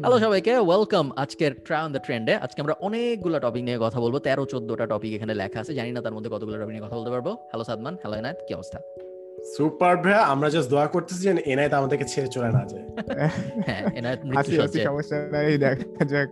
Hello সবাইকে welcome আজকের try on the ট্রেন্ডে আজকে আমরা অনেকগুলো টপিক নিয়ে কথা বলব। তেরো চোদ্দটা টপিক এখানে লেখা আছে। জানি না তার মধ্যে কতগুলো টপিক নিয়ে কথা বলতে পারব। হ্যালো সাদমান। হ্যালো এনায়ত। কি অবস্থা? সুপার ভাইয়া। আমরা জাস্ট দোয়া করতেছি যে এনায়েত আমাদেরকে ছেড়ে চলে না যায়। হ্যাঁ এনায়ত মৃত্যু সজ্জায়। সমস্যা নাই দেখা যাক।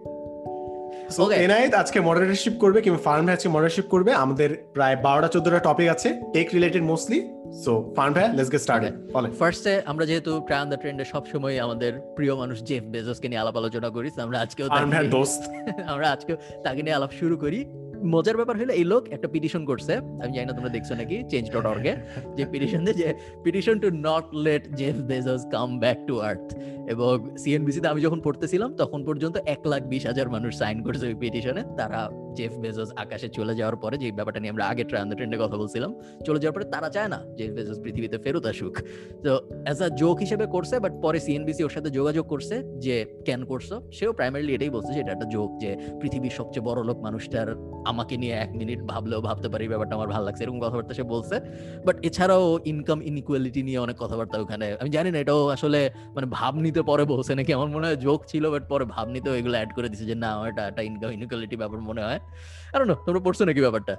সো. এনায়েত আজকে মডারেটরশিপ করবে কিংবা ফার্ম আজকে মডারেটরশিপ করবে। আমাদের প্রায় বারোটা চোদ্দটা টপিক আছে। টেক রিলেটেড মোস্টলি সো ভাই লেটস গেট স্টার্টেড বলে ফার্স্টে আমরা যেহেতু ট্রাই অন দ্য ট্রেন্ডে সবসময় আমাদের প্রিয় মানুষ জেফ বেজোসকে নিয়ে আলাপ আলোচনা করি আমরা আজকেও নিয়ে- দোস্ত। আমরা আজকে তাকে নিয়ে আলাপ শুরু করি। মজার ব্যাপার হলো এই লোক একটা পিটিশন করছে। আমি জানি না তোমরা দেখছ নাকি? চেঞ্জ ডট অর্গে যে পিটিশন যে petition to not let Jeff Bezos come back to Earth এবং সিএনবিসি তে আমি যখন পড়তেছিলাম তখন পর্যন্ত এক লাখ বিশ হাজার মানুষ সাইন করেছে ওই পিটিশনে। তারা জেফ বেজোস আকাশে চলে যাওয়ার পরে যে ব্যাপারটা নিয়ে আমরা আগে ট্রান ট্রেন্ডে কথা বলছিলাম, চলে যাওয়ার পরে তারা চায় না জেফ বেজোস পৃথিবীতে ফেরত আসুক। তো অ্যাজ আ জোক হিসেবে করছে বাট পরে সিএনবিসি ওর সাথে যোগাযোগ করছে যে কেন করছ, সেও প্রাইমারিলি এটাই বলছে যে এটা একটা জোক যে পৃথিবীর সবচেয়ে বড় লোক মানুষটার আমাকে নিয়ে এক মিনিট ভাবলেও ভাবতে পারি ব্যাপারটা আমার ভালো লাগছে, এরকম কথাবার্তা সে বলছে। বাট এছাড়াও ইনকাম ইনইকুয়ালিটি নিয়ে অনেক কথাবার্তা ওখানে, আমি জানি না এটাও আসলে মানে ভাব নিতে পরে বলছে নাকি, আমার মনে হয় জোক ছিল বাট পরে ভাব নিতেও এগুলো অ্যাড করে দিছে যে না এটা একটা ইনকাম ইনইকুয়ালিটি ব্যাপার মনে হয়। আর না তোমরা পড়ছো নাকি ব্যাপারটা?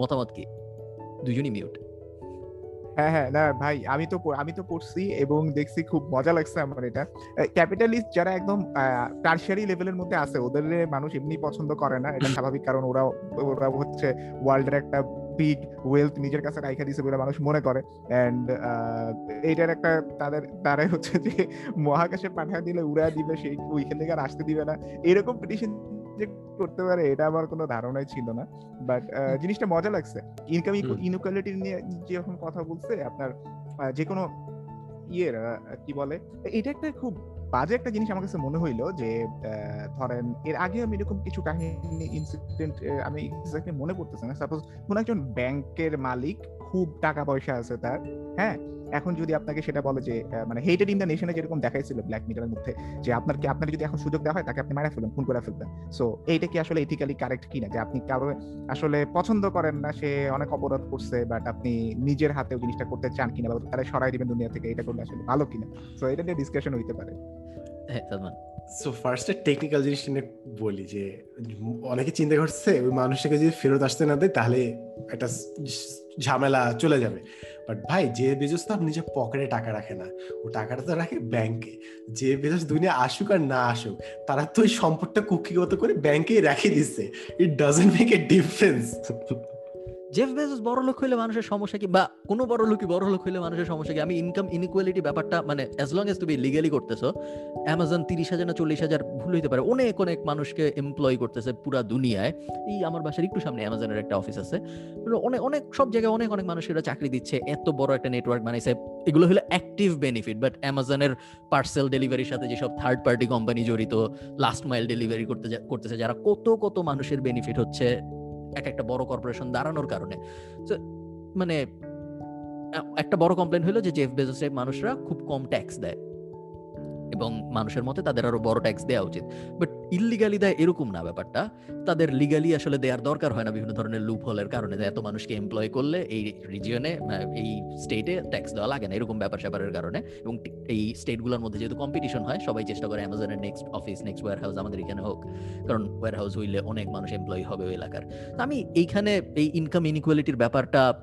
মতামত কি? দুজনই মিউট হ্যাঁ হ্যাঁ না ভাই, আমি তো আমি তো পড়ছি এবং দেখছি খুব মজা লাগছে আমার এটা। ক্যাপিটালিস্ট যারা একদম টার্সারি লেভেলের মধ্যে আছে, ওদের মানুষ এমনি পছন্দ করে না, এটা স্বাভাবিক কারণ ওরা ওরা হচ্ছে ওয়ার্ল্ডের একটা বিগ ওয়েলথ নিজের কাছে রাইখা দিছে বলে মানুষ মনে করে। এন্ড এইটার একটা তাদের, তারা হচ্ছে যে মহাকাশে পাঠা দিলে উড়া দিবে, সেই ওইখান থেকে আর আসতে দিবে না। এরকম পিটিশন যে করতে পারে এটা আমার কোনো ধারণাই ছিল না। বাট জিনিসটা মজা লাগছে। ইনকাম। নিয়ে যখন কথা বলছে আপনার যে কোনো ইয়ের কি বলে এটা একটা খুব বাজে একটা জিনিস আমার কাছে মনে হইল যে ধরেন এর আগে আমি এরকম কিছু কাহিনী ইনসিডেন্ট আমি এক্স্যাক্টলি মনে পড়তেছে না। সাপোজ কোন একজন ব্যাংকের মালিক খুব টাকা পয়সা আছে তার হ্যাঁ? এখন যদি আপনাকে সেটা বলে যে মানে হেটেড ইন দ্য নেশনে যেরকম দেখাইছিল ব্ল্যাক মিটারের মধ্যে, যে আপনার কি, আপনার যদি এখন সুযোগ দেওয়া হয়, তাকে আপনি মারা ফেলবেন, খুন করে ফেলবেন। সো এইটা কি আসলে এথিক্যালি কারেক্ট কিনা? যে আপনি কারও আসলে পছন্দ করেন না, সে অনেক অপরাধ করছে বাট আপনি নিজের হাতেও জিনিসটা করতে চান কিনা, বা তারা সরাই দিবেন দুনিয়া থেকে, এটা করলে আসলে ভালো কিনা? সো এটা নিয়ে ডিসকাশন হইতে পারে। হ্যাঁ সো ফার্স্টে টেকনিক্যাল জিনিসটা নিয়ে বলি যে, অনেকে চিন্তা করছে, ওই মানুষটাকে যদি ফেরত আসতে না দেয়, তাহলে একটা ঝামেলা চলে যাবে। বাট ভাই, যে বেজস তো নিজের পকেটে টাকা রাখে না, ও টাকাটা তো রাখে ব্যাংকে যে বেজস দুনিয়া আসুক আর না আসুক, তারা তো ওই সম্পদটা কুক্ষিগত করে ব্যাংকেই রেখে দিচ্ছে it doesn't make a difference Jeff Bezos বড় লোক হইলে মানুষের সমস্যা কি? বা কোনো বড় লোকই বড় লোক হইলে মানুষের সমস্যা কি? আমি ইনকাম ইনইকুয়ালিটি ব্যাপারটা মানে অ্যাজ লং এজ তুমি লিগালি করতেছো অ্যামাজন তিরিশ হাজার না চল্লিশ হাজার ভুল হইতে পারে। অনেক অনেক মানুষকে এমপ্লয় করতেছে পুরা দুনিয়ায়। এই আমার বাসার একটু সামনে অ্যামাজনের একটা অফিস আছে। অনেক অনেক, সব জায়গায় অনেক অনেক মানুষ মানুষেরা চাকরি দিচ্ছে। এত বড় একটা নেটওয়ার্ক বানাইছে। এগুলো হলো অ্যাক্টিভ বেনিফিট বাট অ্যামাজনের পার্সেল ডেলিভারির সাথে যেসব থার্ড পার্টি কোম্পানি জড়িত লাস্ট মাইল ডেলিভারি করতে করতেছে, যারা কত কত মানুষের বেনিফিট হচ্ছে এক একটা বড় কর্পোরেশন দাঁড়ানোর কারণে। তো মানে একটা বড় কমপ্লেন হলো যে জেফ বেজোসের মানুষরা খুব কম ট্যাক্স দেয়। এবং মানুষের মতে তাদের আরও বড় ট্যাক্স দেওয়া উচিত। বাট ইলিগালি দেয় এরকম না ব্যাপারটা। তাদের লিগালি আসলে দেওয়ার দরকার হয় না বিভিন্ন ধরনের লুপ হোলের কারণে এত মানুষকে এমপ্লয় করলে এই রিজিয়নে এই স্টেটে ট্যাক্স দেওয়া লাগে না, এরকম ব্যাপার স্যাপারের কারণে। এবং এই স্টেটগুলোর মধ্যে যেহেতু কম্পিটিশন হয়, সবাই চেষ্টা করে অ্যামাজনের next office next warehouse আমাদের এখানে হোক। কারণ ওয়্যার হাউস হইলে অনেক মানুষ এমপ্লয় হবে ওই এলাকার। আমি এইখানে এই ইনকাম ইনইকুয়ালিটির ব্যাপারটা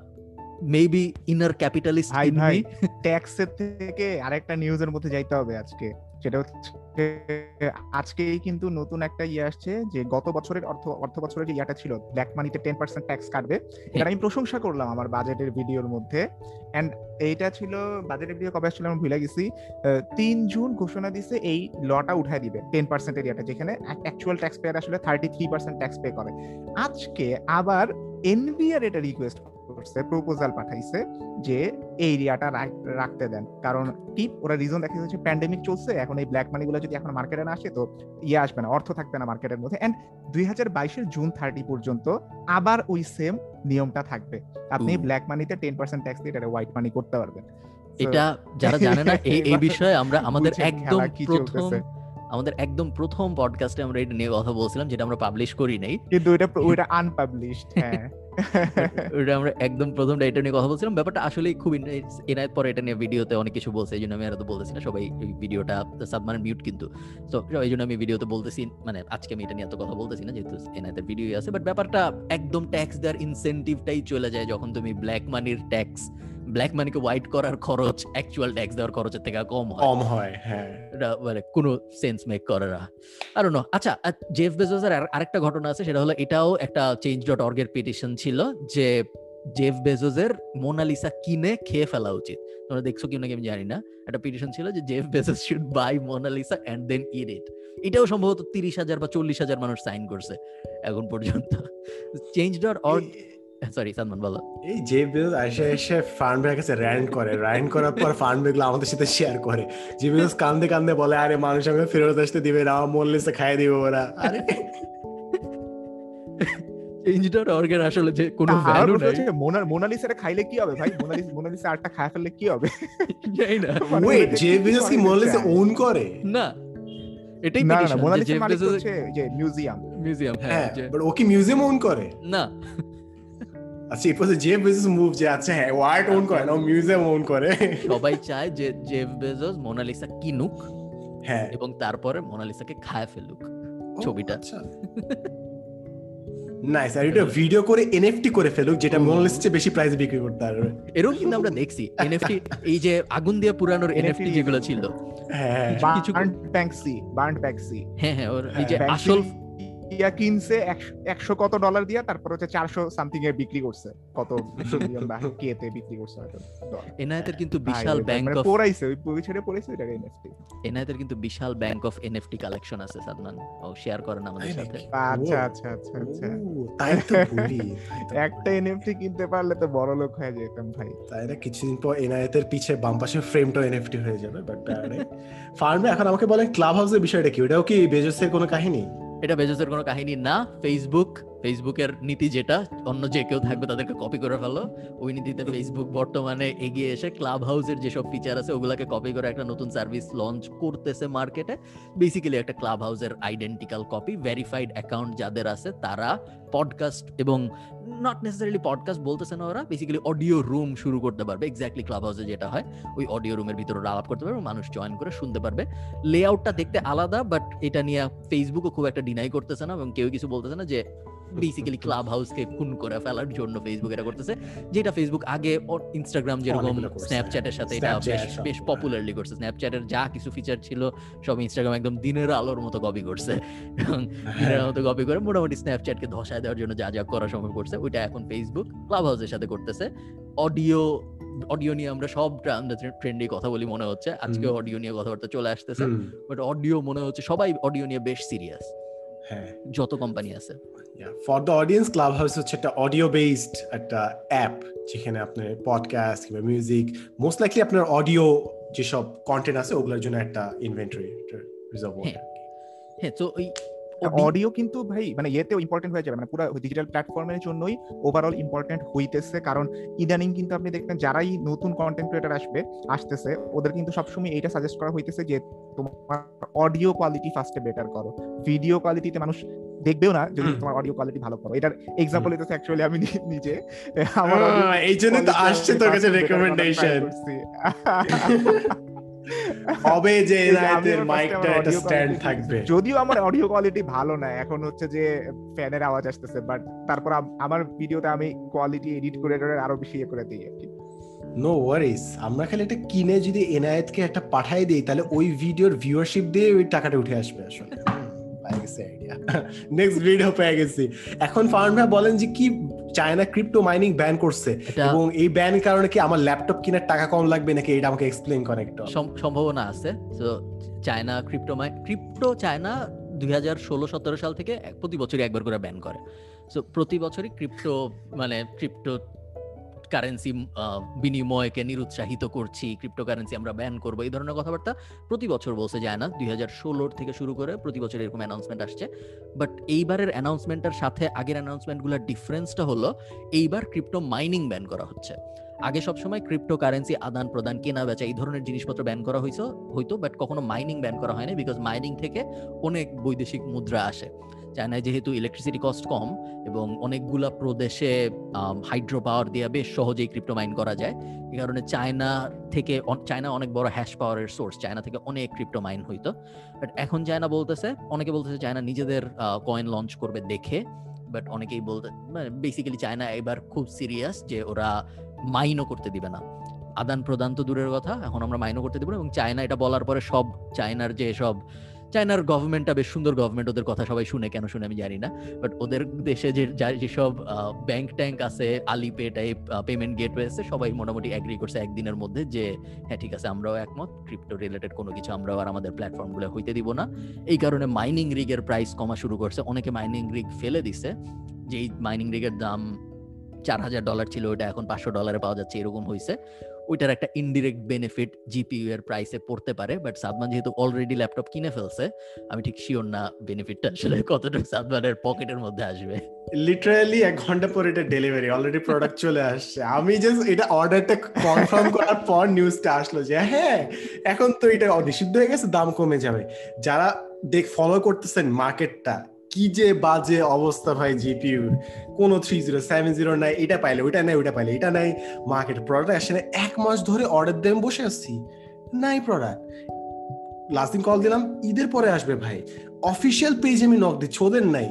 মেবি ইনার ক্যাপিটালিস্ট ভাই ভাই ট্যাক্সের থেকে আরেকটা নিউজের মধ্যে যাইতে হবে আজকে। সেটা হচ্ছে আজকেই কিন্তু নতুন একটা ইয়ে আসছে যে গত বছরের অর্থ অর্থ বছরের যে ইয়াটা ছিল ব্ল্যাক মানিতে টেন পার্সেন্ট ট্যাক্স কাটবে। এটা আমি প্রশংসা করলাম আমার বাজেটের ভিডিওর মধ্যে। এন্ড এইটা ছিল বাজেটের ভিডিও কবে আসছিল আমি ভুলে গেছি। তিন জুন ঘোষণা দিছে এই লটা উঠায় দিবে টেন পার্সেন্ট এরিয়াটা যেখানে অ্যাকচুয়াল ট্যাক্স পেয়ার আসলে thirty three percent tax pay করে। আজকে আবার এনবিআর এটা রিকোয়েস্ট করছে প্রপোজাল পাঠাইছে যে এই এরিয়াটা রাখতে দেন কারণ কি ওরা রিজন দেখা যাচ্ছে প্যান্ডেমিক চলছে এখন এই ব্ল্যাক মানিগুলো যদি এখন মার্কেটে না আসে তো ইয়ে আসবে না অর্থ থাকবে না মার্কেটের মধ্যে এন্ড দুই হাজার বাইশের জুন থার্টি পর্যন্ত আবার ওই সেম নিয়মটা থাকবে আপনি। ব্ল্যাক মানিতে টেন পার্সেন্ট ট্যাক্স দিয়ে হোয়াইট মানি করতে পারবেন এটা যারা জানে না এই বিষয়ে আমরা আমাদের একদম প্রথম। আমাদের একদম প্রথম পডকাস্টে আমরা এটা নিয়ে কথা বলছিলাম যেটা আমরা পাবলিশ করি নাই। কিন্তু ওইটা ওইটা আনপাবলিশড হ্যাঁ। ওটা আমরা একদম প্রথমটা এটা নিয়ে কথা বলছিলাম। ব্যাপারটা আসলে খুব এনায়েত পরে এটা নিয়ে ভিডিওতে অনেক কিছু বলছে এই জন্য আমি আর তো বলতেছি না। সবাই ভিডিওটা সাবমান মিউট কিন্তু। তো এই জন্য আমি ভিডিওতে বলতেছি মানে আজকে আমি এটা নিয়ে এত কথা বলতেছি না যেহেতু এনায়েতের ভিডিও আছে। বাট ব্যাপারটা একদম ট্যাক্স দেওয়ার ইনসেন্টিভটাই চলে যায় যখন তুমি ব্ল্যাক মানির ট্যাক্স ব্ল্যাক মানিকে হোয়াইট করার খরচ অ্যাকচুয়াল ট্যাক্স দেওয়ার খরচের থেকে কম হয়। কম হয় হ্যাঁ। মানে কোনো সেন্স মেক করে না। আর নো আচ্ছা জেফ বেজোসের আরেকটা ঘটনা আছে সেটা হলো এটাও একটা চেঞ্জ ডট অর্গের পিটিশন ছিল যে জেফ বেজোসের মোনালিসা কিনে খেয়ে ফেলা উচিত। তোমরা দেখছ কি নাকি আমি জানি না। একটা পিটিশন ছিল যে Jeff Bezos should buy Mona Lisa and then it it এটাও সম্ভবত তিরিশ হাজার বা চল্লিশ হাজার মানুষ সাইন করছে এখন পর্যন্ত। Change dot org sorry Salman বলো। এই যে বিজনেস এসে এসে ফান্ড কাছে র্যান্ড করে র্যান্ড করার পর ফান্ড ব্যাগগুলো আমাদের সাথে শেয়ার করে। যে বিজনেস কান্দে কান্দে বলে আরে মানুষ আমাকে ফেরত আসতে দিবে না আমার মন খাইয়ে দিবে ওরা। আরে চেঞ্জ ডট অর্গের আসলে যে কোনো ভ্যালু নাই। মোনালিসারে খাইলে কি হবে ভাই? মোনালিসা মোনালিসা আরটা খায় ফেললে কি হবে? জানি না। মানে ওয়েট যে বিজনেস কি মন চায়? ওন করে? না এটাই না না, মোনালিসা মালিক হচ্ছে যে মিউজিয়াম মিউজিয়াম হ্যাঁ হ্যাঁ বাট ও কি মিউজিয়াম ওন করে? না। আচ্ছা ইট ওয়াজ যে বিজনেস মুভ যে আচ্ছা হ্যাঁ ওয়ার্ড ওন করে না মিউজিয়াম ওন করে সবাই চায় যে জেফ বেজোস মোনালিসা কিনুক হ্যাঁ এবং তারপরে মোনালিসাকে খায় ফেলুক ছবিটা। আচ্ছা নাইস আর এটা ভিডিও করে এনএফটি করে ফেলুক যেটা হুম। মন বেশি প্রাইসে বিক্রি করতে পারবে এরকম কিন্তু আমরা দেখছি এনএফটি এই যে আগুন দিয়ে পুরানোর এনএফটি NFT যেগুলো ছিল হ্যাঁ কিছু- বার্ন ব্যাংকসি বার্ন ব্যাংকসি হ্যাঁ হ্যাঁ ওর এই যে আসল ইয়া কিনছে একশো- কত ডলার দিয়া তারপর হচ্ছে চারশো সামথিং এ বিক্রি করছে। কত মিলিয়ন বা কেতে বিক্রি করছে হয়তো dollar। কিন্তু বিশাল ব্যাংক মানে অফ পড়াইছে ওই ছেড়ে পড়াইছে এটাকে এনএফটি এনায়েতের কিন্তু বিশাল ব্যাংক অফ এনএফটি কালেকশন আছে সাদমান। ও শেয়ার করেন আমাদের তাই সাথে। আচ্ছা আচ্ছা আচ্ছা আচ্ছা। তাই তো বলি একটা এনএফটি কিনতে পারলে তো বড় লোক হয়ে যেতাম ভাই। তাই না কিছুদিন পর এনায়েতের পিছে বাম পাশে ফ্রেমটা এনএফটি হয়ে যাবে বাট ফার্মে এখন আমাকে বলেন ক্লাব হাউসের বিষয়টা কি? ওটাও কি বেজসের কোনো কাহিনী? এটা বেজোসের কোনো কাহিনী না। ফেসবুক ফেসবুকের নীতি যেটা, অন্য যে কেউ থাকবে তাদেরকে কপি করে ফেলো। ওই নীতিতে ফেসবুক বর্তমানে এগিয়ে এসে ক্লাব হাউসের যেসব ফিচার আছে, ওগুলাকে কপি করে একটা নতুন সার্ভিস লঞ্চ করতেছে মার্কেটে বেসিক্যালি একটা ক্লাব হাউসের আইডেন্টিক্যাল কপি ভেরিফাইড অ্যাকাউন্ট যাদের আছে তারা পডকাস্ট এবং নট নেসেসারিলি পডকাস্ট বলতেছে না ওরা বেসিক্যালি অডিও রুম শুরু করতে পারবে এক্স্যাক্টলি ক্লাব হাউসে যেটা হয়, ওই অডিও রুমের ভিতরে আলাপ করতে পারবে, মানুষ জয়েন করে শুনতে পারবে। লেআউটটা দেখতে আলাদা বাট এটা নিয়ে ফেসবুকও খুব একটা ডিনাই করতেছে না এবং কেউ কিছু বলতেছে না যে বেসিক্যালি ক্লাব হাউসকে খুন করে ফেলার জন্য ফেসবুক এটা করতেছে যেটা ফেসবুক আগে ইনস্টাগ্রাম যেরকম স্ন্যাপচ্যাটের সাথে এটা বেশ বেশ হ্যাঁ। পপুলারলি করছে। স্ন্যাপচ্যাটের যা কিছু ফিচার ছিল সব ইনস্টাগ্রাম একদম দিনের আলোর মতো কপি করছে। দিনের হ্যাঁ। মতো কপি করে মোটামুটি স্ন্যাপচ্যাটকে ধসায় দেওয়ার জন্য যা যা করা সম্ভব করছে ওইটা এখন ফেসবুক ক্লাব হাউসের সাথে করতেছে। অডিও অডিও নিয়ে আমরা সব ট্রেন্ডে কথা বলি মনে হচ্ছে। আজকে অডিও নিয়ে কথাবার্তা চলে আসতেছে। বাট অডিও মনে হচ্ছে সবাই অডিও নিয়ে বেশ সিরিয়াস হ্যাঁ যত কোম্পানি আছে। For the audience club house হচ্ছে একটা অডিও বেসড একটা অ্যাপ যেখানে আপনার পডকাস্ট কিংবা মিউজিক মোস্ট লাইকলি আপনার অডিও যেসব কন্টেন্ট আছে ওগুলোর জন্য একটা ইনভেন্টরি রিজার্ভ হ্যাঁ। হ্যাঁ তো ওই অডিও কিন্তু ভাই মানে ইয়েতেও ইম্পর্টেন্ট হয়ে যাবে মানে পুরো ডিজিটাল প্ল্যাটফর্মের জন্যই ওভারঅল ইম্পর্টেন্ট হইতেছে। কারণ ইদানিং কিন্তু আপনি দেখবেন যারাই নতুন কন্টেন্ট ক্রিয়েটার আসবে আসতেছে ওদের কিন্তু সবসময় এইটা সাজেস্ট করা হইতেছে যে তোমার অডিও কোয়ালিটি ফার্স্টে বেটার করো। ভিডিও কোয়ালিটিতে মানুষ দেখবেও না যদি তোমার অডিও কোয়ালিটি ভালো করো। এটার এক্সাম্পল হইতেছে অ্যাকচুয়ালি আমি নিজে। আমার এই জন্য তো আসছে তোর কাছে রেকমেন্ডেশন হবে যে এনায়েতের মাইকটা একটা স্ট্যান্ড থাকবে। যদিও আমার অডিও কোয়ালিটি ভালো না এখন হচ্ছে যে ফ্যানের আওয়াজ আসতেছে বাট তারপর আমার ভিডিওতে আমি কোয়ালিটি এডিট করে আরও বেশি ইয়ে করে দিই আর কি। নো ওয়ারিস আমরা খালি একটা কিনে যদি এনায়েতকে একটা পাঠাই দিই তাহলে ওই ভিডিওর ভিউয়ারশিপ দিয়ে ওই টাকাটা উঠে আসবে আসলে। গেছি আইডিয়া নেক্সট ভিডিও পেয়ে গেছি। এখন ফার্ন ভাই বলেন যে কি চায়না ক্রিপ্টো মাইনিং ব্যান করছে এবং এই ব্যান কারণে কি আমার ল্যাপটপ কেনার টাকা কম লাগবে নাকি এটা আমাকে এক্সপ্লেইন করে একটু? সম্ভাবনা আছে। তো চায়না ক্রিপ্টো ক্রিপ্টো চায়না দুই হাজার ষোলো সতেরো সাল থেকে প্রতি বছরই একবার করে ব্যান করে। সো প্রতি বছরই ক্রিপ্টো মানে ক্রিপ্টো কারেন্সি বিনিময়কে নিরুৎসাহিত করছি ক্রিপ্টো কারেন্সি আমরা ব্যান করব, এই ধরনের কথাবার্তা প্রতি বছর বলছে যায় না। দুই হাজার ষোলোর থেকে শুরু করে প্রতি বছর এরকম অ্যানাউন্সমেন্ট আসছে। বাট এইবারের অ্যানাউন্সমেন্টের সাথে আগের অ্যানাউন্সমেন্টগুলোর ডিফারেন্সটা হলো, এইবার ক্রিপ্টো মাইনিং ব্যান করা হচ্ছে। আগে সবসময় ক্রিপ্টো কারেন্সি আদান প্রদান, কেনা বেচা, এই ধরনের জিনিসপত্র ব্যান করা হইতো হইতো বাট কখনো মাইনিং ব্যান করা হয়নি বিকজ মাইনিং থেকে অনেক বৈদেশিক মুদ্রা আসে। চায়নায় যেহেতু ইলেকট্রিসিটি কস্ট কম এবং অনেকগুলা প্রদেশে হাইড্রো পাওয়ার দিয়ে বেশ সহজেই ক্রিপ্টো মাইন করা যায় এই কারণে চায়না থেকে চায়না অনেক বড় হ্যাশ পাওয়ারের সোর্স চায়না থেকে অনেক ক্রিপ্টো মাইন হইতো। বাট এখন চায়না বলতেছে, অনেকে বলতেছে চায়না নিজেদের কয়েন লঞ্চ করবে দেখে বাট অনেকেই বলতে মানে বেসিক্যালি চায়না এবার খুব সিরিয়াস যে ওরা মাইনও করতে দিবে না। আদান প্রদান তো দূরের কথা, এখন আমরা মাইনও করতে দিব এবং চায়না এটা বলার পরে সব চায়নার যে সব চায়নার গভর্নমেন্টটা বেশ সুন্দর গভর্নমেন্ট ওদের কথা সবাই শুনে, কেন শুনে আমি জানি না। বাট ওদের দেশে যে যেসব ব্যাংক ট্যাঙ্ক আছে আলিপে টাইপ পেমেন্ট গেটওয়ে আছে, সবাই মোটামুটি অ্যাগ্রি করছে একদিনের মধ্যে যে হ্যাঁ ঠিক আছে, আমরাও একমত ক্রিপ্টো রিলেটেড কোনো কিছু আমরাও আর আমাদের প্ল্যাটফর্মগুলো হইতে দিব না। এই কারণে মাইনিং রিগের প্রাইস কমা শুরু করছে। অনেকে মাইনিং রিগ ফেলে দিছে যে এই মাইনিং রিগের দাম চার হাজার ডলার ছিল ওটা এখন পাঁচশো ডলারে পাওয়া যাচ্ছে, এরকম হয়েছে ওইটার একটা ইনডিরেক্ট বেনিফিট জিপিইউ এর প্রাইসে পড়তে পারে বাট সাদমান যেহেতু অলরেডি ল্যাপটপ কিনে ফেলছে, আমি ঠিক শিওর না বেনিফিটটা আসলে কতটা সাদমানের পকেটের মধ্যে আসবে। লিটারালি এক ঘণ্টা পর এটা ডেলিভারি অলরেডি প্রোডাক্ট চলে আসছে। আমি জাস্ট এটা অর্ডারটা কনফার্ম করার পর নিউজটা আসলো যে হ্যাঁ এখন তো এটা নিষিদ্ধ হয়ে গেছে, দাম কমে যাবে। যারা দেখ ফলো করতেছেন মার্কেটটা কি যে বাজে অবস্থা ভাই জিপিউ কোনো থ্রি জিরো সেভেন জিরো নাই, এটা পাইলে, ওইটা নাই, ওইটা পাইলে, এটা নাই। মার্কেট প্রোডাক্ট আসে না, এক মাস ধরে অর্ডার দেন, বসে আসছি নাই প্রোডাক্ট লাস্ট দিন কল দিলাম, ঈদের পরে আসবে ভাই। অফিসিয়াল পেজ আমি নক দিচ্ছি, ওদের নাই।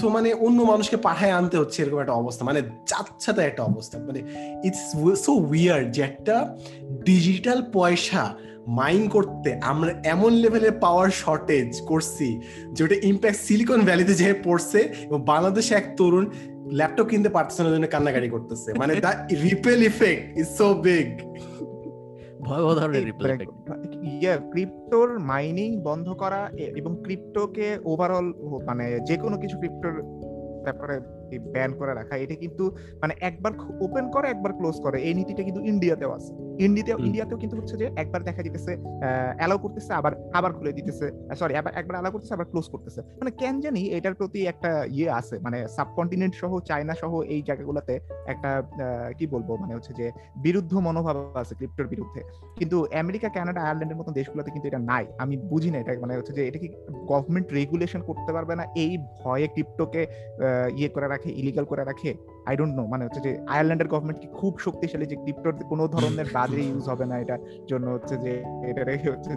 সো মানে অন্য মানুষকে পাঠায় আনতে হচ্ছে, এরকম একটা অবস্থা। মানে যাচ্ছাতে একটা অবস্থা। মানে ইটস সো উইয়ার্ড যে একটা ডিজিটাল পয়সা মাইন করতে আমরা এমন লেভেলের পাওয়ার শর্টেজ করছি যে ওটা ইম্প্যাক্ট সিলিকন ভ্যালিতে যে পড়ছে এবং বাংলাদেশে এক তরুণ ল্যাপটপ কিনতে পারতেছে না জন্য কান্নাকাটি করতেছে। মানে the ripple effect is so big ভয়াবহ ধরনের ইয়ে ক্রিপ্টোর মাইনিং বন্ধ করা এবং ক্রিপ্টোকে ওভারঅল মানে যে কোনো কিছু ক্রিপ্টোর ব্যাপারে ব্যান করে রাখা এটা কিন্তু মানে একবার ওপেন করে একবার ক্লোজ করে। এই নীতিটা কিন্তু ইন্ডিয়াতেও আছে। ইন্ডিয়াতেও ইন্ডিয়াতেও কিন্তু হচ্ছে যে একবার দেখা দিতেছে অ্যালাউ করতেছে আবার আবার খুলে দিতেছে। সরি আবার একবার অ্যালাউ করতেছে আবার ক্লোজ করতেছে। মানে কেন জানি এটার প্রতি একটা ইয়ে আছে। মানে সাবকন্টিনেন্ট সহ চায়না সহ এই জায়গাগুলোতে একটা কি বলব? মানে হচ্ছে যে বিরুদ্ধ মনোভাব আছে ক্রিপ্টোর বিরুদ্ধে। কিন্তু আমেরিকা কানাডা আয়ারল্যান্ডের মতো দেশগুলোতে কিন্তু এটা নাই। আমি বুঝি না এটা। মানে হচ্ছে যে এটা কি গভর্নমেন্ট রেগুলেশন করতে পারবে না? এই ভয়ে ক্রিপ্টোকে ইয়ে করে রাখে ইলিগাল করে রাখে আই ডোন্ট নো মানে হচ্ছে যে আয়ারল্যান্ডের গভর্নমেন্ট কি খুব শক্তিশালী যে ক্রিপ্টোর কোনো ধরনের বাদে ইউজ হবে না এটার জন্য হচ্ছে যে এটা রেখে হচ্ছে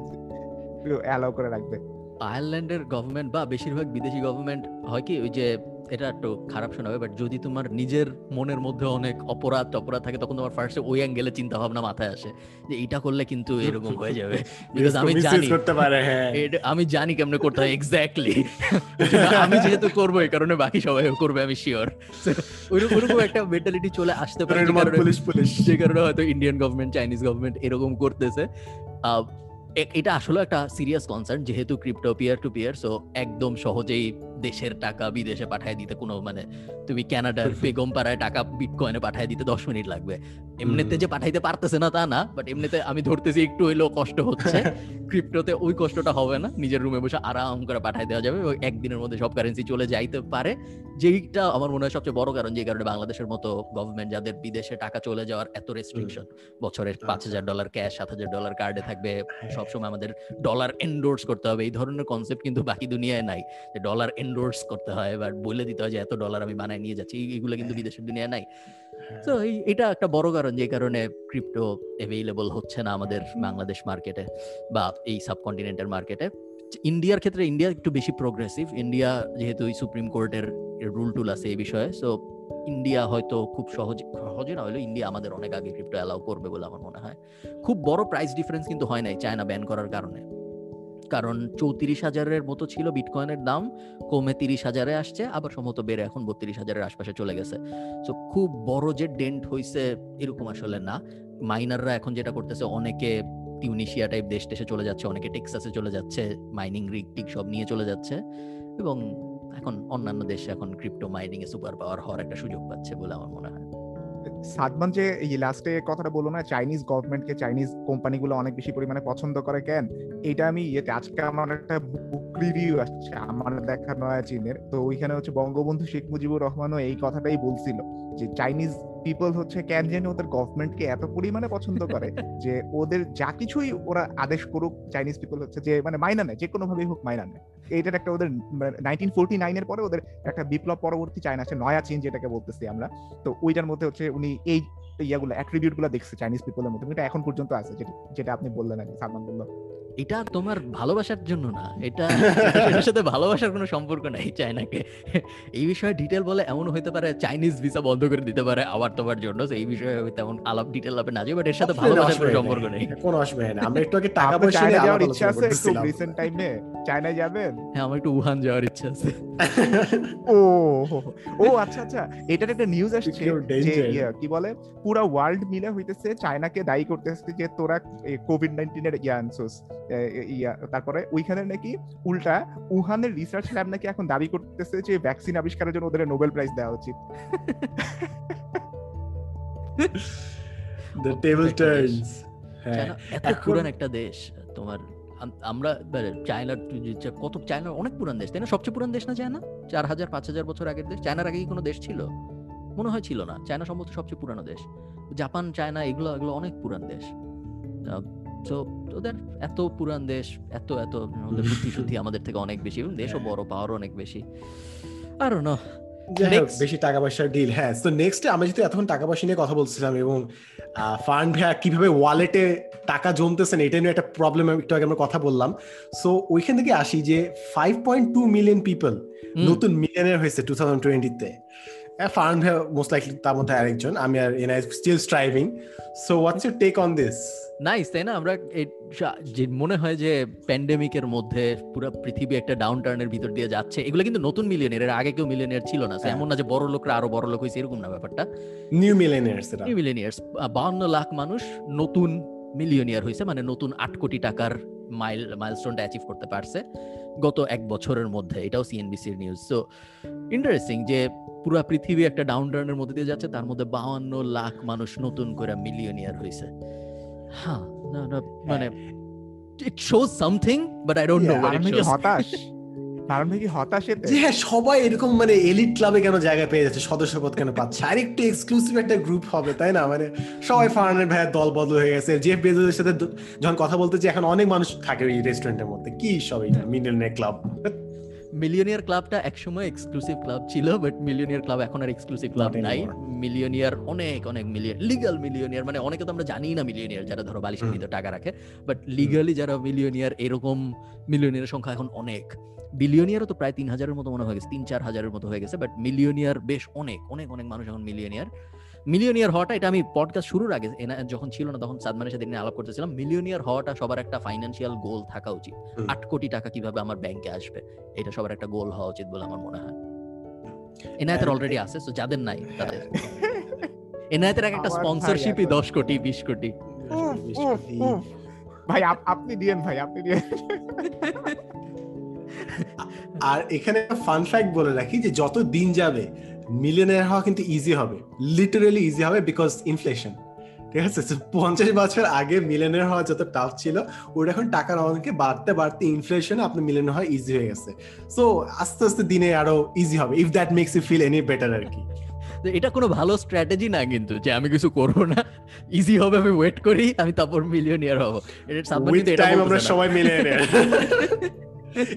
অ্যালাউ করে রাখবে। আয়ারল্যান্ডের গভর্নমেন্ট বা বেশিরভাগ বিদেশি গভর্নমেন্ট হয় কি ওই যে এটা একটু খারাপ শোনাবে বাট যদি তোমার নিজের মনের মধ্যে অনেক অপরাধ অপরাধ থাকে তখন তোমার ফার্স্টে ওই অ্যাঙ্গেলে চিন্তা ভাবনা মাথায় আসে যে এটা করলে কিন্তু এরকম হয়ে যাবে। বিকজ আমি জানি করতে পারে হ্যাঁ। আমি জানি কেমনে করতে হয় এক্স্যাক্টলি আমি যেহেতু করব এই কারণে বাকি সবাই করবে আমি শিওর ওইরকম ওইরকম একটা মেন্টালিটি চলে আসতে পারে পুলিশ পুলিশ যে কারণে হয়তো ইন্ডিয়ান গভর্নমেন্ট চাইনিজ গভর্নমেন্ট এরকম করতেছে। এটা আসলে একটা সিরিয়াস কনসার্ন যেহেতু crypto peer to peer so একদম সহজেই দেশের টাকা বিদেশে পাঠায় দিতে কোনো মানে তুমি কানাডার বেগম পাড়ায় টাকা বিটকয়েনে পাঠায় দিতে দশ মিনিট লাগবে। এমনিতে যে পাঠাইতে পারতেছে না তা না বাট এমনিতে আমি ধরতেছি একটু হইলেও কষ্ট হচ্ছে। ক্রিপ্টোতে ওই কষ্টটা হবে না নিজের রুমে বসে আরাম করে পাঠাই দেওয়া যাবে এবং একদিনের মধ্যে সব কারেন্সি চলে যাইতে পারে। যেইটা আমার মনে হয় সবচেয়ে বড় কারণ যে কারণে বাংলাদেশের মতো গভর্নমেন্ট যাদের বিদেশে টাকা চলে যাওয়ার এত রেস্ট্রিকশন বছরে পাঁচ হাজার ডলার ক্যাশ সাত হাজার ডলার কার্ডে থাকবে সবসময় আমাদের ডলার এন্ডোর্স করতে হবে। এই ধরনের কনসেপ্ট কিন্তু বাকি দুনিয়ায় নাই। যে ডলার এন্ডোর্স করতে হয় এবার বলে দিতে হয় যে এত ডলার আমি বানায় নিয়ে যাচ্ছি। এইগুলো কিন্তু বিদেশের দুনিয়ায় নাই। তো এটা একটা বড় কারণ যে কারণে ক্রিপ্টো অ্যাভেলেবল হচ্ছে না আমাদের বাংলাদেশ মার্কেটে বা এই সাবকন্টিনেন্টের মার্কেটে ইন্ডিয়ার ক্ষেত্রে ইন্ডিয়া একটু বেশি প্রোগ্রেসিভ ইন্ডিয়া যেহেতু সুপ্রিম কোর্টের রুল টুল আছে এই বিষয়ে। সো ইন্ডিয়া হয়তো খুব সহজ সহজে না হলেও ইন্ডিয়া আমাদের অনেক আগে ক্রিপ্টো অ্যালাউ করবে বলে আমার মনে হয়। খুব বড় প্রাইস ডিফারেন্স কিন্তু হয় নাই চায়না ব্যান করার কারণে। কারণ চৌত্রিশ হাজারের মতো ছিল বিটকয়েনের দাম, কমে তিরিশ হাজারে আসছে, আবার সম্ভবত বেড়ে এখন বত্রিশ হাজারের আশপাশে চলে গেছে। তো খুব বড় যে ডেন্ট হইছে এরকম আসলে না। মাইনাররা এখন যেটা করতেছে, অনেকে টিউনিশিয়া টাইপ দেশ দেশে চলে যাচ্ছে, অনেকে টেক্সাসে চলে যাচ্ছে মাইনিং রিগ টিক সব নিয়ে চলে যাচ্ছে। এবং এখন অন্যান্য দেশে এখন crypto mining a super power হওয়ার একটা সুযোগ পাচ্ছে বলে আমার মনে হয়। সাদমান যে এই লাস্টে কথাটা বলল না চাইনিজ গভর্নমেন্টকে চাইনিজ কোম্পানিগুলো অনেক বেশি পরিমাণে পছন্দ করে কেন? এটা আমি ইয়েতে, আজকে আমার একটা বুক রিভিউ আসছে, আমার দেখা নয়া চীনের। তো ওইখানে হচ্ছে বঙ্গবন্ধু শেখ মুজিবুর রহমানও এই কথাটাই বলছিল যে চাইনিজ পিপল হচ্ছে কেন জানি ওদের গভর্নমেন্টকে এত পরিমাণে পছন্দ করে যে ওদের যা কিছুই ওরা আদেশ করুক চাইনিজ পিপল হচ্ছে যে মানে মাইনা নেয় যে কোনো ভাবেই হোক মাইনা নেয়। এইটার একটা ওদের নাইনটিন ফোরটি নাইনের পরে ওদের একটা বিপ্লব পরবর্তী চায়না আছে নয়া চেঞ্জ যেটাকে বলতেছি আমরা। তো ওইটার মধ্যে হচ্ছে উনি এই ইয়াগুলো অ্যাট্রিবিউটগুলো দেখছে চাইনিজ পিপলের মধ্যে এটা এখন পর্যন্ত আছে যেটা আপনি বললেন আর কি, সালমান বলল। এটা তোমার ভালোবাসার জন্য না এটা এটার সাথে ভালোবাসার কোনো সম্পর্ক নাই চায়নাকে। এই বিষয়ে ডিটেল বলে এমন হইতে পারে চাইনিজ ভিসা বন্ধ করে দিতে পারে আবার তোমার জন্য এই বিষয়ে তেমন আলাপ ডিটেল হবে না যে বাট এর সাথে ভালোবাসার কোনো সম্পর্ক নেই। কোনো অসুবিধা নেই আমরা একটু আগে টাকা পয়সা নিয়ে যাওয়ার ইচ্ছা আছে করতেছিলাম। রিসেন্ট টাইমে চায়নায় যাবেন? হ্যাঁ আমার একটু উহান যাওয়ার ইচ্ছা আছে। ও ও আচ্ছা আচ্ছা। এটার একটা নিউজ আসছে যে কি বলে? পুরা ওয়ার্ল্ড মিলে হইতেছে চায়নাকে দায়ী করতেছে যে তোরা কোভিড নাইন্টিনের ইয়া আনছোস। ইয়া তারপরে ওইখানে নাকি উল্টা উহানের রিসার্চ ল্যাব নাকি এখন দাবি করতেছে যে ভ্যাকসিন আবিষ্কারের জন্য ওদের নোবেল প্রাইজ দেওয়া উচিত। The table একটা দেশ। turns. হ্যাঁ। এত পুরান একটা দেশ তোমার আমরা মানে চায়নার কত চায়নার অনেক পুরান দেশ তাই না? সবচেয়ে পুরান দেশ না চায়না চার হাজার পাঁচ হাজার বছর আগের দেশ? চায়নার আগে কি কোনো দেশ ছিল? মনে হয় ছিল না। চায়না সম্ভবত সবচেয়ে পুরানো দেশ। জাপান চায়না এগুলো এগুলো অনেক পুরান দেশ। তো ওদের এত পুরান দেশ এত এত ওদের বুদ্ধি শুদ্ধি আমাদের থেকে অনেক বেশি এবং দেশও হ্যাঁ। বড় পাওয়ার অনেক বেশি। আর না. বেশি টাকা পয়সার ডিল হ্যাঁ। তো নেক্সট আমরা যেহেতু এতক্ষণ টাকা পয়সা নিয়ে কথা বলছিলাম এবং ফান্ড ভাইয়া কীভাবে ওয়ালেটে টাকা জমতেছেন এটা নিয়ে একটা প্রবলেম একটু আগে আমরা কথা বললাম। সো ওইখান থেকে আসি যে five point two million people নতুন মিলিয়নের হয়েছে টু থাউজেন্ড টোয়েন্টিতে ফার্ন মোস্ট লাইকলি তার মধ্যে আরেকজন আমি আর NI still striving so what's your take on this nice তাই না? আমরা মনে হয় যে প্যান্ডেমিকের মধ্যে পুরো পৃথিবী একটা ডাউন টার্নের ভিতর দিয়ে যাচ্ছে এগুলো কিন্তু নতুন মিলিয়নের এর আগে কেউ মিলিয়নের ছিল না। হ্যাঁ। এমন না যে বড় লোকরা আরও বড় লোক হয়েছে এরকম না ব্যাপারটা। নিউ মিলিয়নার্স এটা নিউ মিলিয়নিয়ার্স বাউন্ন লাখ মানুষ নতুন মিলিয়নিয়ার হয়েছে মানে নতুন আট কোটি টাকার মাইল মাইলস্টোনটা অ্যাচিভ করতে পারছে। গত এক বছরের মধ্যে এটাও সিএনবিসির নিউজ সো ইন্টারেস্টিং যে পুরো পৃথিবী একটা ডাউন টার্নের মধ্যে দিয়ে যাচ্ছে তার মধ্যে বাহান্ন লাখ মানুষ নতুন করে মিলিয়নিয়ার হয়েছে। হ্যাঁ না না মানে it shows something but I don't know হতাশ। কারণ কি হতাশ এতে? যে হ্যাঁ সবাই এরকম মানে এলিট ক্লাবে কেন জায়গা পেয়ে যাচ্ছে সদস্যপদ কেন পাচ্ছে? আর একটু এক্সক্লুসিভ একটা গ্রুপ হবে তাই না? মানে সবাই ফার্নের ভাইয়ের দল বদল হয়ে গেছে। জেফ বেজোসের সাথে যখন কথা বলতে যে এখন অনেক মানুষ থাকে ওই রেস্টুরেন্টের মধ্যে। কি সব এই মিলিয়নের ক্লাব মিলিয়নিয়ার ক্লাবটা একসময় এক্সক্লুসিভ ক্লাব ছিল বাট মিলিয়নিয়ার ক্লাব এখন আর এক্সক্লুসিভ ক্লাব নাই। মিলিয়নিয়ার অনেক অনেক মিলিয়ন লিগাল মিলিয়নিয়ার মানে অনেকে তো আমরা জানি না মিলিয়নিয়ার যারা ধরো বালিশের ভিতরে টাকা রাখে। বাট লিগালি যারা মিলিয়নিয়ার এরকম মিলিয়নিয়ার সংখ্যা এখন অনেক। বিলিয়নিয়ারও তো প্রায় তিন হাজারের মতো মনে হয়ে গেছে তিন চার হাজারের মতো হয়ে গেছে বাট মিলিয়নিয়ার বেশ অনেক অনেক অনেক মানুষ এখন মিলিয়নিয়ার মিলিয়নিয়ার হওয়াটা এটা আমি পডকাস্ট শুরুর আগে যখন ছিল না তখন সাদমানের সাথে নিয়ে আলাপ করতেছিলাম মিলিয়নিয়ার হওয়াটা সবার একটা ফাইন্যান্সিয়াল গোল থাকা উচিত। আট কোটি টাকা কীভাবে আমার ব্যাংকে আসবে এটা সবার একটা গোল হওয়া উচিত বলে আমার মনে হয়। এনায়েতের অলরেডি আছে তো যাদের নাই তাদের। এনায়েতের এক একটা স্পন্সরশিপই দশ কোটি বিশ কোটি। ভাই আপ- আপনি দিয়েন ভাই আপনি দিয়েন। আর এখানে ফান ফ্যাক্ট বলে রাখি যে যত দিন যাবে মিলিয়নার হওয়া কিন্তু ইজি হবে। লিটারালি ইজি হবে বিকজ ইনফ্লেশন ঠিক আছে? পঞ্চাশ বছর আগে মিলিয়নার হওয়া যত টাফ ছিল ওটা এখন টাকার অঙ্কে বাড়তে বাড়তে ইনফ্লেশন আপনার মিলিয়নার হওয়া ইজি হয়ে গেছে। সো আস্তে আস্তে দিনে আরও ইজি হবে if that makes you feel any better আর কি। এটা কোনো ভালো স্ট্র্যাটেজি না কিন্তু যে আমি কিছু করব না। ইজি হবে আমি ওয়েট করি আমি তারপর মিলিয়নিয়ার হব। এটা সাদমান এটা আমরা। সবাই মিলিয়নার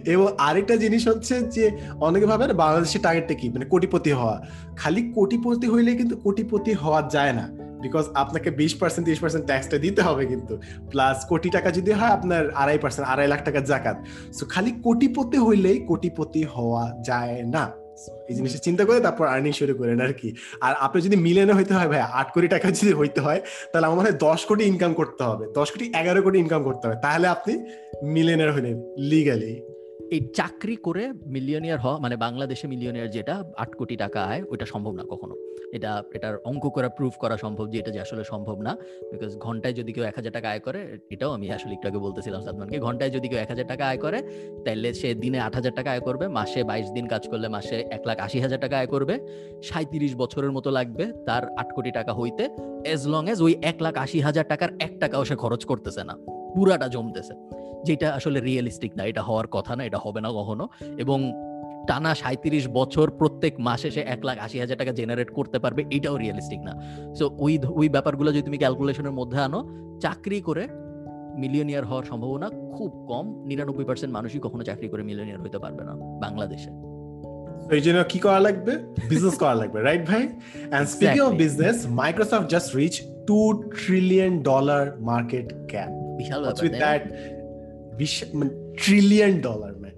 এবং আরেকটা জিনিস হচ্ছে যে অনেকে ভাবে বাংলাদেশের টার্গেটটা কি? মানে কোটিপতি হওয়া। খালি কোটিপতি হইলে কিন্তু কোটিপতি হওয়া যায় না। বিকজ আপনাকে বিশ পার্সেন্ট তিরিশ পার্সেন্ট ট্যাক্সটা দিতে হবে কিন্তু। প্লাস কোটি টাকা যদি হয়, আপনার আড়াই পার্সেন্ট আড়াই লাখ টাকা জাকাত। সো খালি কোটিপতি হইলেই কোটিপতি হওয়া যায় না। এই জিনিসটা চিন্তা করে তারপর আর্নিং শুরু করেন আর কি। আর আপনি যদি মিলিয়নে হইতে হয় ভাই, আট কোটি টাকা যদি হইতে হয়, তাহলে আমার মনে হয় দশ কোটি ইনকাম করতে হবে। দশ কোটি এগারো কোটি ইনকাম করতে হবে। তাহলে আপনি মিলিয়নের হলেন লিগালি এই চাকরি করে মিলিয়নিয়ার হওয়া মানে বাংলাদেশে মিলিয়নিয়ার যেটা আট কোটি টাকা আয় ওটা সম্ভব না কখনো। এটা, এটার অঙ্ক করা প্রুফ করা সম্ভব যে এটা যে আসলে সম্ভব না। বিকজ ঘন্টায় যদি কেউ এক হাজার টাকা আয় করে, এটাও আমি আসলে একটু আগে বলতেছিলাম সাদমানকে, ঘন্টায় যদি কেউ এক হাজার টাকা আয় করে তাহলে সে দিনে আট হাজার টাকা আয় করবে, মাসে বাইশ দিন কাজ করলে মাসে এক লাখ আশি হাজার টাকা আয় করবে সাঁত্রিশ বছরের মতো লাগবে তার আট কোটি টাকা হইতে এজ লং এজ ওই এক লাখ আশি হাজার টাকার এক টাকাও সে খরচ করতেছে না। পুরাটা জমতেছে। যেটা আসলে রিয়েলিস্টিক না এটা হওয়ার কথা না এটা হবে না কখনো। এবং টানা সাঁত্রিশ বছর প্রত্যেক মাসে সে এক লাখ আশি হাজার টাকা জেনারেট করতে পারবে এটাও রিয়েলিস্টিক না। সো ওই ওই ব্যাপারগুলো যদি তুমি ক্যালকুলেশনের মধ্যে আনো চাকরি করে মিলিয়নিয়ার হওয়ার সম্ভাবনা খুব কম। নিরানব্বই পার্সেন্ট মানুষই কখনো চাকরি করে মিলিয়নিয়ার হতে পারবে না বাংলাদেশে। এই জন্য কি করা লাগবে? বিজনেস করা লাগবে রাইট ভাই? And speaking of business Microsoft just reach two trillion dollar market cap Vishal What's trillion dollar man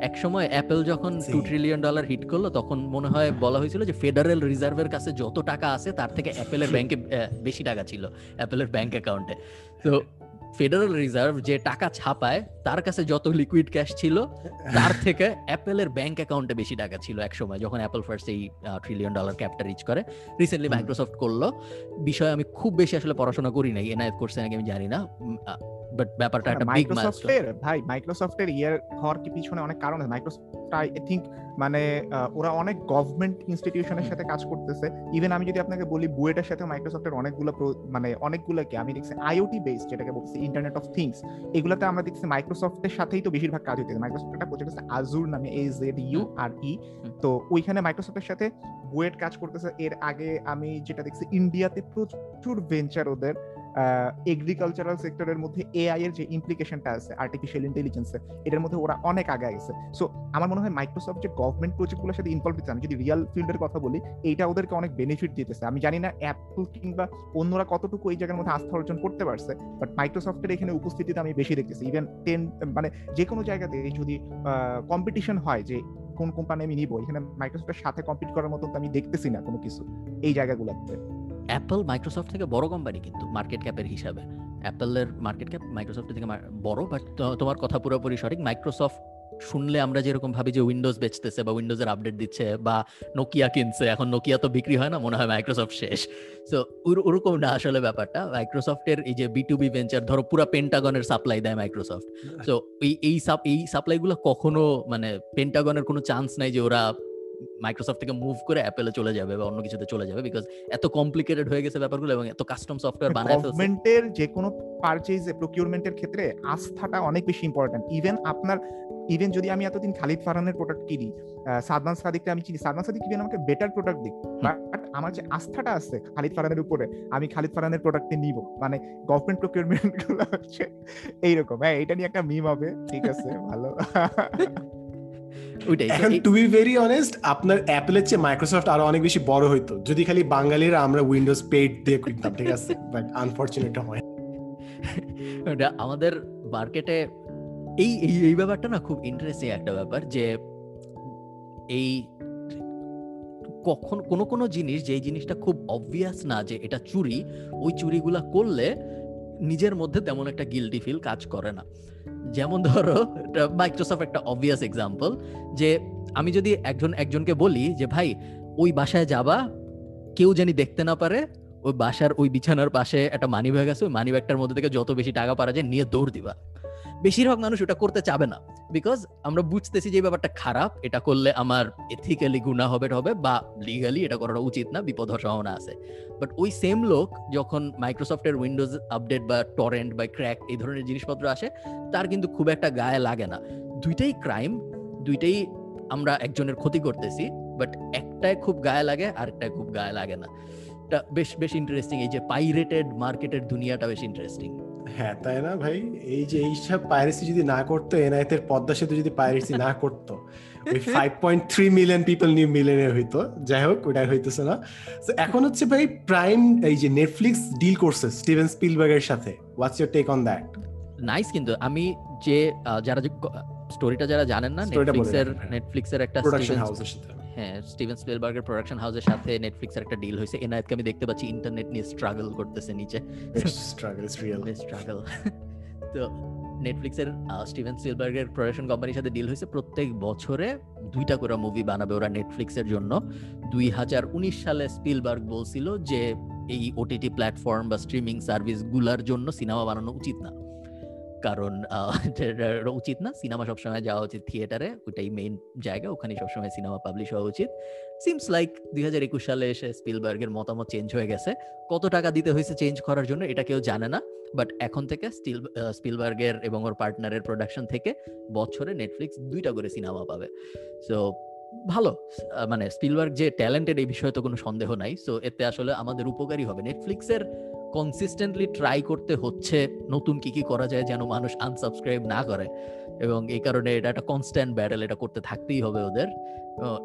এক সময় অ্যাপেল যখন টু ট্রিলিয়ন ডলার হিট করল তখন মনে হয় বলা হয়েছিল যে ফেডারেল রিজার্ভের কাছে যত টাকা আছে তার থেকে অ্যাপেলের ব্যাংকে বেশি টাকা ছিল অ্যাপেলের ব্যাংক অ্যাকাউন্টে তো ফেডারেল রিজার্ভ যে টাকা ছাপায় তার কাছে যত লিকুইড ক্যাশ ছিল তার থেকে অ্যাপেলের ব্যাংক অ্যাকাউন্টে বেশি টাকা ছিল এক সময় যখন অ্যাপেল ফার্স্ট এই ট্রিলিয়ন ডলার ক্যাপটা রিচ করে। রিসেন্টলি মাইক্রোসফট করল। বিষয়ে আমি খুব বেশি আসলে পড়াশোনা করি নাই এনায়েত করছে নাকি আমি জানি না। বাট ব্যাপারটা একটা বিগ মাইক্রোসফটের ভাই মাইক্রোসফটের ইয়ার হওয়ার কি পিছনে অনেক কারণ আছে। মাইক্রোসফট আই থিঙ্ক মানে ওরা অনেক গভর্নমেন্ট ইনস্টিটিউশনের সাথে কাজ করতেছে। ইভেন আমি যদি আপনাকে বলি বুয়েটার সাথে মাইক্রোসফটের অনেকগুলো মানে অনেকগুলো কি আমি দেখছি আইওটি বেস যেটাকে বলছি ইন্টারনেট অফ থিংস এগুলোতে আমরা দেখছি মাইক্রোসফটের সাথেই তো বেশিরভাগ কাজ হইতেছে। মাইক্রোসফট একটা প্রজেক্ট আছে আজুর নামে এ জেড ইউ আর ই তো ওইখানে মাইক্রোসফটের সাথে বুয়েট কাজ করতেছে। এর আগে আমি যেটা দেখছি ইন্ডিয়াতে প্রচুর ভেঞ্চার ওদের। এগ্রিকালচারাল সেক্টরের মধ্যে এআই এর যে ইমপ্লিকেশনটা আছে আর্টিফিশিয়াল ইন্টেলিজেন্সের এটার মধ্যে ওরা অনেক আগে গেছে। সো আমার মনে হয় মাইক্রোসফট যে গভর্নমেন্ট প্রজেক্টগুলোর সাথে ইনভলভ হচ্ছে আমি যদি রিয়াল ফিল্ডের কথা বলি, এইটা ওদেরকে অনেক বেনিফিট দিতেছে। আমি জানি না অ্যাপল কিংবা অন্যরা কতটুকু এই জায়গার মধ্যে আস্থা অর্জন করতে পারছে বাট মাইক্রোসফটের এখানে উপস্থিতিতে আমি বেশি দেখতেছি। ইভেন টেন মানে যে কোনো জায়গাতে যদি কম্পিটিশন হয় যে কোন কোম্পানি আমি নিবো, এখানে মাইক্রোসফটের সাথে কম্পিট করার মতো আমি দেখতেছি না কোনো কিছু এই জায়গাগুলোতে। অ্যাপল মাইক্রোসফট থেকে বড় কোম্পানি কিন্তু মার্কেট ক্যাপের হিসাবে। অ্যাপেলের মার্কেট ক্যাপ মাইক্রোসফটের থেকে বড় বাট তোমার কথা পুরোপুরি সঠিক। মাইক্রোসফট শুনলে আমরা যেরকম ভাবি যে উইন্ডোজ বেচতেছে বা উইন্ডোজের আপডেট দিচ্ছে বা নোকিয়া কিনছে, এখন নোকিয়া তো বিক্রি হয় না, মনে হয় মাইক্রোসফট শেষ। সো ওরকম না আসলে ব্যাপারটা। মাইক্রোসফটের এই যে বি টু ভেঞ্চার ধরো পুরো পেন্টাগনের সাপ্লাই দেয় মাইক্রোসফট সো এই এই সাপ্লাইগুলো কখনো মানে পেন্টাগনের কোনো চান্স নাই যে ওরা মাইক্রোসফট থেকে মুভ করে অ্যাপেলে চলে যাবে বা অন্য কিছুতে চলে যাবে বিকজ এত কমপ্লিকেটেড হয়ে গেছে ব্যাপারগুলো এবং এত কাস্টম সফটওয়্যার বানায় গভর্নমেন্টের যে কোনো পারচেজে প্রকিউরমেন্টের ক্ষেত্রে আস্থাটা অনেক বেশি ইম্পর্টেন্ট ইভেন আপনার ইভেন যদি আমি এতদিন খালিদ ফারহানের প্রোডাক্ট কিনি সাদমান সাদিককে আমি চিনি সাদমান সাদিক ইভেন আমাকে বেটার প্রোডাক্ট দিক। বাট আমার যে আস্থাটা আছে খালিদ ফারহানের উপরে আমি খালিদ ফারহানের প্রোডাক্টে নিব। মানে গভর্নমেন্ট প্রকিউরমেন্টগুলো হচ্ছে এইরকম। হ্যাঁ এটা নিয়ে একটা মিম হবে। ঠিক আছে ভালো। ওইটাই এখন টু বি ভেরি অনেস্ট আপনার অ্যাপেলের চেয়ে মাইক্রোসফট আরও অনেক বেশি বড় হইতো। যদি খালি বাঙালিরা আমরা উইন্ডোজ পেড দিয়ে কিনতাম ঠিক আছে? বাট আনফরচুনেট হয়। আমাদের মার্কেটে এই এই এই ব্যাপারটা না খুব ইন্টারেস্টিং একটা ব্যাপার যে এই কখন কোনো কোনো জিনিস যে জিনিসটা খুব অবভিয়াস না যে এটা চুরি ওই চুরিগুলা করলে নিজের মধ্যে তেমন একটা গিল্টি ফিল কাজ করে না। যেমন ধরো মাইক্রোসফট একটা অবভিয়াস এক্সাম্পল যে আমি যদি একজন, একজনকে বলি যে, ভাই, ওই বাসায় যাবা, কেউ জানি দেখতে না পারে, ওই বাসার ওই বিছানার পাশে একটা মানি ব্যাগ আছে, ওই মানি ব্যাগটার মধ্যে থেকে যত বেশি টাকা পারা যায়, নিয়ে দৌড় দিবা। বেশিরভাগ মানুষ ওটা করতে চাবে না। বিকজ আমরা বুঝতেছি যে ব্যাপারটা খারাপ, এটা করলে আমার এথিক্যালি গুণা হবে হবে, বা লিগালি এটা করাটা উচিত না, বিপদ হওয়ার সম্ভাবনা আছে। বাট ওই সেম লোক যখন মাইক্রোসফটের উইন্ডোজ আপডেট বা টরেন্ট বা ক্র্যাক এই ধরনের জিনিসপত্র আসে, তার কিন্তু খুব একটা গায়ে লাগে না। দুইটাই ক্রাইম দুইটাই আমরা একজনের ক্ষতি করতেছি বাট একটায় খুব গায়ে লাগে আরেকটায় খুব গায়ে লাগে না। বেশ বেশ ইন্টারেস্টিং এই যে পাইরেটেড মার্কেটের দুনিয়াটা বেশ ইন্টারেস্টিং হ্যাঁ তাই না ভাই? এই যে এইসব পাইরেসি যদি না করতো এনআইতের পদ্মা সেতু যদি পাইরেসি না করতো ওই five point three million people new মিলিয়নের হইতো যাই হোক ওটা হইতেছে না। তো এখন হচ্ছে ভাই প্রাইম এই যে নেটফ্লিক্স ডিল করছে স্টিভেন স্পিলবার্গের সাথে। What's your take on that nice কিন্তু আমি যে যারা স্টোরিটা যারা জানেন না বলে নেটফ্লিক্সের হ্যাঁ। নেটফ্লিক্সের একটা প্রোডাকশন হাউসের সাথে। হ্যাঁ স্টিভেন স্পিলবার্গের প্রোডাকশন হাউসের সাথে নেটফ্লিক্সের একটা ডিল হয়েছে। এনায়েতকে আমি দেখতে পাচ্ছি ইন্টারনেট নিয়ে স্ট্রাগল করতেছে নিচে। স্ট্রাগল ইজ রিয়েল স্ট্রাগল তো নেটফ্লিক্সের স্টিভেন স্পিলবার্গের প্রোডাকশন কোম্পানির সাথে ডিল হয়েছে। প্রত্যেক বছরে দুইটা করে মুভি বানাবে ওরা নেটফ্লিক্সের জন্য। দুই হাজার উনিশ সালে স্পিলবার্গ বলছিল যে এই ওটিটি প্ল্যাটফর্ম বা স্ট্রিমিং সার্ভিসগুলার জন্য সিনেমা বানানো উচিত না। কারণ উচিত না। সিনেমা সবসময় যাওয়া উচিত থিয়েটারে, ওইটাই মেইন জায়গা। ওখানে সবসময় সিনেমা পাবলিশ হওয়া উচিত। সিমস লাইক দুই হাজার একুশ সালে এসে স্পিলবার্গের মতামত চেঞ্জ হয়ে গেছে। কত টাকা দিতে হয়েছে চেঞ্জ করার জন্য, এটা কেউ জানে না। বাট এখন থেকে স্টিল স্পিলবার্গের এবং ওর পার্টনারের প্রোডাকশন থেকে বছরে নেটফ্লিক্স দুইটা করে সিনেমা পাবে। সো ভালো। মানে স্পিলবার্গ যে ট্যালেন্টেড এই বিষয়ে তো কোনো সন্দেহ নাই। সো এতে আসলে আমাদের উপকারী হবে। নেটফ্লিক্সের কনসিস্টেন্টলি ট্রাই করতে হচ্ছে নতুন কি কি করা যায় যেন মানুষ আনসাবস্ক্রাইব না করে। এবং এই কারণে এটা একটা কনস্ট্যান্ট ব্যাটেল এটা করতে থাকতেই হবে ওদের।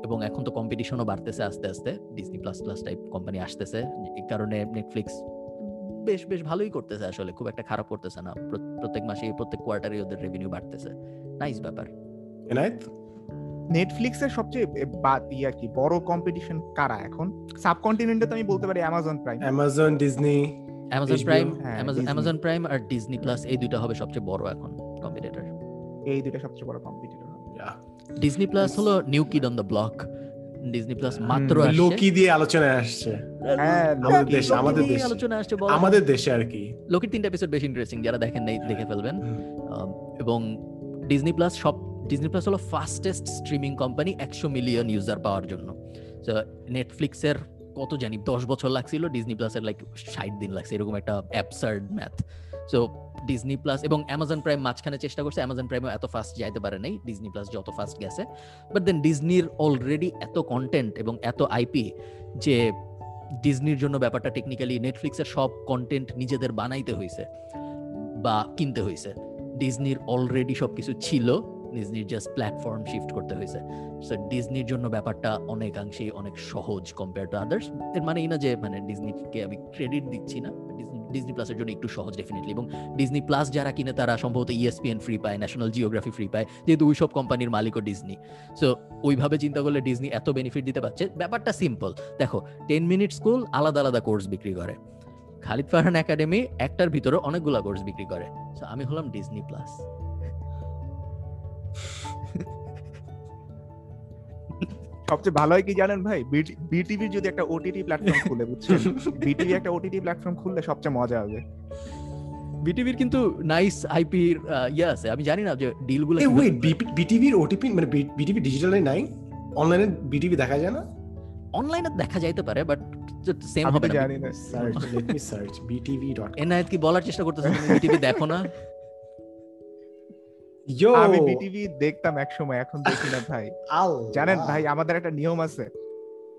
এবং এখন তো কম্পিটিশনও বাড়তেছে আস্তে আস্তে। Disney plus plus type company আসতেছে। এই কারণে নেটফ্লিক্স বেশ বেশ ভালোই করতেছে আসলে। খুব একটা খারাপ করতেছে না। প্রত্যেক মাসে প্রত্যেক কোয়ার্টারে ওদের রেভিনিউ বাড়তেছে। নাইস ব্যাপার। এনায়েত? নেটফ্লিক্সের সবচেয়ে বাদ ইয়া কি বড় কম্পিটিশন কারা এখন? সাবকন্টিনেন্টে তো আমি বলতে পারি Amazon Prime Amazon Disney Amazon Prime হ্যাঁ, অ্যামাজন অ্যামাজন প্রাইম আর ডিজনি প্লাস এই দুইটা হবে সবচেয়ে বড় এখন কম্পিটিটর এই দুটো সবচেয়ে বড় কম্পিটিটর ডিজনি প্লাস হলো new kid on the block Disney plus মাত্র আসছে। লোকি দিয়ে আলোচনায় আসছে। হ্যাঁ, আমাদের লোকি- দেশে, আমাদের দেশে। আলোচনা আসছে বলা আমাদের দেশে আর কি। লোকের তিনটা এপিসোড বেশি ইন্টারেস্টিং যারা দেখেন নাই দেখে ফেলবেন। এবং ডিজনি প্লাস সব ডিজনি প্লাস হলো ফাস্টেস্ট স্ট্রিমিং কোম্পানি একশো মিলিয়ন ইউজার পাওয়ার জন্য। নেটফ্লিক্সের কত জানি, দশ বছর লাগছিল ডিজনি প্লাসের লাইক ষাট দিন লাগছে, এরকম একটা absurd math so Disney plus এবং অ্যামাজন প্রাইম মাঝখানে চেষ্টা করছে অ্যামাজন প্রাইমও এত ফাস্ট যাইতে পারে নাই ডিজনি প্লাস যত ফাস্ট গেছে বাট দেন ডিজনির অলরেডি এত কন্টেন্ট এবং এত আইপি যে ডিজনির জন্য ব্যাপারটা টেকনিক্যালি নেটফ্লিক্সের সব কন্টেন্ট নিজেদের বানাইতে হয়েছে বা কিনতে হয়েছে ডিজনির অলরেডি সবকিছু ছিল ডিজনির জাস্ট প্ল্যাটফর্ম শিফট করতে হয়েছে। সো ডিজনির জন্য ব্যাপারটা অনেকাংশেই অনেক সহজ কম্পেয়ার টু আদার্স এর মানে এই না যে মানে ডিজনিকে আমি ক্রেডিট দিচ্ছি না। ডিজনি প্লাসের জন্য একটু সহজ ডেফিনেটলি এবং ডিজনি প্লাস যারা কিনে, তারা সম্ভবত E ইএসপিএন ফ্রি পায় ন্যাশনাল জিওগ্রাফি ফ্রি পায়, যেহেতু ওই সব কোম্পানির মালিকও ডিজনি সো ওইভাবে চিন্তা করলে ডিজনি এত বেনিফিট দিতে পারছে। ব্যাপারটা সিম্পল দেখো টেন মিনিট স্কুল আলাদা আলাদা কোর্স বিক্রি করে। খালিদ ফারহান একাডেমি একটার ভিতরে অনেকগুলা কোর্স বিক্রি করে। সো আমি হলাম ডিজনি প্লাস সবচেয়ে ভালো হয় কি জানেন ভাই? বিটিভি যদি একটা ওটিটি প্ল্যাটফর্ম খুলে বুঝছেন? বিটিভি একটা ওটিটি প্ল্যাটফর্ম খুললে সবচেয়ে মজা হবে। বিটিভির কিন্তু নাইস আইপির ইয়ে আছে। আমি জানি না যে ডিলগুলো এই ওয়েট বিটিভির ওটিপি মানে বিটিভি ডিজিটালে নাই? অনলাইনে বিটিভি দেখা যায় না? অনলাইনে দেখা যাইতে পারে বাট সেম হবে না। জানি না। সার্চ লেট মি সার্চ বিটিভি.com এনায়েত কি বলার চেষ্টা করতেছে বিটিভি দেখো না? আমি বিটিভি দেখতাম এক সময় এখন দেখি না ভাই। জানেন ভাই আমাদের একটা নিয়ম আছে।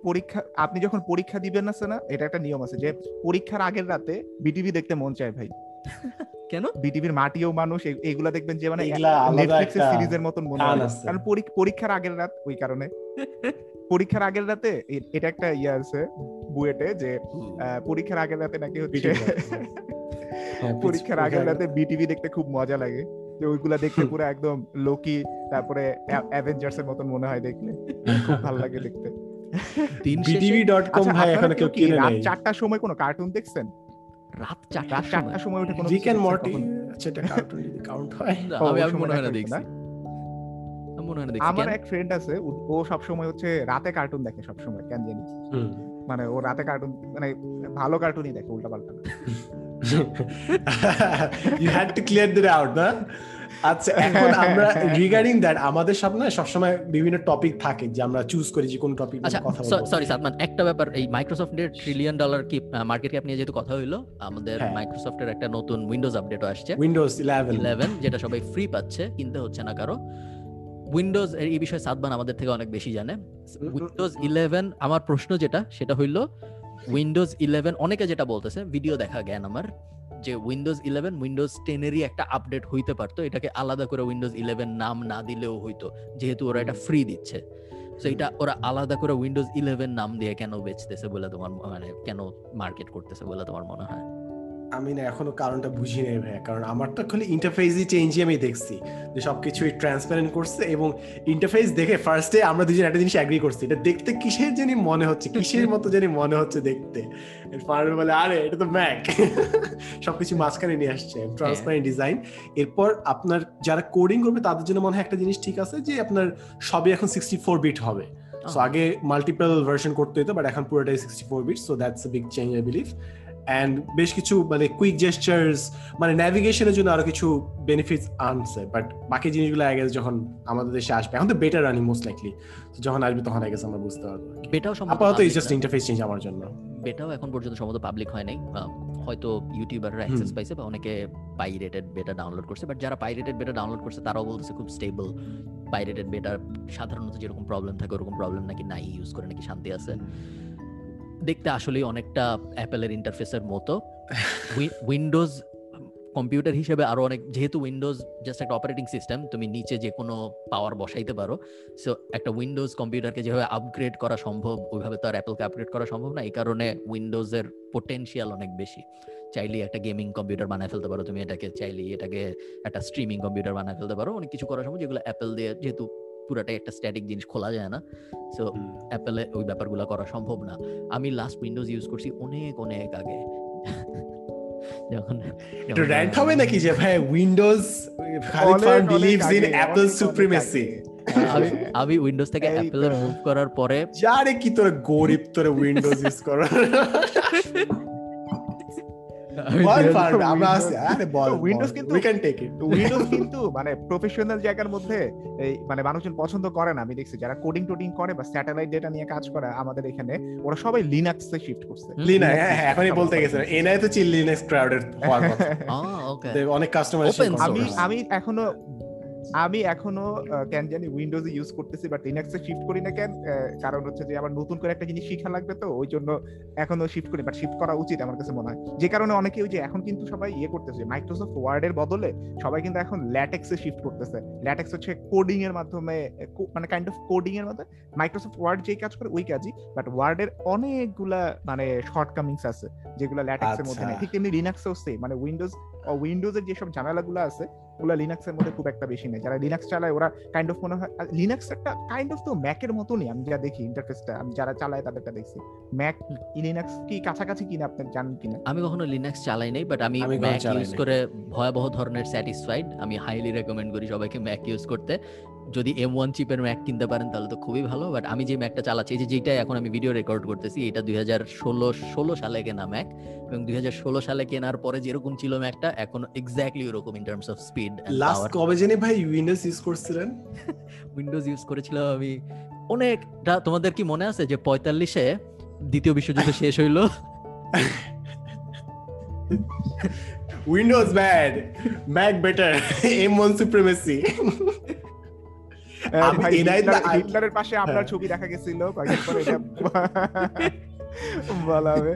পরীক্ষা আপনি যখন পরীক্ষা দিবেন আছে না এটা একটা নিয়ম আছে যে পরীক্ষার আগের রাতে বিটিভি দেখতে মন চায় ভাই। কেন? বিটিভির মাটিও মানুষ এইগুলা দেখবেন যে মানে এগুলা আলাদা সিরিজের মতন মনে হয়। কারণ পরীক্ষার আগের রাত ওই কারণে। পরীক্ষার আগের রাতে এটা একটা ইয়ে আছে বুয়েটে যে পরীক্ষার আগের রাতে নাকি হচ্ছে হ্যাঁ, পরীক্ষার আগের রাতে বিটিভি দেখতে খুব মজা লাগে। যে ওইগুলা দেখতে পুরো একদম লোকি তারপরে অ্যাভেঞ্জার্স এর মতন মনে হয় দেখলে। খুব ভালো লাগে দেখতে। আচ্ছা, ভাই আপনারা কেউ কিনে রাত নাই। চারটার সময় কোনো কার্টুন দেখছেন? রাত রাত সময়? উঠে কোনো রিক এন্ড মর্টি আচ্ছা এটা কার্টুন যদি কাউন্ট হয় আমি আমি মনে হয় না দেখছি। না? আমি মনে হয় না দেখছি। আমার এক ফ্রেন্ড আছে ও- ও সব সময় হচ্ছে রাতে কার্টুন দেখে সব সময় কেন জানি। মানে ও রাতে কার্টুন মানে ভালো কার্টুনই দেখে উল্টা পাল্টা আচ্ছা এখন আমরা রিগার্ডিং দ্যাট আমাদের সব না সবসময় বিভিন্ন টপিক থাকে যে আমরা চুজ করি যে কোন টপিক আচ্ছা কথা বলব। সরি সাদমান একটা ব্যাপার এই মাইক্রোসফটের ট্রিলিয়ন ডলার কি মার্কেট ক্যাপ নিয়ে যেহেতু কথা হইল আমাদের হ্যাঁ। মাইক্রোসফটের একটা নতুন উইন্ডোজ আপডেটও আসছে। উইন্ডোজ ইলেভেন ইলেভেন যেটা সবাই ফ্রি পাচ্ছে কিনতে হচ্ছে না কারও। উইন্ডোজ এই বিষয়ে সাদমান আমাদের থেকে অনেক বেশি জানে। উইন্ডোজ ইলেভেন আমার প্রশ্ন যেটা সেটা হইল উইন্ডোজ ইলেভেন অনেকে যেটা বলতেছে ভিডিও দেখা জ্ঞান আমার। যে উইন্ডোজ ইলেভেন উইন্ডোজ টেনেরই একটা আপডেট হইতে পারতো এটাকে আলাদা করে উইন্ডোজ ইলেভেন নাম না দিলেও হইতো যেহেতু ওরা এটা ফ্রি দিচ্ছে। তো এটা ওরা আলাদা করে উইন্ডোজ ইলেভেন নাম দিয়ে কেন বেচতেছে বলে তোমার মানে কেন মার্কেট করতেছে বলে তোমার মনে হয়? আমি না এখনও কারণটা বুঝি নাই ভাই কারণ আমার তো খালি ইন্টারফেসই চেঞ্জই আমি দেখছি। যে সবকিছুই ট্রান্সপারেন্ট করছে এবং ইন্টারফেস দেখে ফার্স্টে আমরা দুজন একটা জিনিস অ্যাগ্রি করছি। এটা দেখতে কিসের জানি মনে হচ্ছে কিসের মতো জানি মনে হচ্ছে দেখতে। ফার্মে বলে আরে এটা তো ম্যাক সবকিছু মাঝখানে নিয়ে আসছে ট্রান্সপারেন্ট ডিজাইন এরপর আপনার যারা কোডিং করবে তাদের জন্য মনে হয় একটা জিনিস ঠিক আছে যে আপনার সবই এখন সিক্সটি ফোর বিট হবে সো আগে মাল্টিপল ভার্সন করতে হতো বাট এখন পুরোটাই sixty four bit so that's a big change I believe and বেশ কিছু মানে কুইক জেস্টার্স মানে ন্যাভিগেশনের জন্য আরও কিছু বেনিফিটস আনছে। বাট বাকি জিনিসগুলো আগে যখন আমাদের দেশে আসবে এখন তো বেটার রানিং মোস্ট লাইকলি যখন আসবে তখন আগে আমরা বুঝতে পারব। বেটাও আপাতত ইজ জাস্ট ইন্টারফেস চেঞ্জ আমার জন্য। বেটাও এখন পর্যন্ত সম্ভবত পাবলিক হয় নাই। হয়তো ইউটিউবাররা অ্যাক্সেস পাইছে বা অনেকে পাইরেটেড বেটা ডাউনলোড করছে। বাট যারা পাইরেটেড বেটা ডাউনলোড করছে তারাও বলতেছে খুব স্টেবল পাইরেটেড বেটা সাধারণত যেরকম প্রবলেম থাকে ওরকম প্রবলেম নাকি নাই ইউজ করে নাকি শান্তি আছে। দেখতে আসলেই অনেকটা অ্যাপেলের ইন্টারফেসের মতো। উইন্ডোজ কম্পিউটার হিসেবে আরও অনেক যেহেতু উইন্ডোজ জাস্ট একটা অপারেটিং সিস্টেম তুমি নিচে যে কোনো পাওয়ার বসাইতে পারো। সো একটা উইন্ডোজ কম্পিউটারকে যেভাবে আপগ্রেড করা সম্ভব ওইভাবে তো আর অ্যাপলকে আপগ্রেড করা সম্ভব না। এই কারণে উইন্ডোজের পোটেনশিয়াল অনেক বেশি। চাইলে একটা গেমিং কম্পিউটার বানায় ফেলতে পারো। তুমি এটাকে চাইলে এটাকে একটা স্ট্রিমিং কম্পিউটার বানায় ফেলতে পারো। অনেক কিছু করা সম্ভব যেগুলো অ্যাপেল দিয়ে যেহেতু পুরাটাই একটা স্ট্যাটিক জিনিস খোলা যায় না। সো অ্যাপেলে ওই ব্যাপারগুলো করা সম্ভব না। আমি লাস্ট উইন্ডোজ ইউজ করছি অনেক অনেক আগে। যখন একটু র্যান্ট হবে নাকি যে ভাই উইন্ডোজ খালিদ অনেক, ফার্ম বিলিভস ইন অ্যাপল অনেক, অনেক সুপ্রিমেসি আমি আমি উইন্ডোজ থেকে মুভ করার পরে যারে কি তোর গরিব তোর উইন্ডোজ ইউজ কর আমি বল ফার্ম আমরা আছি আরে বল Windows কিন্তু- we can take it Windows কিন্তু মানে প্রফেশনাল জায়গার মধ্যে এই মানে মানুষজন পছন্দ করে না আমি দেখছি। যারা কোডিং টোডিং করে বা স্যাটেলাইট ডেটা নিয়ে কাজ করে আমাদের এখানে ওরা সবাই লিনাক্সে শিফট করছে। হুম, লিনা হ্যাঁ হ্যাঁ, এখনই বলতে গেছে। এনআই তো চিল লিনাক্স ক্রাউডের হওয়ার কথা। আহ, অনেক কাস্টমার আমি আমি এখনও আমি এখনও কেন জানি উইন্ডোজ ইউজ করতেছি বাট লিনাক্সে শিফট করি না কেন? কারণ হচ্ছে যে আমার নতুন করে একটা জিনিস শিখা লাগবে তো ওই জন্য এখনও শিফট করি বাট শিফট করা উচিত আমার কাছে মনে হয়। যে কারণে অনেকে ওই যে এখন কিন্তু সবাই ইয়ে করতেছে মাইক্রোসফট ওয়ার্ডের বদলে সবাই কিন্তু এখন ল্যাটেক্সে শিফট করতেছে। ল্যাটেক্স হচ্ছে কোডিং এর মাধ্যমে মানে কাইন্ড অফ কোডিং এর মাধ্যমে মাইক্রোসফট ওয়ার্ড যেই কাজ করে ওই কাজই বাট ওয়ার্ডের অনেকগুলা মানে শর্টকামিংস আছে যেগুলো ল্যাটেক্সের মধ্যে নেই। আচ্ছা। ঠিক তেমনি লিনাক্সেও সেম মানে উইন্ডোজ উইন্ডোজের যেসব ঝামেলাগুলো আছে ওগুলো লিনাক্সের মধ্যে খুব একটা বেশি নেই। যারা লিনাক্স চালায় ওরা কাইন্ড অফ মনে হয় লিনাক্স একটা কাইন্ড অফ তো ম্যাকের মতনই আমি যা দেখি ইন্টারফেসটা আমি যারা চালায় তাদেরটা দেখছি। ম্যাক লিনাক্স কি কাছাকাছি কিনা আপনি জানেন কিনা? আমি কখনো লিনাক্স চালাই নাই বাট আমি আমি ম্যাক ইউজ করে ভয়াবহ ধরনের স্যাটিসফাইড আমি হাইলি রেকমেন্ড করি সবাইকে ম্যাক ইউজ করতে। যদি এম ওয়ান চিপের ম্যাক কিনতে পারেন তাহলে তো খুবই ভালো বাট আমি যে ম্যাকটা চালাচ্ছি যে যেটা এখন আমি ভিডিও রেকর্ড করতেছি এটা দুই হাজার ষোলো ষোলো সালে কেনা ম্যাক এবং দুই হাজার ষোলো সালে কেনার পরে যেরকম ছিল ম্যাকটা এখন এক্স্যাক্টলি ওরকম in terms of speed last কবে জানি ভাই উইন্ডোজ ইউজ করছিলেন? উইন্ডোজ ইউজ করেছিলাম আমি অনেকটা তোমাদের কি মনে আছে যে পঁয়তাল্লিশে দ্বিতীয় বিশ্বযুদ্ধ শেষ হইল? Windows bad Mac better M one supremacy হিটলারের পাশে আপনার হ্যাঁ। ছবি দেখা গেছিল কয়েকদিন পরে এটা বলা হবে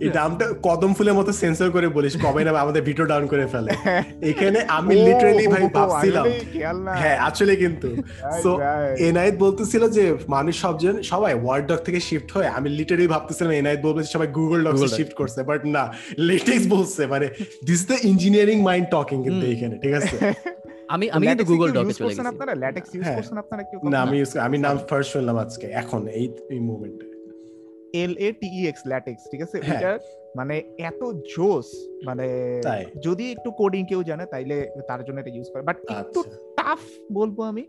এই নামটা কদম ফুলের মতো সেন্সর করে বলিস কবে না আমাদের ভিডিও ডাউন করে ফেলে। এখানে আমি লিটারালি ভাই ভাবছিলাম। হ্যাঁ আসলে কিন্তু। এনায়েত বলতেছিল যে মানুষ সবজন সবাই ওয়ার্ড ডক থেকে শিফট হয় আমি লিটারালি ভাবতেছিলাম এনায়েত বলবে সবাই গুগল Docs। শিফট করছে বাট না লেটেক্স বলছে মানে this the engineering mind talking কিন্তু এখানে ঠিক আছে? আমি আমি কিন্তু গুগল কি ডকে চলে গেছি। আপনারা? ল্যাটেক্স ইউজ হ্যাঁ। করছেন আপনারা কেউ না আমি আমি নাম ফার্স্ট শুনলাম আজকে এখন এই এই মুভমেন্টে এল এ টি ই এক্স ল্যাটেক্স ঠিক আছে? হ্যাঁ। এটা মানে এত জোস মানে যদি একটু কোডিং কেউ জানে তাইলে তার জন্য এটা ইউজ করে। বাট একটু আচ্ছা। টাফ বলব আমি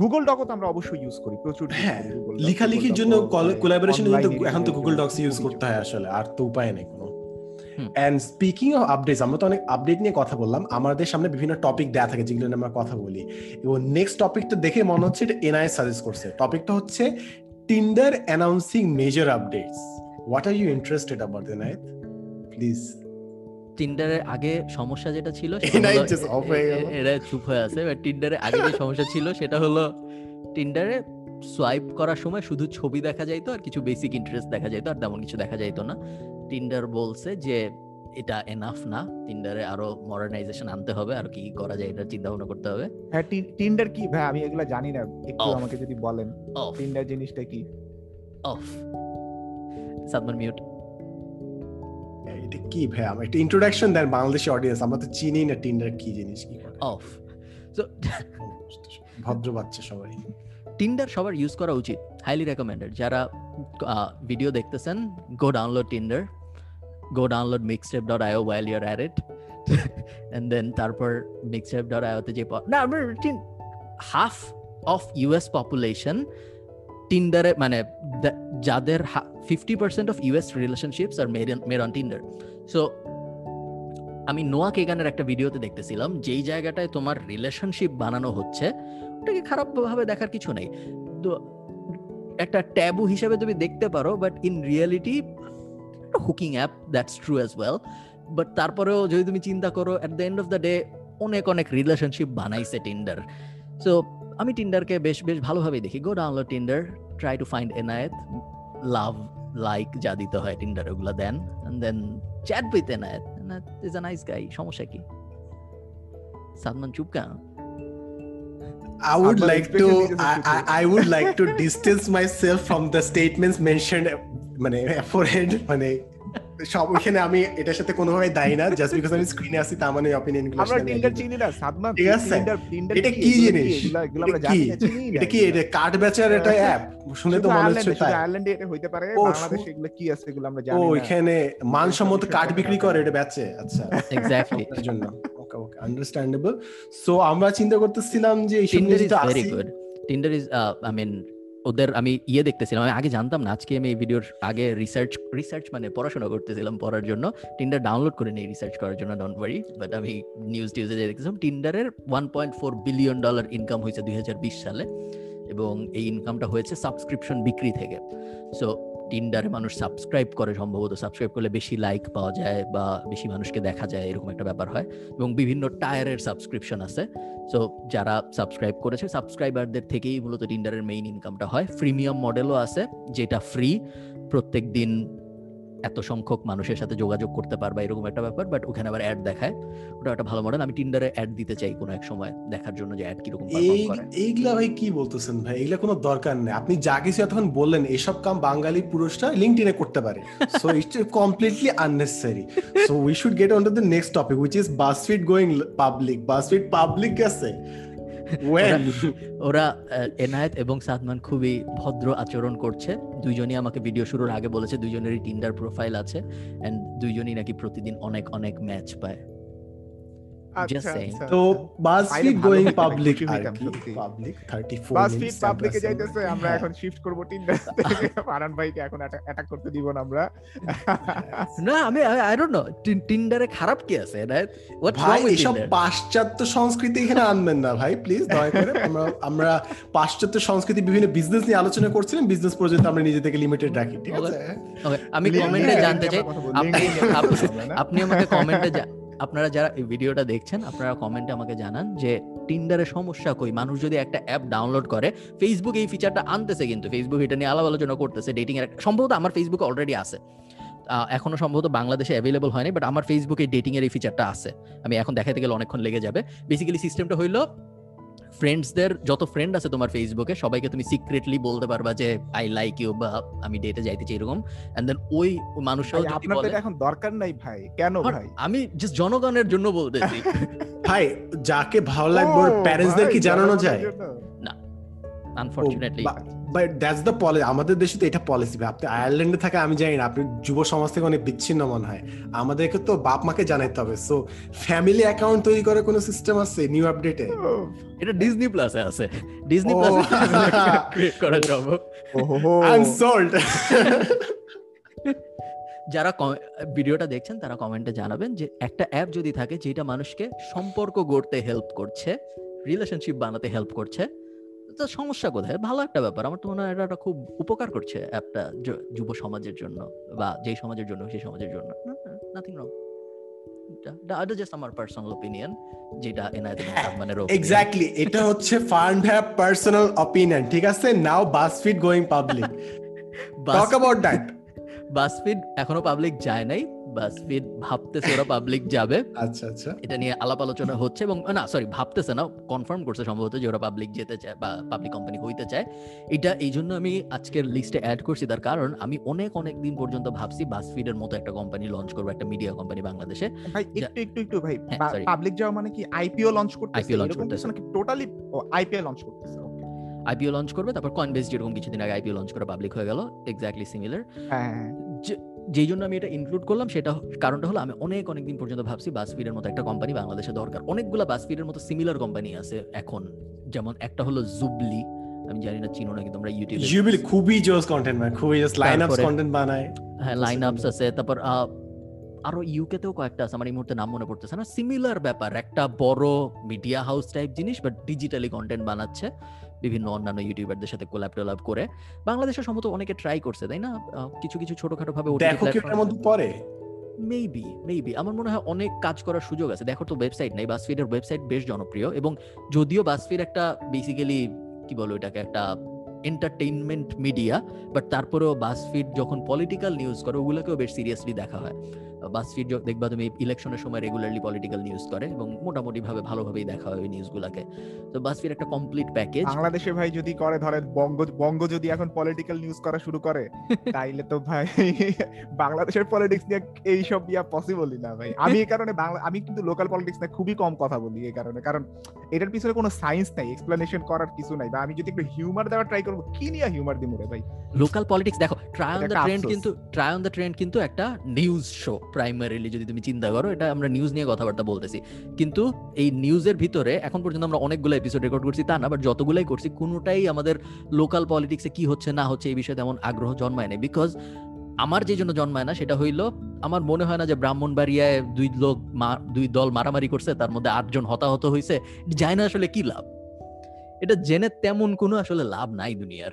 গুগল ডকও তো আমরা অবশ্যই ইউজ করি প্রচুর হ্যাঁ, লেখালেখির জন্য কোলাবোরেশনের জন্য এখন তো গুগল ডক্স ইউজ করতে হয় আসলে আর তো উপায় নেই কোনো। এন্ড স্পিকিং অফ আপডেটস আমরা তো অনেক আপডেট নিয়ে কথা বললাম আমাদের সামনে বিভিন্ন টপিক দেয়া থাকে যেগুলো নিয়ে আমরা কথা বলি। এবং নেক্সট টপিকটা দেখে মনে হচ্ছে এটা এনআই সাজেস্ট করছে। টপিকটা হচ্ছে Tinder announcing major updates what are you interested about এনআইট please টিন্ডারের আগে সমস্যা যেটা ছিল এরা চুপ হয়ে আছে। বাট টিন্ডারে আগে যে সমস্যা ছিল সেটা হলো টিন্ডারে সোয়াইপ করার সময় শুধু ছবি দেখা যাইতো আর কিছু বেসিক ইন্টারেস্ট দেখা যাইতো আর তেমন কিছু দেখা যাইতো না। টিন্ডার বলছে যে এটা এনাফ না। টিন্ডারে আরও মডার্নাইজেশন আনতে হবে আর কি করা যায় এটা চিন্তা ভাবনা করতে হবে। হ্যাঁ টিন্ডার কি? ভাই আমি এগুলা জানি না। একটু আমাকে যদি বলেন। অফ টিন্ডার জিনিসটা কি? অফ সাদমান মিউট এটা কি ভাই? আমার একটা ইন্ট্রোডাকশন দেন বাংলাদেশি অডিয়েন্স আমরা তো চিনি না টিন্ডার কি জিনিস কি অফ সো ভদ্র বাচ্চা সবাই। টিন্ডার সবার ইউজ করা উচিত। হাইলি রেকমেন্ডেড যারা ভিডিও দেখতেছেন go download Tinder mixtape dot io while you're at it and then তারপর ডট আইওতে যে না হাফ অফ ইউএস পপুলেশন টিন্ডারে মানে যাদের fifty percent of US relationships are made on Tinder so আমি নোয়া কেগানের একটা ভিডিওতে দেখতেছিলাম, যেই জায়গাটায় তোমার রিলেশনশিপ বানানো হচ্ছে, ওটাকে খারাপভাবে দেখার কিছু নেই। তো একটা ট্যাবু হিসেবে তুমি দেখতে পারো but in reality hooking app that's true as well but তারপরেও যদি তুমি চিন্তা করো at the end of the day অনেক অনেক রিলেশনশিপ বানাইছে টিন্ডার সো আমি টিন্ডারকে বেশ বেশ ভালোভাবেই দেখি। Go download Tinder try to find Enayet love like যা দিতে হয় টিন্ডার ওগুলো then then chat with Enayet is a nice guy সমস্যা কি? সালমান চুপ কেন? I would like to I, I, I would like to distance myself from the statements mentioned মানে aforehead মানে সব ওইখানে আমি এটার সাথে কোনোভাবে দায়ী না জাস্ট বিকজ আমি স্ক্রিনে আসি তার মানে অপিনিয়নগুলো আমরা টিন্ডার চিনি না সাদমান ঠিক আছে। এটা কি জিনিস? এগুলা এগুলা আমরা এটা কি? এটা কি এটা কার্ড বেচার এটা অ্যাপ শুনে তো মনে হচ্ছে তাই। আয়ারল্যান্ডে এটা হইতে পারে বাংলাদেশে এগুলো কি আছে এগুলো আমরা জানি না। ওইখানে মানসম্মত কার্ড বিক্রি করে এটা বেচে আচ্ছা। এক্স্যাক্টলি তার জন্য। ওকে ওকে আন্ডারস্ট্যান্ডেবল সো আমরা চিন্তা করতেছিলাম যে এইসব টিন্ডার নিয়ে is very good Tinder is I mean ওদের আমি ইয়ে দেখতেছিলাম, আমি আগে জানতাম না, আজকে আমি এই ভিডিওর আগে রিসার্চ রিসার্চ মানে পড়াশোনা করতেছিলাম পড়ার জন্য। টিন্ডার ডাউনলোড করে নিই রিসার্চ করার জন্য ডোন্ট ওয়ারি বাট আমি নিউজ টিউজে যে দেখতেছিলাম টিন্ডারের one point four billion dollar income হয়েছে দুই হাজার বিশ সালে এবং এই ইনকামটা হয়েছে সাবস্ক্রিপশন বিক্রি থেকে। সো টিন্ডারে মানুষ সাবস্ক্রাইব করে সম্ভবত। সাবস্ক্রাইব করলে বেশি লাইক পাওয়া যায় বা বেশি মানুষকে দেখা যায়, এরকম একটা ব্যাপার হয়। এবং বিভিন্ন টায়ারের সাবস্ক্রিপশন আছে। সো যারা সাবস্ক্রাইব করেছে সাবস্ক্রাইবারদের থেকেই মূলত টিন্ডারের মেইন ইনকামটা হয়। ফ্রিমিয়াম মডেলও আছে, যেটা ফ্রি প্রত্যেক দিন এত সংখ্যক মানুষের সাথে যোগাযোগ করতে পারবা এরকম একটা ব্যাপার বাট ওখানে আবার অ্যাড দেখায়। ওটা একটা ভালো মডেল আমি টিন্ডারে অ্যাড দিতে চাই কোনো এক সময় দেখার জন্য যে অ্যাড কীরকম এই এইগুলা ভাই কি বলতেছেন ভাই? এগুলা কোনো দরকার নেই। আপনি যা কিছু এতক্ষণ বললেন এসব কাম বাঙালি পুরুষরা লিঙ্কডিনে করতে পারে। So it's completely unnecessary so we should get on to the next topic which is BuzzFeed going public BuzzFeed public গেছে। ওরা এনায়েত এবং সাদমান খুবই ভদ্র আচরণ করছে। দুইজনই আমাকে ভিডিও শুরুর আগে বলেছে দুইজনেরই টিন্ডার প্রোফাইল আছে এন্ড দুইজনই নাকি প্রতিদিন অনেক অনেক ম্যাচ পায়। Just saying. তো। বাসফিট ভালো গোয়িং হতো, পাবলিক আর কি। পাবলিক 34 বাসফিট পাবলিকে যাইতেছে আমরা। এখন শিফট করব টিন্ডার থেকে। ফারান ভাইকে এখন অ্যাটাক করতে দিব না আমরা। না আমি আই ডোন্ট নো টিন্ডারে খারাপ কি আছে? রং উইথ পাশ্চাত্য সংস্কৃতি এখানে আনবেন না ভাই প্লিজ দয়া করে। আমরা আমরা পাশ্চাত্য সংস্কৃতি বিভিন্ন বিজনেস নিয়ে আলোচনা করছিলাম বিজনেস পর্যন্ত আমরা নিজে থেকে লিমিটেড রাখি ঠিক আছে? আমি কমেন্টে জানতে চাই? আপনি আমাকে কমেন্টে আপনারা যারা এই ভিডিওটা দেখছেন, আপনারা কমেন্টে আমাকে জানান যে টিন্ডারের সমস্যা কই? মানুষ যদি একটা অ্যাপ ডাউনলোড করে ফেসবুক এই ফিচারটা আনতেছে কিন্তু। ফেসবুক এটা নিয়ে আলাপ আলোচনা করতেছে ডেটিং এর সম্ভবত আমার ফেসবুকে অলরেডি আছে। এখনও সম্ভবত বাংলাদেশে অ্যাভেলেবল হয়নি বাট আমার ফেসবুকে ডেটিং এর এই ফিচারটা আছে। আমি এখন দেখাতে গেলে অনেকক্ষণ লেগে যাবে। বেসিক্যালি সিস্টেমটা হইল ফ্রেন্ডসদের যত ফ্রেন্ড আছে তোমার ফেসবুকে সবাইকে তুমি সিক্রেটলি বলতে পারবা যে আই লাইক ইউ বা আমি ডেটে যাইতে চাই এরকম। এন্ড দেন ওই মানুষরাও যদি আপনার তো বলে এখন দরকার নাই ভাই। কেন ভাই? আমি জাস্ট জনগণের জন্য বলতেছি। ভাই যাকে ভালো লাগবে ওর প্যারেন্টসদের কি জানানো যায়? না unfortunately but that's the policy আমাদের দেশে তো এটা পলিসি ভাই। আপনি আয়ারল্যান্ডে থাকে আমি জানি না আপনি যুব সমাজ থেকে অনেক বিচ্ছিন্ন মনে হয়। আমাদেরকে তো বাপ মাকে জানাইতে হবে। সো ফ্যামিলি অ্যাকাউন্ট তৈরি করার কোনো সিস্টেম আছে নিউ আপডেটে এটা ডিজনি প্লাসে আছে। ডিজনি। প্লাসে ক্রিয়েট করা সম্ভব। ওহো। আই এম সোল্ড যারা ভিডিওটা দেখছেন তারা কমেন্টে জানাবেন যে একটা অ্যাপ যদি থাকে যেটা মানুষকে সম্পর্ক গড়তে হেল্প করছে রিলেশনশিপ বানাতে হেল্প করছে তো সমস্যা কোথায়? ভালো একটা ব্যাপার। আমার তো মনে হয় এটা খুব উপকার করছে অ্যাপটা যুব সমাজের জন্য বা যেই সমাজের জন্য সেই সমাজের জন্য। নাথিং রং এটা জাস্ট আমার পার্সোনাল যেটা এনায়েত এক্স্যাক্টলি এটা হচ্ছে ফার্ম পার্সোনাল অপিনিয়ন ঠিক আছে? Now BuzzFeed going public talk about that BuzzFeed এখনও পাবলিক যায় নাই। বাসফিড ভাবতেছে ওরা পাবলিক যাবে। আচ্ছা আচ্ছা। এটা নিয়ে আলাপ আলোচনা হচ্ছে এবং না সরি ভাবতেছে না কনফার্ম করছে সম্ভবত যে ওরা পাবলিক যেতে চায় বা পাবলিক কোম্পানি হইতে চায়। এটা এই জন্য আমি আজকের লিস্টে অ্যাড করছি তার কারণ আমি অনেক অনেক দিন পর্যন্ত ভাবছি বাসফিডের মতো একটা কোম্পানি লঞ্চ করব একটা মিডিয়া কোম্পানি বাংলাদেশে। ভাই একটু একটু একটু ভাই হ্যাঁ, পাবলিক যাওয়া মানে কি আইপিও লঞ্চ করতেছে? Launch এরকম কিছু করতেছে। নাকি টোটালি আইপিও লঞ্চ করতেছে. আইপিও লঞ্চ করবে তারপর কয়েনবেস যেরকম কিছুদিন আগে আইপিও লঞ্চ করে পাবলিক হয়ে গেল এক্স্যাক্টলি সিমিলার হ্যাঁ হ্যাঁ, যেই জন্য আমি এটা ইনক্লুড করলাম সেটা কারণটা হলো আমি অনেক অনেক দিন পর্যন্ত ভাবছি বাসফিডের মতো একটা কোম্পানি বাংলাদেশে দরকার। অনেকগুলো বাসফিডের মতো সিমিলার কোম্পানি আছে এখন। যেমন একটা হলো জুবলি আমি জানি না চিনো নাকি তোমরা ইউটিউবে ইউবিলি খুবই জোস কন্টেন্ট মানে খুবই জাস্ট লাইন আপস কন্টেন্ট বানায়। হ্যাঁ লাইন আপস আছে তারপর আহ, আরও ইউকে তেও কয়েকটা আছে আমার এই মুহূর্তে নাম মনে পড়তেছে না। সিমিলার ব্যাপার একটা বড় মিডিয়া হাউস টাইপ জিনিস বাট ডিজিটালি কন্টেন্ট বানাচ্ছে। বিভিন্ন অন্যান্য ইউটিউবারদের সাথে কোলাপ টোলাপ করে। বাংলাদেশে সম্ভবত অনেকে ট্রাই করছে তাই না? কিছু কিছু ছোটখাটো ভাবে দেখো কি ওটার মধ্যে পড়ে? মেবি মেবি আমার মনে হয় অনেক কাজ করার সুযোগ আছে। দেখো তো ওয়েবসাইট নেই বাসফিডের ওয়েবসাইট বেশ জনপ্রিয় এবং যদিও বাসফিড একটা বেসিক্যালি কি বলো এটাকে একটা এন্টারটেইনমেন্ট মিডিয়া বাট তারপরেও বাসফিড যখন পলিটিক্যাল নিউজ করে ওগুলোকেও বেশ সিরিয়াসলি দেখা হয়। বাসফিড দেখবা তুমি ইলেকশনের সময় রেগুলারলি পলিটিক্যাল নিউজ করে এবং মোটামুটি ভাবে ভালোভাবেই দেখা হয় ওই নিউজগুলোকে তো বাসফিড একটা কমপ্লিট প্যাকেজ বাংলাদেশে ভাই যদি করে ধরে বঙ্গ বঙ্গ যদি এখন পলিটিক্যাল নিউজ করা শুরু করে তাইলে তো ভাই বাংলাদেশের পলিটিক্স নিয়ে এইসব ইয়া পসিবলই না ভাই। আমি এই কারণে বাংলা আমি কিন্তু লোকাল পলিটিক্স নিয়ে খুবই কম কথা বলি এই কারণে। কারণ এটার পিছনে কোনো সায়েন্স নাই এক্সপ্লেনেশন করার কিছু নাই। বা আমি যদি একটু হিউমার দেওয়ার ট্রাই করব কি নিয়ে হিউমার দিমু রে ভাই? লোকাল পলিটিক্স দেখো ট্রাই অন দ্য ট্রেন্ড কিন্তু ট্রাই অন দ্য ট্রেন্ড কিন্তু একটা নিউজ শো প্রাইমারিলি যদি তুমি চিন্তা করো, এটা আমরা নিউজ নিয়ে কথাবার্তা বলতেছি। কিন্তু এই নিউজের ভিতরে এখন পর্যন্ত আমরা অনেকগুলো এপিসোড রেকর্ড করছি, তা না বাট যতগুলাই করছি, কোনোটাই আমাদের লোকাল পলিটিক্সে কি হচ্ছে, না হচ্ছে, এই বিষয়ে তেমন আগ্রহ জন্মায় না বিকজ আমার যে জন্য জন্মায় না, সেটা হইল, আমার মনে হয় না যে ব্রাহ্মণবাড়িয়ায় দুই লোক দুই দল মারামারি করছে, তার মধ্যে আটজন হতাহত হয়েছে যায় না আসলে কি লাভ। এটা জেনে তেমন কোনো আসলে লাভ নাই দুনিয়ার।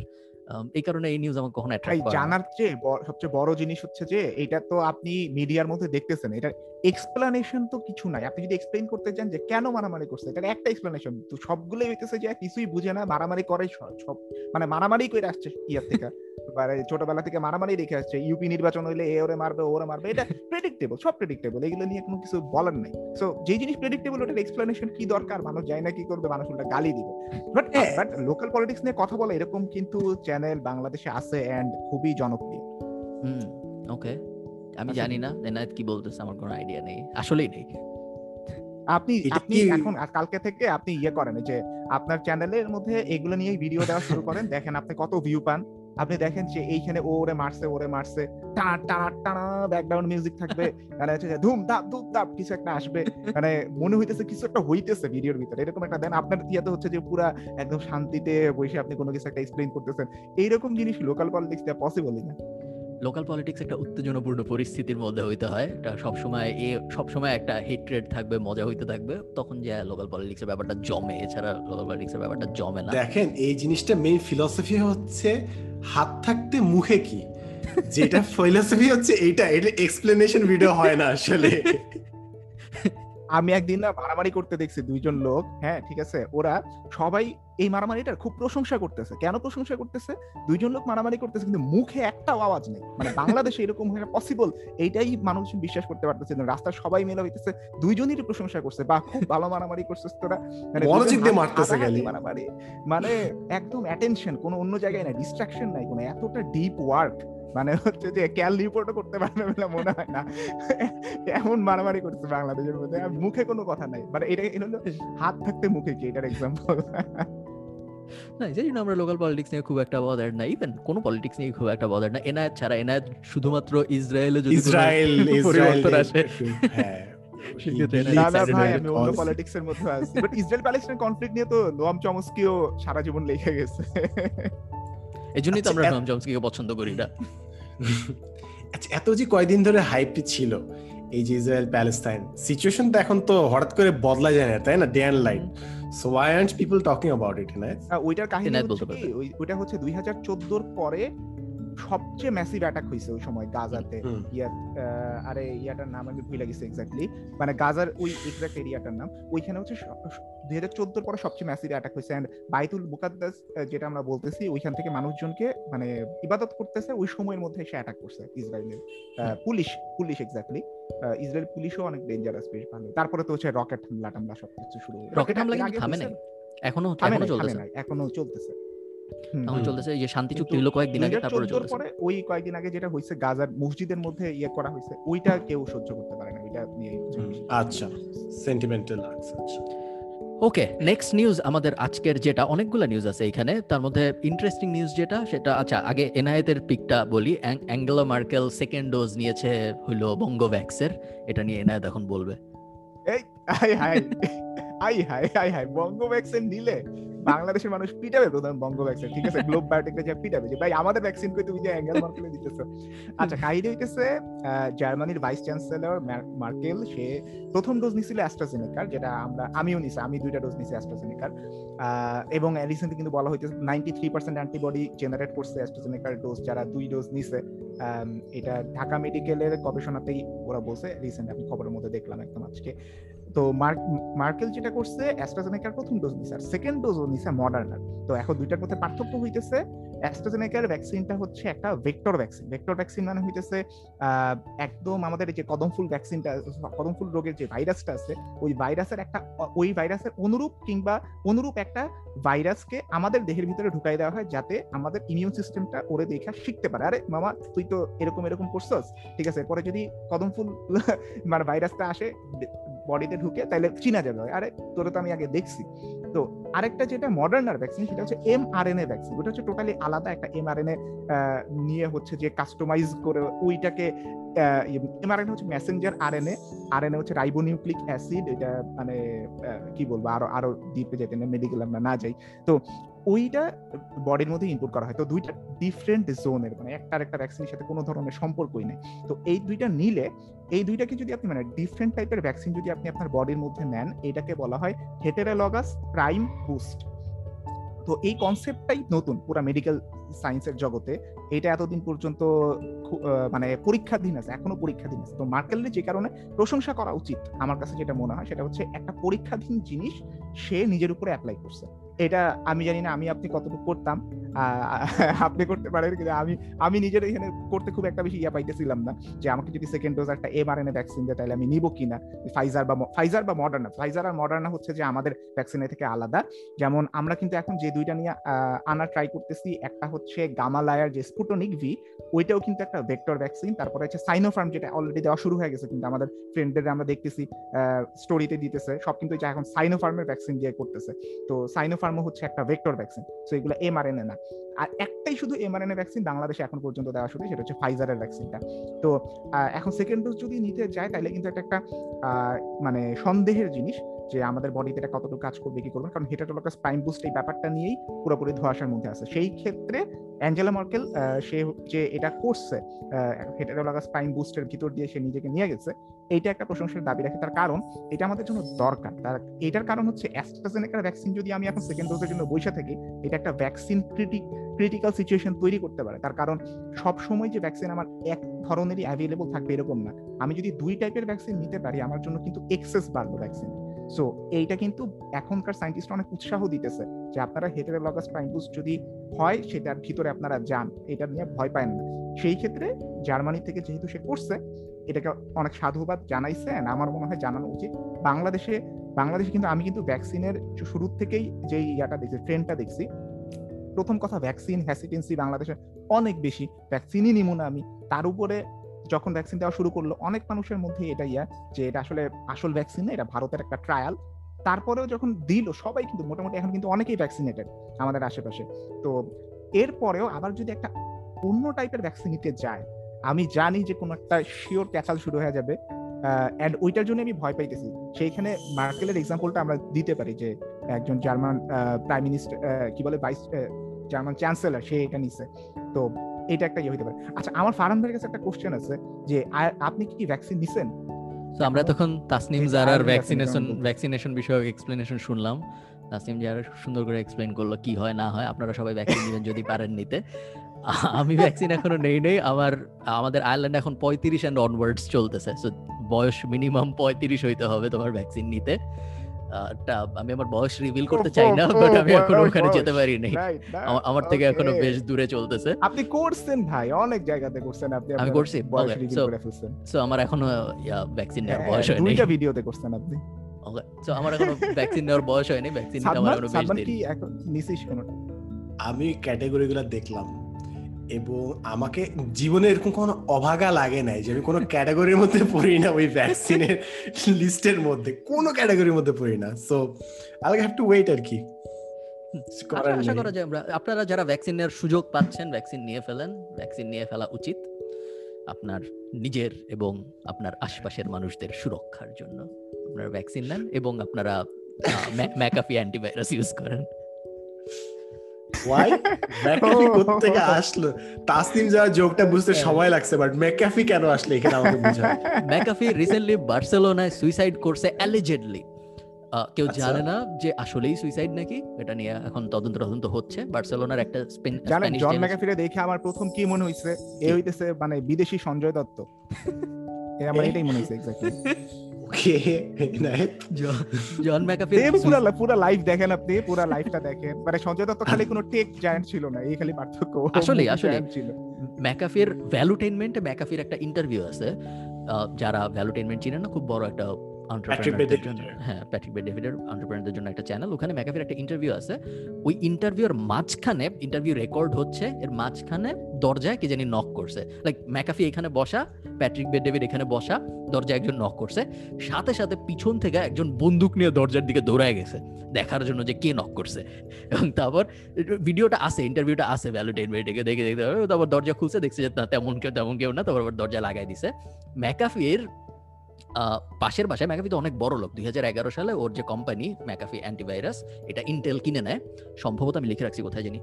এই কারণে এই নিউজ আমার কখনো অ্যাট্রাক্ট জানার চেয়ে সবচেয়ে বড় জিনিস হচ্ছে যে এটা তো আপনি মিডিয়ার মধ্যে দেখতেছেন। এটা এক্সপ্লেনেশন তো কিছু নাই। আপনি যদি এক্সপ্লেন করতে চান যে কেন মারামারি করছে এটা একটা এক্সপ্লেনেশন তো সবগুলোই হইতেছে যে কিছুই বুঝে না মারামারি করে সব মানে মারামারি করে আসছে ইয়ার থেকে। মানে ছোটবেলা থেকে মারামারি রেখে আসছে। ইউপি নির্বাচন হইলে এ ওরে মারবে ওরে মারবে এটা প্রেডিক্টেবল সব প্রেডিক্টেবল এগুলো নিয়ে কোনো কিছু বলার নাই। সো যেই জিনিস প্রেডিক্টেবল ওটার এক্সপ্লেনেশন কি দরকার? মানুষ যায় না কি করবে মানুষ উল্টা গালি দিবে। বাট। বাট লোকাল পলিটিক্স নিয়ে কথা বলা এরকম কিন্তু চ্যানেল বাংলাদেশে আছে এন্ড খুবই জনপ্রিয়। হুম ওকে আমি আচ্ছা। জানি না এনায়েত কি বলতেছে আমার কোনো আইডিয়া নেই। আসলেই নেই। আপনি আপনি এখন কালকে থেকে আপনি ইয়ে করেন যে আপনার চ্যানেলের মধ্যে এগুলো নিয়ে ভিডিও দেওয়া শুরু করেন। দেখেন আপনি কত ভিউ পান। আপনি দেখেন যে এইখানে ও ওরে মারছে ওরে মারছে। টানা টানা টানা ব্যাকগ্রাউন্ড মিউজিক থাকবে। মানে হচ্ছে যে ধুম ধাপ ধুম ধাপ কিছু একটা আসবে। মানে মনে হইতেছে কিছু একটা হইতেছে ভিডিওর ভিতরে। এরকম একটা দেন আপনার ইয়াতে হচ্ছে যে পুরা একদম শান্তিতে বসে আপনি কোনো কিছু একটা এক্সপ্লেইন করতেছেন। এইরকম জিনিস লোকাল পলিটিক্স দেওয়া পসিবলই না। লোকাল পলিটিক্স একটা উত্তেজনাপূর্ণ পরিস্থিতির মধ্যে হইতে হয়। এটা সবসময় এ সবসময় একটা হেট্রেড থাকবে মজা হইতে থাকবে। তখন যে লোকাল পলিটিক্সের ব্যাপারটা জমে এছাড়া লোকাল পলিটিক্সের ব্যাপারটা জমে না। দেখেন এই জিনিসটা মেইন ফিলসফি হচ্ছে হাত থাকতে মুখে কি? যেটা ফিলসফি হচ্ছে এইটা এটা এক্সপ্লেনেশন ভিডিও হয় না আসলে। আমি একদিন না মারামারি করতে দেখছি দুইজন লোক হ্যাঁ ঠিক আছে? ওরা সবাই এই মারামারিটার খুব প্রশংসা করতেছে। কেন প্রশংসা করতেছে? দুইজন লোক মারামারি করতেছে কিন্তু মুখে একটাও আওয়াজ নেই। মানে বাংলাদেশে এরকম হয় পসিবল এইটাই মানুষ বিশ্বাস করতে পারতেছে না। রাস্তার সবাই মেলা হইতেছে দুইজনেরই প্রশংসা করছে বা খুব ভালো মারামারি করছিস তোরা। মানে মনোযোগ দিয়ে মারতেছে খালি। মারামারি। মানে একদম অ্যাটেনশন কোনো অন্য জায়গায় না ডিস্ট্রাকশন নাই কোনো এতটা ডিপ ওয়ার্ক মানে হচ্ছে যে ক্যাল রিপোর্টও করতে পারবে বলে মনে হয় না। এমন মারামারি করছে বাংলাদেশের মধ্যে। মুখে কোনো কথা নাই। মানে এটা এটা হলো হাত থাকতে মুখে কি? এটার এক্সাম্পল না সেই জন্য আমরা লোকাল পলিটিক্স নিয়ে খুব একটা বদার না। ইভেন কোনো পলিটিক্স নিয়ে খুব একটা বদার না। এনায়েত ছাড়া এনায়েত শুধুমাত্র ইসরায়েলে যদি ইসরায়েল ইসরায়েল পরিবর্তন আসে। হ্যাঁ। সেক্ষেত্রে He না না ভাই আমি অন্য cause- এর মধ্যে আছি। বাট ইসরায়েল প্যালেস্টাইন কনফ্লিক্ট নিয়ে তো নোয়াম চমস্কিও সারা জীবন লেগে গেছে। এই জন্যই তো আচ্ছা, আমরা এত- নম চমস্কিকে পছন্দ করি না আচ্ছা এত যে কয়দিন ধরে হাইপটি ছিল এই যে ইসরায়েল প্যালেস্তাইন সিচুয়েশন তো এখন তো হঠাৎ করে বদলা যায় না তাই না? Day and light so why aren't people talking about it না ওইটার কাহিনী ওইটা হচ্ছে দুই হাজার চোদ্দোর পরে সবচেয়ে ম্যাসিভ অ্যাটাক হয়েছে ওই সময় গাজাতে। আহ, আরে ইয়াটার নাম আমি ভুলে গেছি এক্স্যাক্টলি মানে গাজার ওই এক্সাক্ট এরিয়াটার নাম। ওইখানে হচ্ছে দুই হাজার চোদ্দোর পরে সবচেয়ে ম্যাসিভ অ্যাটাক হয়েছে অ্যান্ড বাইতুল মুকাদ্দাস যেটা আমরা বলতেছি ওইখান থেকে মানুষজনকে মানে ইবাদত করতেছে। ওই সময়ের মধ্যে এসে অ্যাটাক করছে ইসরায়েলের। পুলিশ পুলিশ এক্স্যাক্টলি ইসরায়েল পুলিশও অনেক ডেঞ্জারাস বেশ ভালো। তারপরে তো হচ্ছে রকেট হামলা টামলা সবকিছু শুরু। রকেট হামলা কিন্তু থামে? নাই। এখনও এখনও চলতেছে। নাই, এখনও চলতেছে। হুম। চলতেছে যে শান্তি চুক্তি হলো কয়েকদিন আগে তারপরে চলতেছে পরে ওই কয়েকদিন আগে যেটা হয়েছে গাজার মসজিদের মধ্যে ইয়ে করা হয়েছে ওইটা কেউ সহ্য করতে পারে না নিয়ে। আচ্ছা সেন্টিমেন্টাল আচ্ছা ওকে নেক্সট নিউজ আমাদের আজকের যেটা অনেকগুলো নিউজ আছে এখানে তার মধ্যে ইন্টারেস্টিং নিউজ যেটা সেটা আচ্ছা আগে এনআইএতের পিকটা বলি অ্যাঙ্গেলা মার্কেল সেকেন্ড ডোজ নিয়েছে হইল বঙ্গভ্যাক্সের এটা নিয়ে এনআইএত এখন বলবে এই hi hi I hi hi hi Banga vaccine নিলে বাংলাদেশের মানুষ পিটাবে বঙ্গ ভ্যাকসিন ঠিক আছে? গ্লোব বায়োটেকটা যে পিটাবে, যে ভাই, আমাদের ভ্যাকসিন কই তুমি যে অ্যাঙ্গেল মার্কেলে দিতেছো? আচ্ছা কাহিনী হইতেছে জার্মানির ভাইস চ্যান্সেলর মার্কেল সে প্রথম ডোজ নিছিল অ্যাস্ট্রাজেনেকার যেটা আমরা, আমিও নিছি, আমি দুইটা ডোজ নিছি অ্যাস্ট্রাজেনেকার এবং রিসেন্টলি কিন্তু বলা হইতেছে ninety three percent antibody generate করছে অ্যাস্ট্রাজেনেকার ডোজ যারা দুই ডোজ নিছে। এটা ঢাকা মেডিকেলের গবেষণাতেই ওরা বলছে রিসেন্ট আমি খবরের মধ্যে দেখলাম একদম আজকে। তো মার্ক, মার্কেল যেটা করছে অ্যাস্ট্রাজেনেকার প্রথম ডোজ নিছে, আর সেকেন্ড ডোজও নিছে মডার্নার তো এখন দুইটার মধ্যে পার্থক্য হইতেছে অ্যাস্ট্রাজেনেকার ভ্যাকসিনটা হচ্ছে একটা ভেক্টর ভ্যাকসিন ভেক্টর ভ্যাকসিন মানে হইতেছে একদম আমাদের যে কদমফুল ভ্যাকসিনটা কদমফুল রোগের যে ভাইরাসটা আছে, ওই ভাইরাসের একটা, ওই ভাইরাসের অনুরূপ কিংবা অনুরূপ একটা ভাইরাসকে আমাদের দেহের ভিতরে ঢুকাই দেওয়া হয়, যাতে আমাদের ইমিউন সিস্টেমটা ওরে দেখা শিখতে পারে। আরে মামা, তুই তো এরকম এরকম করছস, ঠিক আছে? পরে যদি কদমফুল মানে ভাইরাসটা আসে বডিতে ঢুকে তাহলে চিনা যাবে। আরে, তোরে তো আমি আগে দেখছি। তো আরেকটা যেটা মডার্নার ভ্যাকসিন সেটা হচ্ছে M R N A vaccine ওটা হচ্ছে টোটালি আলাদা একটা এম আর এন এ নিয়ে হচ্ছে যে কাস্টমাইজ করে ওইটাকে এম আর এন হচ্ছে messenger R N A R N A হচ্ছে রাইবোনিউক্লিক অ্যাসিড এটা মানে কি বলব, আরও আরও ডিপে যেতে না মেডিকেল আমরা না যাই। তো ওইটা বডির মধ্যে ইনপুট করা হয়। তো দুইটা ডিফারেন্ট জোনের মানে একটা একটা ভ্যাকসিনের সাথে কোনো ধরনের সম্পর্কই নেই। তো এই দুইটা নিলে, এই দুইটাকে যদি আপনি মানে ডিফারেন্ট টাইপের ভ্যাকসিন যদি আপনি আপনার বডির মধ্যে নেন, এটাকে বলা হয় হেটেরালগাস প্রাইম বুস্ট তো এই কনসেপ্টটাই নতুন, পুরো মেডিকেল সায়েন্সের জগতে, এটা এতদিন পর্যন্ত মানে পরীক্ষাধীন আছে, এখনও পরীক্ষাধীন আছে। তো মার্কেলের যে কারণে প্রশংসা করা উচিত, আমার কাছে যেটা মনে হয়, সেটা হচ্ছে একটা পরীক্ষাধীন জিনিস সে নিজের উপরে অ্যাপ্লাই করছে। এটা আমি জানি না আমি আপনি কতটুকু করতাম আপনি করতে পারেন কিন্তু আমি আমি নিজের এখানে করতে খুব একটা বেশি ইয়া পাইতেছিলাম না যে আমাকে যদি সেকেন্ড ডোজ একটা এমআরএনএ ভ্যাকসিন দেয়, তাহলে আমি নিব কিনা? ফাইজার বা ফাইজার বা মডার্না ফাইজার আর মডার্না হচ্ছে যে আমাদের ভ্যাকসিনের থেকে আলাদা। যেমন আমরা কিন্তু এখন যে দুইটা নিয়ে আনা ট্রাই করতেছি, একটা হচ্ছে গামালায়ার যে স্পুটনিক ভি ওইটাও কিন্তু একটা ভেক্টর ভ্যাকসিন তারপরে হচ্ছে সাইনোফার্ম যেটা অলরেডি দেওয়া শুরু হয়ে গেছে কিন্তু আমাদের ফ্রেন্ডদের আমরা দেখতেছি স্টোরিতে দিতেছে। সব কিন্তু এখন সাইনোফার্মের ভ্যাকসিন দিয়ে করতেছে। তো সাইনোফার্মও হচ্ছে একটা ভেক্টর ভ্যাকসিন তো এগুলো এমআরএনএ না। আর একটাই শুধু এমআরএনএ ভ্যাকসিন বাংলাদেশে এখন পর্যন্ত দেওয়া শুরু সেটা হচ্ছে ফাইজারের ভ্যাকসিনটা তো এখন সেকেন্ড ডোজ যদি নিতে যায় তাহলে কিন্তু একটা আহ, মানে সন্দেহের জিনিস। যে আমাদের বডিতে এটা কতটুকু কাজ করবে, কি করবে। কারণ হেটাটোলকাস প্রাইম বুস্ট এই ব্যাপারটা নিয়েই পুরোপুরি ধোয়াশার মধ্যে আছে। সেই ক্ষেত্রে অ্যাঞ্জেলা মার্কেল সে যে এটা করছে হেটাটোলকাস প্রাইম বুস্টের ভিতর দিয়ে সে নিজেকে নিয়ে গেছে, এইটা একটা প্রশংসার দাবি রাখে। তার কারণ, এটা আমাদের জন্য দরকার। তার, এটার কারণ হচ্ছে অ্যাস্ট্রাজেনেকার ভ্যাকসিন যদি আমি এখন সেকেন্ড ডোজের জন্য বসে থাকি, এটা একটা ভ্যাকসিন ক্রিটিক ক্রিটিক্যাল সিচুয়েশন তৈরি করতে পারে। তার কারণ সব সময় যে ভ্যাকসিন আমার এক ধরনেরই অ্যাভেলেবল থাকবে এরকম না। আমি যদি দুই টাইপের ভ্যাকসিন নিতে পারি, আমার জন্য কিন্তু এক্সেস বাড়লো ভ্যাকসিন সো এইটা কিন্তু এখনকার সায়েন্টিস্ট অনেক উৎসাহ দিতেছে যে আপনারা হেটারোলগাস প্রাইম বুস্ট যদি হয়, সেটার ভিতরে আপনারা যান, এটা নিয়ে ভয় পায় না। সেই ক্ষেত্রে জার্মানি থেকে যেহেতু সে করছে, এটাকে অনেক সাধুবাদ জানাইছে and আমার মনে হয় জানানো উচিত। বাংলাদেশে বাংলাদেশে কিন্তু আমি কিন্তু ভ্যাকসিনের শুরুর থেকেই যে ইয়াটা দেখছি ট্রেন্ডটা দেখছি, প্রথম কথা ভ্যাকসিন হ্যাসিটেন্সি বাংলাদেশে অনেক বেশি। ভ্যাকসিনই নিমু না আমি। তার উপরে যখন ভ্যাকসিন দেওয়া শুরু করল, অনেক মানুষের মধ্যে এটা ইয়া যে এটা আসলে আসল ভ্যাকসিন না, এটা ভারতের একটা ট্রায়াল তারপরেও যখন দিল, সবাই কিন্তু মোটামুটি এখন কিন্তু অনেকেই ভ্যাকসিনেটেড আমাদের আশেপাশে। তো এরপরেও আবার যদি একটা অন্য টাইপের ভ্যাকসিন নিতে যায়, আমি জানি যে কোনো একটা শিওর ক্যাচাল শুরু হয়ে যাবে অ্যান্ড ওইটার জন্য আমি ভয় পাইতেছি। সেইখানে মার্কেলের এক্সাম্পলটা আমরা দিতে পারি যে একজন জার্মান প্রাইম মিনিস্টার কি বলে ভাইস জার্মান চ্যান্সেলর সে এটা নিছে। তো এটা একটা ইয়ে হতে পারে। আচ্ছা আমার ফারান ভাইয়ের কাছে একটা কোশ্চেন আছে যে আপনি কি ভ্যাকসিন নিছেন? তো আমরা তখন তাসনিম জারার ভ্যাকসিনেশন। ভ্যাকসিনেশন বিষয়ক এক্সপ্লেনেশন শুনলাম। তাসনিম জারা সুন্দর করে এক্সপ্লেন করল কি হয় না হয় আপনারা সবাই ভ্যাকসিন নেবেন যদি পারেন নিতে। আমি ভ্যাকসিন এখনও নেই নেই আমার আমাদের আয়ারল্যান্ড এখন পঁয়ত্রিশ অ্যান্ড অনওয়ার্ডস চলতেছে। সো বয়স মিনিমাম পঁয়ত্রিশ হইতে হবে তোমার ভ্যাকসিন নিতে। আমি আমার বয়স রিভিল করতে চাই না বাট আমি এখনও ওখানে যেতে। পারি নাই আমার থেকে এখনও বেশ দূরে চলতেছে। আপনি করছেন ভাই অনেক জায়গাতে করছেন আপনি আমি করছি? সো আমার এখনও ভ্যাকসিন নেওয়ার বয়স হয়নি। দুইটা ভিডিওতে করছেন আপনি। সো আমার এখনও ভ্যাকসিন নেওয়ার বয়স হয়নি ভ্যাকসিন নিতে আমার সাদমান এখনও বেশ দেরি। কি এখন নিছিস কোনটা? আমি ক্যাটাগরিগুলো দেখলাম। এবং আমাকে জীবনে এরকম কোনো অভাগা লাগে নাই যে আমি কোনো ক্যাটাগরির মধ্যে পড়ি না ওই ভ্যাকসিনের লিস্টের মধ্যে। কোনো ক্যাটাগরির মধ্যে পড়ি না। So I have to wait আর কি। আশা- আশা করা যায় আমরা। আপনারা যারা ভ্যাকসিন নেওয়ার সুযোগ পাচ্ছেন ভ্যাকসিন নিয়ে ফেলেন ভ্যাকসিন নিয়ে ফেলা উচিত আপনার নিজের এবং আপনার আশপাশের মানুষদের সুরক্ষার জন্য। আপনারা ভ্যাকসিন নেন এবং আপনারা ম্যাকাফি অ্যান্টিভাইরাস ইউজ করেন। Why McAfee Oh. কোত্থেকে আসলো? তাসনিম যাওয়ার জোকটা বুঝতে। সময় লাগছে বাট ম্যাকাফি কেন আসলো এখানে আমাকে বুঝা ম্যাকাফি রিসেন্টলি বার্সেলোনায় সুইসাইড করছে অ্যালিজেডলি কেউ আচ্ছা। জানে না যে আসলেই সুইসাইড নাকি? এটা নিয়ে এখন তদন্ত তদন্ত হচ্ছে। বার্সেলোনার একটা স্পেন- জানেন জন ম্যাকাফিরে দেখে আমার প্রথম কি মনে হইছে? এ হইতেছে মানে বিদেশি সঞ্জয় দত্ত। এ আমার এটাই মনে হইছে exactly okay Enayet John- John McAfee পুরো পুরো লাইভ দেখেন আপনি পুরো লাইভটা দেখেন। মানে সঞ্জয় দত্ত খালি কোনো টেক জায়ান্ট ছিল না এই খালি পার্থক্য। আসলে ছিল। ম্যাকাফির ভ্যালুটেনমেন্টে ম্যাকাফির একটা ইন্টারভিউ আছে। আহ, যারা ভ্যালুটেনমেন্ট চিনেন না খুব বড় একটা entrepreneurদের জন্য। হ্যাঁ প্যাট্রিক ডেভিডের এন্টারপ্রেনারদের জন্য একটা চ্যানেল ওখানে ম্যাকাফির একটা ইন্টারভিউ আছে। ওই ইন্টারভিউর মাঝখানে ইন্টারভিউ রেকর্ড হচ্ছে এর মাঝখানে দরজায় কি জানি নক করছে। লাইক ম্যাকাফি এখানে বসা প্যাট্রিক বে ডেভিড এখানে বসা দরজায় একজন নক করছে। সাথে সাথে পিছন থেকে একজন বন্দুক নিয়ে দরজার দিকে দৌড়ায় গেছে দেখার জন্য যে কে নক করছে। এবং তারপর ভিডিওটা আছে ইন্টারভিউটা আছে ভ্যালুটেনমেন্ট দেখে দেখে দেখে তারপর দরজা খুলছে দেখছে যে তেমন কেউ তেমন কেউ না তারপর দরজা লাগাই দিছে। ম্যাকাফির পাশের বাসায় ম্যাকাফি তো অনেক বড় লোক। দুই হাজার এগারো সালে ওর যে কোম্পানি ম্যাকাফি অ্যান্টিভাইরাস এটা ইন্টেল কিনে নেয়। সম্ভবত আমি লিখে রাখছি কোথায় জানি।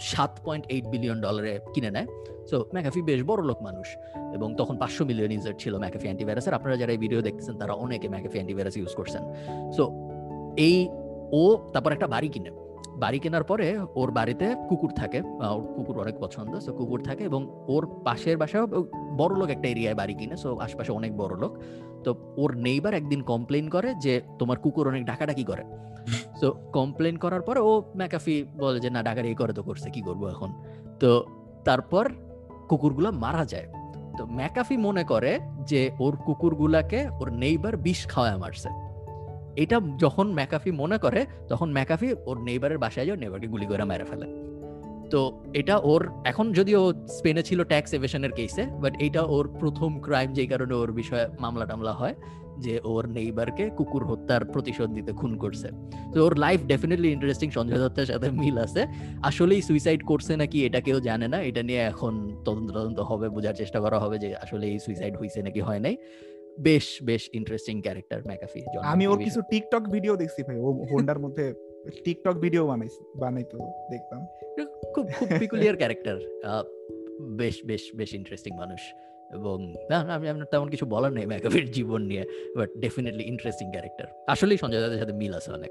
সাত পয়েন্ট এইট বিলিয়ন ডলারে কিনে নেয়। সো ম্যাকাফি বেশ বড় লোক মানুষ এবং তখন পাঁচশো মিলিয়ন ইউজার ছিল ম্যাকাফি অ্যান্টিভাইরাসের আপনারা যারা এই ভিডিও দেখতেছেন, তারা অনেকে ম্যাকাফি অ্যান্টিভাইরাস ইউজ করছেন। সো এই ও তারপর একটা বাড়ি কিনে। বাড়ি কেনার পরে ওর বাড়িতে কুকুর থাকে ওর কুকুর অনেক পছন্দ সো কুকুর থাকে এবং ওর পাশের বাসায় বড় লোক একটা এরিয়ায় বাড়ি কিনে সো আশপাশে অনেক বড় লোক। তো ওর নেইবার একদিন কমপ্লেন করে যে তোমার কুকুর অনেক ডাকাডাকি করে। সো কমপ্লেন করার পরে ও ম্যাকাফি বলে যে না ডাকাডাকি করে তো করছে কি করব এখন? তো তারপর কুকুরগুলো মারা যায়। তো ম্যাকাফি মনে করে যে ওর কুকুরগুলাকে ওর নেইবার বিষ খাওয়ায় মারছে। এটা যখন ম্যাকাফি মনে করে, তখন ম্যাকাফি ওর নেইবারের বাসায় যায় নেইবারকে গুলি করে মেরে ফেলে। তো এটা ওর, এখন যদিও স্পেনে ছিল ট্যাক্স এভেশনের কেসে বাট এটা ওর প্রথম ক্রাইম যেই কারণে ওর বিষয়ে মামলা টামলা হয়, যে ওর নেইবারকে কুকুর হত্যার প্রতিশোধ দিতে খুন করছে। তো ওর লাইফ ডেফিনেটলি ইন্টারেস্টিং সঞ্জয় দত্তের সাথে মিল আছে। আসলেই সুইসাইড করছে নাকি এটা কেউ জানে না, এটা নিয়ে এখন তদন্ত তদন্ত হবে, বোঝার চেষ্টা করা হবে যে আসলে এই সুইসাইড হয়েছে নাকি হয় নাই। বেশ বেশ ইন্টারেস্টিং ক্যারেক্টার ম্যাকাফি জন আমি ওর কিছু টিকটক ভিডিও দেখছি ভাই ও হোন্ডার মধ্যে টিকটক ভিডিও বানাইছে বানাইতো দেখতাম। খুব খুব পিকুলিয়ার ক্যারেক্টার বেশ বেশ বেশ ইন্টারেস্টিং মানুষ। এবং না না, আমি আপনার তেমন কিছু বলার নেই ম্যাকাফির জীবন নিয়ে বাট ডেফিনেটলি ইন্টারেস্টিং ক্যারেক্টার আসলেই সঞ্জয় দত্তের সাথে মিল আছে অনেক।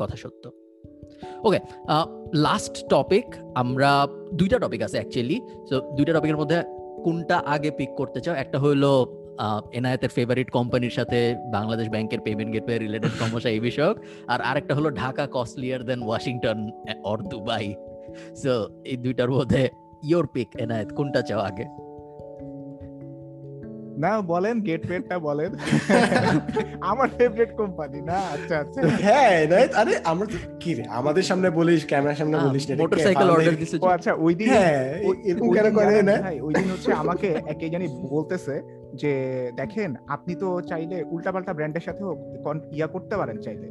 কথা সত্য। ওকে লাস্ট টপিক আমরা দুইটা টপিক আছে অ্যাকচুয়ালি সো দুইটা টপিকের মধ্যে কোনটা আগে পিক করতে চাও? একটা হলো এনায়েতের ফেভারিট কোম্পানির সাথে বাংলাদেশ ব্যাংকের পেমেন্ট গেটওয়ে রিলেটেড সমস্যা এই বিষয়ক। আর আরেকটা হলো Dhaka costlier then Washington or Dubai so এই দুইটার মধ্যে ইওর পিক এনায়েত কোনটা চাও আগে? না বলেন গেটওয়েটা বলেন। আমার ফেভারিট কোম্পানি না? আচ্ছা আচ্ছা। হ্যাঁ এনায়েত আরে আমরা তো কি রে আমাদের সামনে বলিস ক্যামেরার সামনে বলিস না, মোটরসাইকেল অর্ডার দিছে ও আচ্ছা ওই দিন হ্যাঁ এরকম কেন করে না ভাই, ওই দিন হচ্ছে আমাকে একে জানি বলতেছে যে দেখেন, আপনি তো চাইলে উল্টাপাল্টা ব্র্যান্ডের সাথেও ইয়া করতে পারেন চাইলে।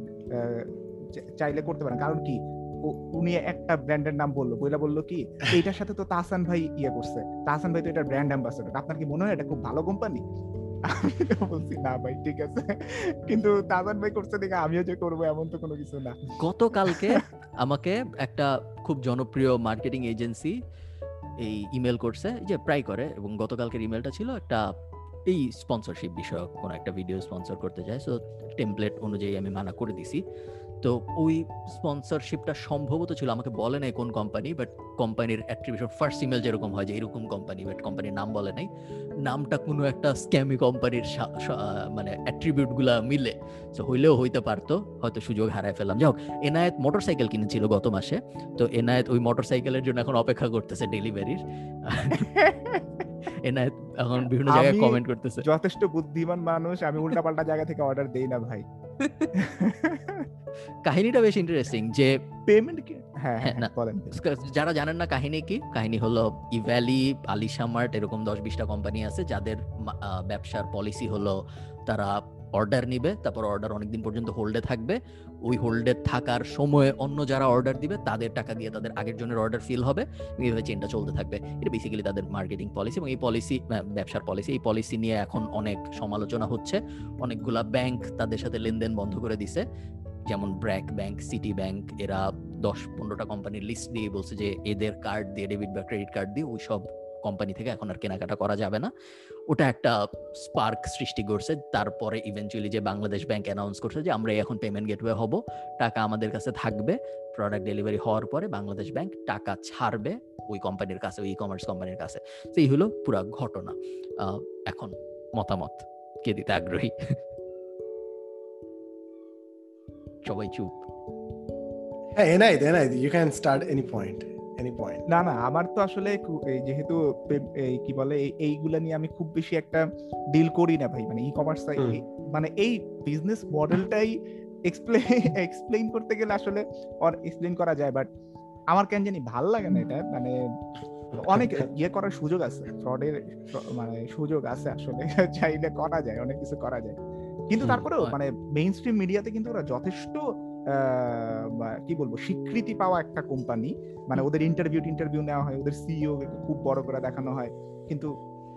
চাইলে করতে পারেন। কারণ কি? উনি একটা ব্র্যান্ডের নাম বলল। বইলা বলল কি, এইটার সাথে তো তাহসান ভাই ইয়ে করছে। তাহসান ভাই তো এটার ব্র্যান্ড অ্যাম্বাসেডর আপনার কি মনে হয় এটা খুব ভালো কোম্পানি বলছি, না ভাই, ঠিক আছে। কিন্তু তাহসান ভাই করছে দেখে আমিও যে করব, এমন তো কোনো কিছু না। গতকালকে আমাকে একটা খুব জনপ্রিয় মার্কেটিং এজেন্সি এই ইমেল করছে, যে প্রায় করে। এবং গতকালকের ইমেলটা ছিল একটা এই স্পন্সরশিপ বিষয়ক কোনো একটা ভিডিও স্পন্সর করতে চায় সো টেমপ্লেট অনুযায়ী আমি মানা করে দিছি। তো ওই স্পন্সরশিপটা সম্ভবত ছিল, আমাকে বলে নাই কোন কোম্পানি বাট কোম্পানির অ্যাট্রিবিউশন ফার্স্ট ইমেল যেরকম হয় যে এরকম কোম্পানি বাট কোম্পানির নাম বলে নাই। নামটা কোনো একটা স্ক্যামি কোম্পানির মানে অ্যাট্রিবিউটগুলা মিলে। তো হইলেও হইতে পারতো, হয়তো সুযোগ হারায় ফেললাম। যাই হোক, এনায়েত মোটরসাইকেল কিনেছিল গত মাসে। তো এনায়েত ওই মোটরসাইকেলের জন্য এখন অপেক্ষা করতেছে ডেলিভারির এনায়েত এখন বিভিন্ন জায়গায় কমেন্ট করতেছে। যথেষ্ট বুদ্ধিমান মানুষ আমি উল্টাপাল্টা জায়গা থেকে অর্ডার দেই না ভাই। কাহিনীটা বেশ ইন্টারেস্টিং যে পেমেন্ট হ্যাঁ হ্যাঁ, হ্যাঁ বলেন যারা জানেন না কাহিনী কি কাহিনী হলো ইভ্যালি আলিশা মার্ট এরকম দশ বিশটা কোম্পানি আছে যাদের ব্যবসার পলিসি হলো তারা অর্ডার নিবে, তারপর অর্ডার অনেকদিন পর্যন্ত হোল্ডে থাকবে। ওই হোল্ডে থাকার সময়ে অন্য যারা অর্ডার দিবে, তাদের টাকা দিয়ে তাদের আগের জনের অর্ডার ফিল হবে। এইভাবে চেনটা চলতে থাকবে। এটা বেসিক্যালি তাদের মার্কেটিং পলিসি এবং এই পলিসি ব্যবসার পলিসি এই পলিসি নিয়ে এখন অনেক সমালোচনা হচ্ছে। অনেকগুলা ব্যাংক তাদের সাথে লেনদেন বন্ধ করে দিছে। যেমন ব্র্যাক ব্যাংক সিটি ব্যাংক এরা দশ পনেরোটা কোম্পানির লিস্ট দিয়ে বলছে যে, এদের কার্ড দিয়ে ডেবিট বা ক্রেডিট কার্ড দিয়ে ওই সব কোম্পানি থেকে এখন আর কেনাকাটা করা যাবে না। ওটা একটা স্পার্ক সৃষ্টি করছে। তারপরে ইভেনচুয়ালি যে বাংলাদেশ ব্যাংক অ্যানাউন্স করছে যে, আমরা এখন পেমেন্ট গেটওয়ে হব, টাকা আমাদের কাছে থাকবে। প্রোডাক্ট ডেলিভারি হওয়ার পরে বাংলাদেশ ব্যাংক টাকা ছাড়বে ওই কোম্পানির কাছে, ওই ই কমার্স কোম্পানির কাছে। তো এই হলো পুরো ঘটনা। এখন মতামত কে দিতে আগ্রহী? সবাই চুপ। হ্যাঁ এনাই এনাই you can start any point any point না না আমার তো আসলে যেহেতু এই কি বলে এইগুলা নিয়ে আমি খুব বেশি একটা ডিল করি না ভাই মানে ই কমার্স মানে এই বিজনেস মডেলটাই এক্সপ্লেন এক্সপ্লেইন করতে গেলে আসলে এক্সপ্লেইন করা যায় বাট আমার কেন জানি ভালো লাগে না এটা মানে অনেক ইয়ে করার সুযোগ আছে ফ্রডের মানে সুযোগ আছে আসলে চাইলে করা যায় অনেক কিছু করা যায়। কিন্তু তারপরেও মানে মেইন স্ট্রিম মিডিয়াতে কিন্তু ওরা যথেষ্ট কি বলব স্বীকৃতি পাওয়া একটা কোম্পানি মানে ওদের ইন্টারভিউ ইন্টারভিউ নেওয়া হয় ওদের সিইও খুব বড় করে দেখানো হয় কিন্তু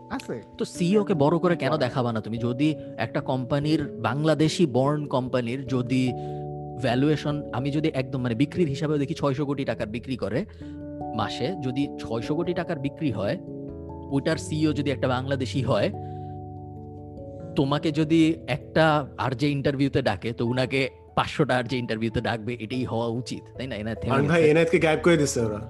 আছে। তো সিইও কে বড় করে কেন দেখাবা না তুমি? যদি একটা কোম্পানির বাংলাদেশি বর্ন কোম্পানির যদি ভ্যালুয়েশন আমি যদি একদম মানে বিক্রির হিসাবে দেখি ছয়শো কোটি টাকার বিক্রি করে মাসে যদি ছয়শো কোটি টাকার বিক্রি হয় ওইটার সিইও যদি একটা বাংলাদেশি হয় তোমাকে যদি একটা আর যে ইন্টারভিউতে ডাকে তো উনাকে পাঁচশোটা আর যে ইন্টারভিউতে ডাকবে এটাই হওয়া উচিত তাই না? এনা থেমে ভাই গেছে। এনায়েতকে গায়েব করে দিছে ওরা।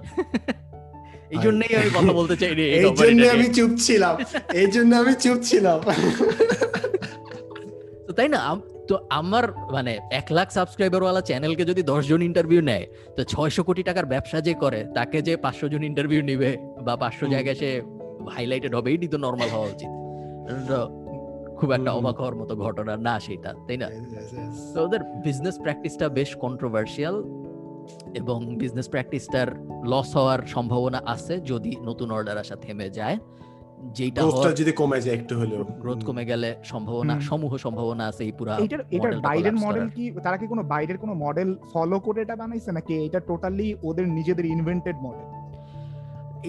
এই জন্যই আমি কথা বলতে চাই এই জন্য আমি চুপ ছিলাম। এই জন্য আমি চুপ ছিলাম। তো তাই না তো আমার মানে এক লাখ সাবস্ক্রাইবার ওয়ালা চ্যানেলকে যদি দশ জন ইন্টারভিউ নেয় তো ছয়শো কোটি টাকার ব্যবসা যে করে তাকে যে পাঁচশো জন ইন্টারভিউ নিবে বা পাঁচশো। জায়গায় সে হাইলাইটেড হবে এটি তো নর্মাল হওয়া উচিত। খুব একটা অবাক হওয়ার মতো ঘটনা না সেটা তাই না? তো ওদের বিজনেস প্র্যাকটিসটা বেশ কন্ট্রোভার্সিয়াল এবং বিজনেস প্র্যাকটিসটার লস হওয়ার সম্ভাবনা আছে যদি নতুন অর্ডার আসা থেমে যায়। যেটা গ্রোথটা যদি কমে যায় একটু হলেও। গ্রোথ কমে গেলে সম্ভাবনা। সমূহ সম্ভাবনা আছে এই পুরা এটার এটার বাইরের মডেল কি তারা কি কোনো বাইরের কোনো মডেল ফলো করে এটা বানাইছে? নাকি এটা টোটালি ওদের নিজেদের ইনভেন্টেড মডেল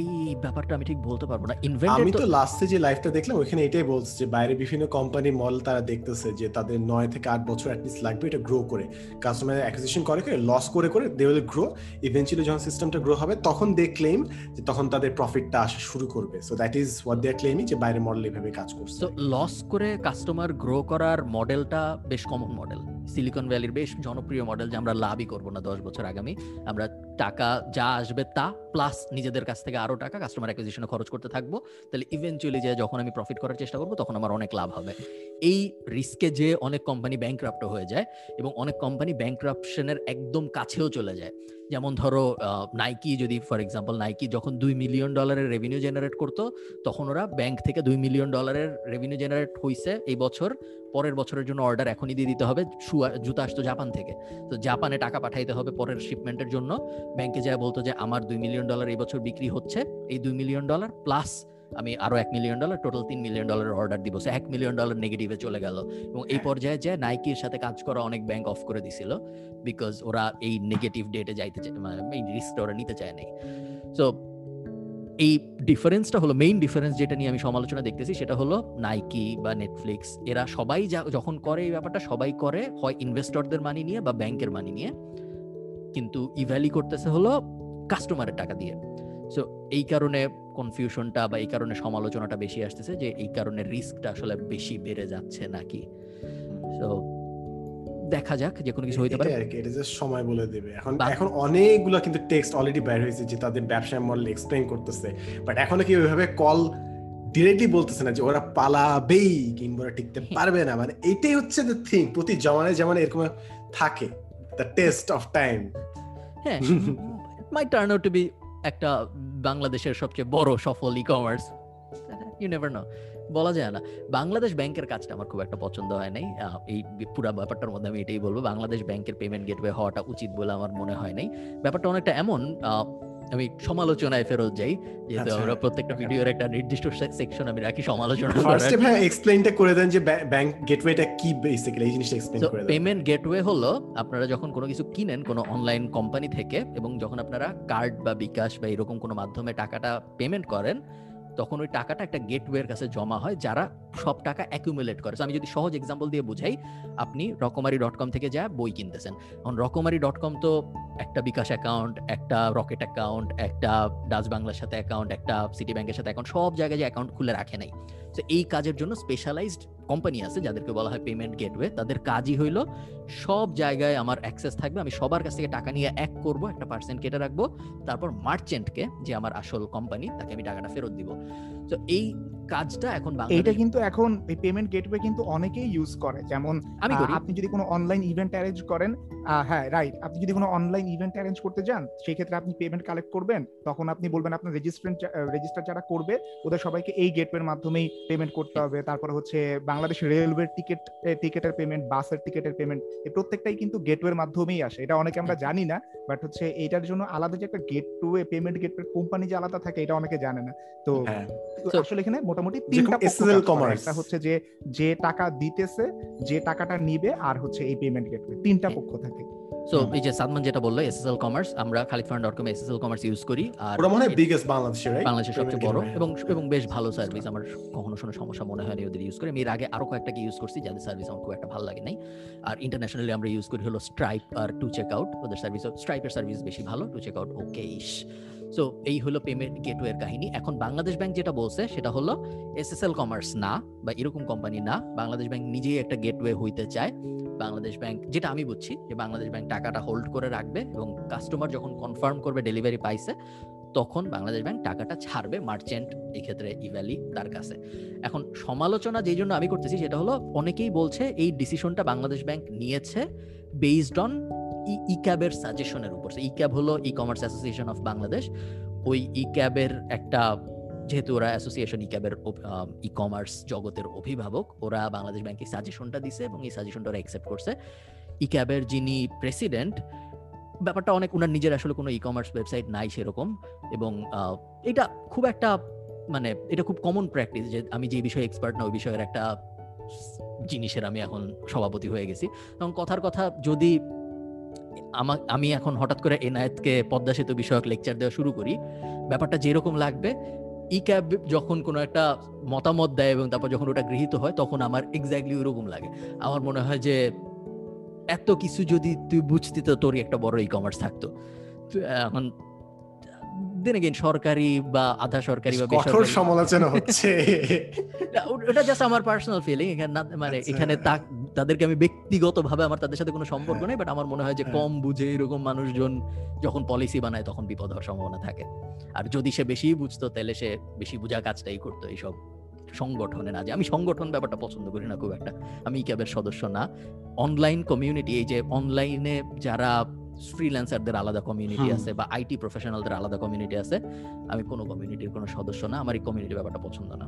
এই ব্যাপারটা আমি ঠিক বলতে পারব না। আমি তো লাস্টে যে লাইফটা দেখলাম ওখানে এটাই বলছে যে বাইরে বিভিন্ন কোম্পানি মডেল তারা দেখতেছে যে তাদের থেকে বছর অ্যাটলিস্ট লাগবে এটা গ্রো করে। কাস্টমার অ্যাকুইজিশন করে করে লস করে করে দে উইল গ্রো ইভেন্চুয়ালি যখন সিস্টেমটা গ্রো হবে তখন দে ক্লেম যে তখন তাদের প্রফিটটা আসা শুরু করবে। So that is what they are claiming যে বাইরে মডেল এভাবে কাজ করছে। তো লস করে কাস্টমার গ্রো করার মডেলটা বেশ কমন মডেল সিলিকন ভ্যালির বেশ জনপ্রিয় মডেল যে আমরা লাভই করব না দশ বছর আগামী। আমরা টাকা যা আসবে তা প্লাস নিজেদের কাছ থেকে আরও টাকা কাস্টমার অ্যাকুইজিশনে খরচ করতে থাকব। তাহলে ইভেনচুয়ালি যে যখন আমি প্রফিট করার চেষ্টা করব, তখন আমার অনেক লাভ হবে। এই রিস্কে যে অনেক কোম্পানি ব্যাংক্রাপ্ট হয়ে যায় এবং অনেক কোম্পানি ব্যাংক্রাপশনের একদম কাছেও চলে যায়। যেমন ধরো নাইকি যদি ফর এক্সাম্পল নাইকি যখন দুই মিলিয়ন ডলারের রেভিনিউ জেনারেট করতো, তখন ওরা ব্যাংক থেকে দুই মিলিয়ন ডলারের রেভিনিউ জেনারেট হয়েছে এই বছর পরের বছরের জন্য অর্ডার এখনই দিয়ে দিতে হবে। শুয়া, জুতা আসতো জাপান থেকে। তো জাপানে টাকা পাঠাইতে হবে পরের শিপমেন্টের জন্য। ব্যাংকে যায় বলতো যে, আমার দুই মিলিয়ন ডলার এই বছর বিক্রি হচ্ছে। এই দুই মিলিয়ন ডলার প্লাস আমি আরও এক মিলিয়ন ডলার টোটাল তিন মিলিয়ন ডলারের অর্ডার দিব। এক মিলিয়ন ডলার নেগেটিভে চলে গেল। এবং এই পর্যায়ে যে নাইকির সাথে কাজ করা অনেক ব্যাংক অফ করে দিছিল। বিকজ ওরা এই নেগেটিভ ডেটে যাইতে চায় মানে এই রিস্কটা ওরা নিতে চায় নাই। সো এই ডিফারেন্সটা হলো মেইন ডিফারেন্স যেটা নিয়ে আমি সমালোচনা দেখতেছি, সেটা হলো নাইকি বা নেটফ্লিক্স এরা সবাই যখন করে এই ব্যাপারটা, সবাই করে, হয় ইনভেস্টরদের মানি নিয়ে বা ব্যাংকের মানি নিয়ে। কিন্তু ইভ্যালি করতেছে হলো কাস্টমারের টাকা দিয়ে। সো এই কারণে কনফিউশনটা বা এই কারণে সমালোচনাটা বেশি আসতেছে যে, এই কারণে রিস্কটা আসলে বেশি বেড়ে যাচ্ছে নাকি? সো দেখা যাক যে কোনো কিছু হইতে পারে। আর কি এটা জাস্ট সময় বলে দেবে। এখন এখন অনেকগুলো কিন্তু টেক্সট অলরেডি বের হয়েছে যে তাদের ব্যবসায় মডেল এক্সপ্লেইন করতেছে। বাট এখনও কি ওইভাবে কল ডিরেক্টলি বলতেছে না যে ওরা পালাবেই কিংবা ওরা টিকতে পারবে না। মানে এটাই হচ্ছে দ্য থিং প্রতি জমানায় জমানায় এরকম থাকে দ্য টেস্ট অফ টাইম হ্যাঁ my turn out to be একটা বাংলাদেশের সবচেয়ে বড় সফল e commerce you never know বলা যায় না। বাংলাদেশ ব্যাংকের কাজটা আমার খুব একটা পছন্দ হয় নাই। এই পুরো ব্যাপারটার মধ্যে আমি এটাই বলব বাংলাদেশ ব্যাংকের পেমেন্ট গেটওয়ে হওয়াটা উচিত বলে আমার মনে হয় নাই। ব্যাপারটা অনেকটা এমন আমি সমালোচনায় ফেরত যাই যেহেতু আচ্ছা, আমরা প্রত্যেকটা ভিডিওর একটা নির্দিষ্ট সেকশন আমি রাখি সমালোচনা ফার্স্টে ভাই এক্সপ্লেইনটা করে দেন যে ব্যাংক গেটওয়েটা কি বেসিক্যালি এই জিনিসটা এক্সপ্লেইন করে দেন। পেমেন্ট গেটওয়ে হলো আপনারা যখন কোনো কিছু কিনেন কোনো অনলাইন কোম্পানি থেকে এবং যখন আপনারা কার্ড বা বিকাশ বা এরকম কোনো মাধ্যমে টাকাটা পেমেন্ট করেন তখন ওই টাকাটা একটা গেটওয়ের কাছে জমা হয়, যারা সব টাকা অ্যাকুমুলেট করে। আমি যদি সহজ এক্সাম্পল দিয়ে বুঝাই, আপনি রকমারি ডট কম থেকে যা বই কিনতেছেন। এখন রকমারি ডট কম তো একটা বিকাশ অ্যাকাউন্ট, একটা রকেট অ্যাকাউন্ট, একটা ডাচ বাংলার সাথে অ্যাকাউন্ট, একটা সিটি ব্যাংকের সাথে অ্যাকাউন্ট, সব জায়গায় যে অ্যাকাউন্ট খুলে রাখে নাই। তো এই কাজের জন্য স্পেশালাইজড কোম্পানি আছে যাদেরকে বলা হয় পেমেন্ট গেটওয়ে তাদের কাজই হইল সব জায়গায় আমার অ্যাক্সেস থাকবে। আমি সবার কাছ থেকে টাকা নিয়ে এক করব, একটা পার্সেন্ট কেটে রাখব। তারপর মার্চেন্টকে যে আমার আসল কোম্পানি তাকে আমি টাকাটা ফেরত দিব। তো এই কাজটা এখন বাংলাদেশ কিন্তু এখন এই পেমেন্ট গেটওয়ে কিন্তু অনেকেই ইউজ করে। যেমন আমি আপনি যদি কোনো অনলাইন ইভেন্ট অ্যারেঞ্জ করেন হ্যাঁ রাইট আপনি যদি কোনো অনলাইন ইভেন্ট অ্যারেঞ্জ করতে যান সেই ক্ষেত্রে আপনি পেমেন্ট কালেক্ট করবেন। তখন আপনি বলবেন আপনার রেজিস্ট্রেন্ট রেজিস্টার যারা করবে ওদের সবাইকে এই গেটওয়ের মাধ্যমেই পেমেন্ট করতে হবে। তারপরে হচ্ছে বাংলাদেশ রেলওয়ের টিকিট টিকিটের পেমেন্ট বাসের টিকিটের পেমেন্ট এই প্রত্যেকটাই কিন্তু গেটওয়ের মাধ্যমেই আসে। এটা অনেকে আমরা জানি না বাট হচ্ছে এটার জন্য আলাদা যে একটা গেটওয়ে পেমেন্ট গেটওয়ে কোম্পানি যে আলাদা থাকে এটা অনেকে জানে না। তো হ্যাঁ। আসলে এখানে মোটামুটি তিনটা করে। commerce। একটা হচ্ছে যে যে টাকা দিতেছে যে টাকাটা নিবে আর হচ্ছে এই পেমেন্ট গেটওয়ে তিনটা। পক্ষ থাকে। সো এই যে সাদমান যেটা বলল এসএসএল কমার্স আমরা Khalid dot com SSL commerce use করি আর ওটা মনে হয় বিগেস্ট বাংলাদেশে রাইট বাংলাদেশের সবচেয়ে বড় এবং এবং বেশ ভালো সার্ভিস আমার কখনো কোনো সমস্যা মনে হয়নি ওদের ইউজ করে। আমি এর আগে আরও কয়েকটাকে ইউজ করছি যাদের সার্ভিস আমার খুব একটা ভালো লাগে নাই। আর ইন্টারন্যাশনালি আমরা ইউজ করি হলো স্ট্রাইপ আর টু চেক আউট ওদের সার্ভিস স্ট্রাইপের সার্ভিস বেশি ভালো two check out okayish so এই হলো পেমেন্ট গেটওয়ের কাহিনী। এখন বাংলাদেশ ব্যাংক যেটা বলছে, সেটা হলো এসএসএল কমার্স না বা এরকম কোম্পানি না, বাংলাদেশ ব্যাংক নিজেই একটা গেটওয়ে হইতে চায়। বাংলাদেশ ব্যাংক যেটা আমি বুঝছি যে বাংলাদেশ ব্যাংক টাকাটা হোল্ড করে রাখবে এবং কাস্টমার যখন কনফার্ম করবে ডেলিভারি পাইছে, তখন বাংলাদেশ ব্যাংক টাকাটা ছাড়বে মার্চেন্ট এই ক্ষেত্রে ইভ্যালি তার কাছে। এখন সমালোচনা যেই জন্য আমি করতেছি, সেটা হলো অনেকেই বলছে এই ডিসিশনটা বাংলাদেশ ব্যাংক নিয়েছে বেসড অন ই ক্যাবের সাজেশনের উপর। ই ক্যাব হলো e commerce association of Bangladesh ওই ই ক্যাবের একটা, যেহেতু ওরা অ্যাসোসিয়েশন ই ক্যাবের ই কমার্স জগতের অভিভাবক, ওরা বাংলাদেশ ব্যাংকে সাজেশনটা দিছে এবং এই সাজেশনটা ওরা অ্যাকসেপ্ট করছে। ক্যাবের যিনি প্রেসিডেন্ট ব্যাপারটা অনেক ওনার নিজের আসলে কোনো ই কমার্স ওয়েবসাইট নাই সেরকম। এবং এটা খুব একটা মানে এটা খুব কমন প্র্যাকটিস যে আমি যে বিষয়ে এক্সপার্ট না, ওই বিষয়ের একটা জিনিসের আমি এখন সভাপতি হয়ে গেছি। এবং কথার কথা যদি আমা- আমি এখন হঠাৎ করে এনায়েতকে পদ্মা সেতু বিষয়ক লেকচার দেওয়া শুরু করি। ব্যাপারটা যেরকম লাগবে ই ক্যাব যখন কোনো একটা মতামত দেয় এবং তারপর যখন ওটা গৃহীত হয় তখন আমার এক্স্যাক্টলি ওরকম লাগে। আমার মনে হয় যে এত কিছু যদি তুই বুঝতি তো তোরই একটা বড় ই কমার্স থাকতো এখন দেন সরকারি বা আধা সরকারি বা কঠোর সমালোচনা হচ্ছে। ওটা জাস্ট আমার পার্সোনাল ফিলিং এখানে মানে আচ্ছা। এখানে তাদেরকে আমি ব্যক্তিগতভাবে আমার তাদের সাথে কোনো সম্পর্ক হ্যাঁ। নেই বাট আমার মনে হয় যে হ্যাঁ। কম বুঝে এরকম মানুষজন যখন পলিসি বানায় তখন বিপদ হওয়ার সম্ভাবনা থাকে। আর যদি সে বেশি বুঝতো তাহলে সে বেশি বুঝা কাজটাই করতো এইসব সংগঠনে না। যে আমি সংগঠন ব্যাপারটা পছন্দ করি না খুব একটা। আমি ক্যাবের সদস্য না। অনলাইন কমিউনিটি এই যে অনলাইনে যারা ফ্রিল্যান্সারদের আলাদা কমিউনিটি আছে বা আইটি প্রফেশনালদের আলাদা কমিউনিটি আছে আমি কোনো কমিউনিটির কোনো সদস্য না। আমার এই কমিউনিটি ব্যাপারটা পছন্দ না।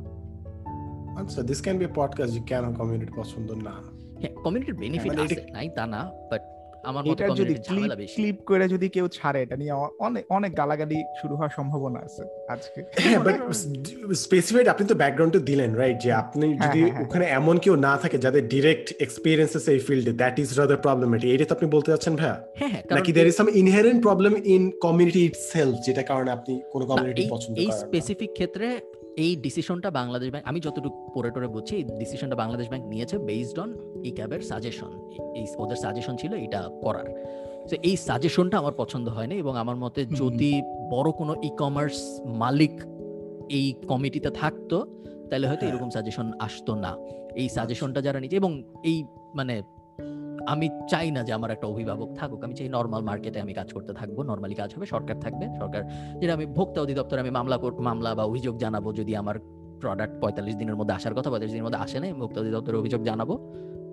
আচ্ছা দিস ক্যান বি পডকাস্ট যে কেন কমিউনিটি পছন্দ না? হ্যাঁ কমিউনিটির বেনিফিট মানে আছে নাই তা না বাট আমার মতে যদি কমিউনিটির ঝামেলা বেশি। ক্লিপ করে যদি কেউ ছাড়ে এটা নিয়ে অনেক অনেক গালাগালি শুরু হওয়ার সম্ভাবনা আছে আজকে। হ্যাঁ বাট স্পেসিফাইড আপনি তো ব্যাকগ্রাউন্ডটা দিলেন রাইট যে আপনি হ্যাঁ, যদি হ্যাঁ, হ্যাঁ। ওখানে এমন কেউ না থাকে যাদের ডিরেক্ট এক্সপিরিয়েন্সেস এই ফিল্ডে দ্যাট ইজ রাদার প্রবলেমেটিক এটা তো আপনি বলতে চাচ্ছেন ভাইয়া? হ্যাঁ হ্যাঁ নাকি there is some inherent problem in community itself যেটা কারণে আপনি কোনো কমিউনিটি এই- পছন্দ করেন না? স্পেসিফিক ক্ষেত্রে এই ডিসিশনটা বাংলাদেশ ব্যাংক আমি যতটুকু পড়ে টরে বুঝছি এই ডিসিশনটা বাংলাদেশ ব্যাংক নিয়েছে বেসড অন এই ক্যাবের সাজেশন এই ওদের সাজেশন ছিল এটা করার। তো এই সাজেশনটা আমার পছন্দ হয়নি এবং আমার মতে যদি বড় কোনো ই কমার্স মালিক এই কমিটিতে থাকতো তাহলে হয়তো হ্যাঁ। এরকম সাজেশন আসতো না। এই সাজেশনটা যারা নিচ্ছে এবং এই মানে আমি চাই না যে আমার একটা অভিভাবক থাকুক। আমি চাই নর্মাল মার্কেটে আমি কাজ করতে থাকব নর্মালি কাজ হবে, সরকার থাকবে। সরকার, যেটা আমি ভোক্তা অধিদপ্তরে আমি মামলা মামলা বা অভিযোগ জানাব যদি আমার প্রোডাক্ট পঁয়তাল্লিশ দিনের মধ্যে আসার কথা, পঁয়তাল্লিশ দিনের মধ্যে আসে নাই, ভোক্তা অধিদপ্তরে অভিযোগ জানাব।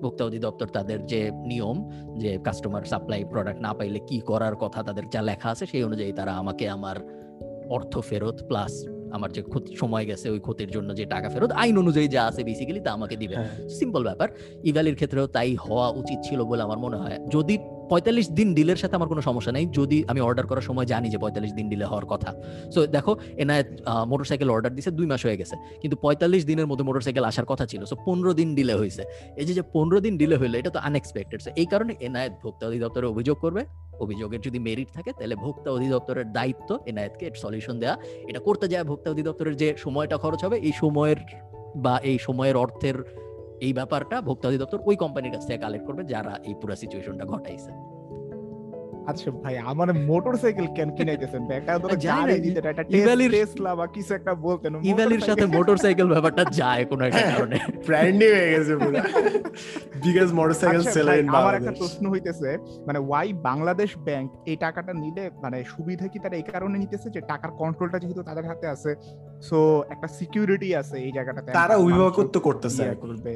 ভোক্তা অধিদপ্তর তাদের যে নিয়ম, যে কাস্টমার সাপ্লাই প্রোডাক্ট না পাইলে কি করার কথা তাদের যা লেখা আছে, সেই অনুযায়ী তারা আমাকে আমার অর্থ ফেরত প্লাস আমার যে ক্ষতি সময় গেছে ওই ক্ষতির জন্য যে টাকা ফেরত আইন অনুযায়ী যা আছে বেসিক্যালি তা আমাকে দিবে হ্যাঁ। সিম্পল ব্যাপার ইভ্যালির ক্ষেত্রেও তাই হওয়া উচিত ছিল বলে আমার মনে হয় যদি পঁয়তাল্লিশ দিন ডিলের সাথে আমার কোনো সমস্যা নেই। যদি আমি অর্ডার করার সময় জানি যে পঁয়তাল্লিশ দিন ডিলে হওয়ার কথা। সো দেখো, এনায়েত মোটরসাইকেল অর্ডার দিছে, দুই মাস হয়ে গেছে। কিন্তু পঁয়তাল্লিশ দিনের মধ্যে মোটরসাইকেল আসার কথা ছিল। সো পনেরো দিন ডিলে হয়েছে। এই যে পনেরো দিন ডিলে হইল, এটা তো আনএক্সপেক্টেড সো এই কারণে এনায়েত ভোক্তা অধিদপ্তরে অভিযোগ করবে। অভিযোগের যদি মেরিট থাকে, তাহলে ভোক্তা অধিদপ্তরের দায়িত্ব এনায়েতকে সলিউশন দেওয়া এটা করতে যায় ভোক্তা অধিদপ্তরের যে সময়টা খরচ হবে, এই সময়ের বা এই সময়ের অর্থের এই ব্যাপারটা ভোক্তা অধিদপ্তর ওই কোম্পানির কাছ থেকে কালেক্ট করবে যারা এই পুরো সিচুয়েশনটা ঘটাইছে। আচ্ছা ভাই আমার মোটরসাইকেল কেন কিনাইতেছেন? বেকার ধরে গাড়ি দিতে এটা টেসলা বা কিছু একটা বলতেন। ইভ্যালির সাথে মোটরসাইকেল ব্যাপারটা যায় কোনো একটা হ্যাঁ। কারণে। ব্র্যান্ডই হয়ে গেছে পুরো। বিগেস্ট মোটরসাইকেল আচ্ছা সেলার ইন আমার একটা প্রশ্ন হইতেছে মানে ওয়াই বাংলাদেশ ব্যাংক এই টাকাটা নিলে মানে সুবিধা কি তারা এই কারণে নিতেছে যে টাকার কন্ট্রোলটা যেহেতু তাদের হাতে আছে? সো একটা সিকিউরিটি আছে এই জায়গাটাতে। তারা অভিভাবকত্ব করতেছে ইয়ে। করবে।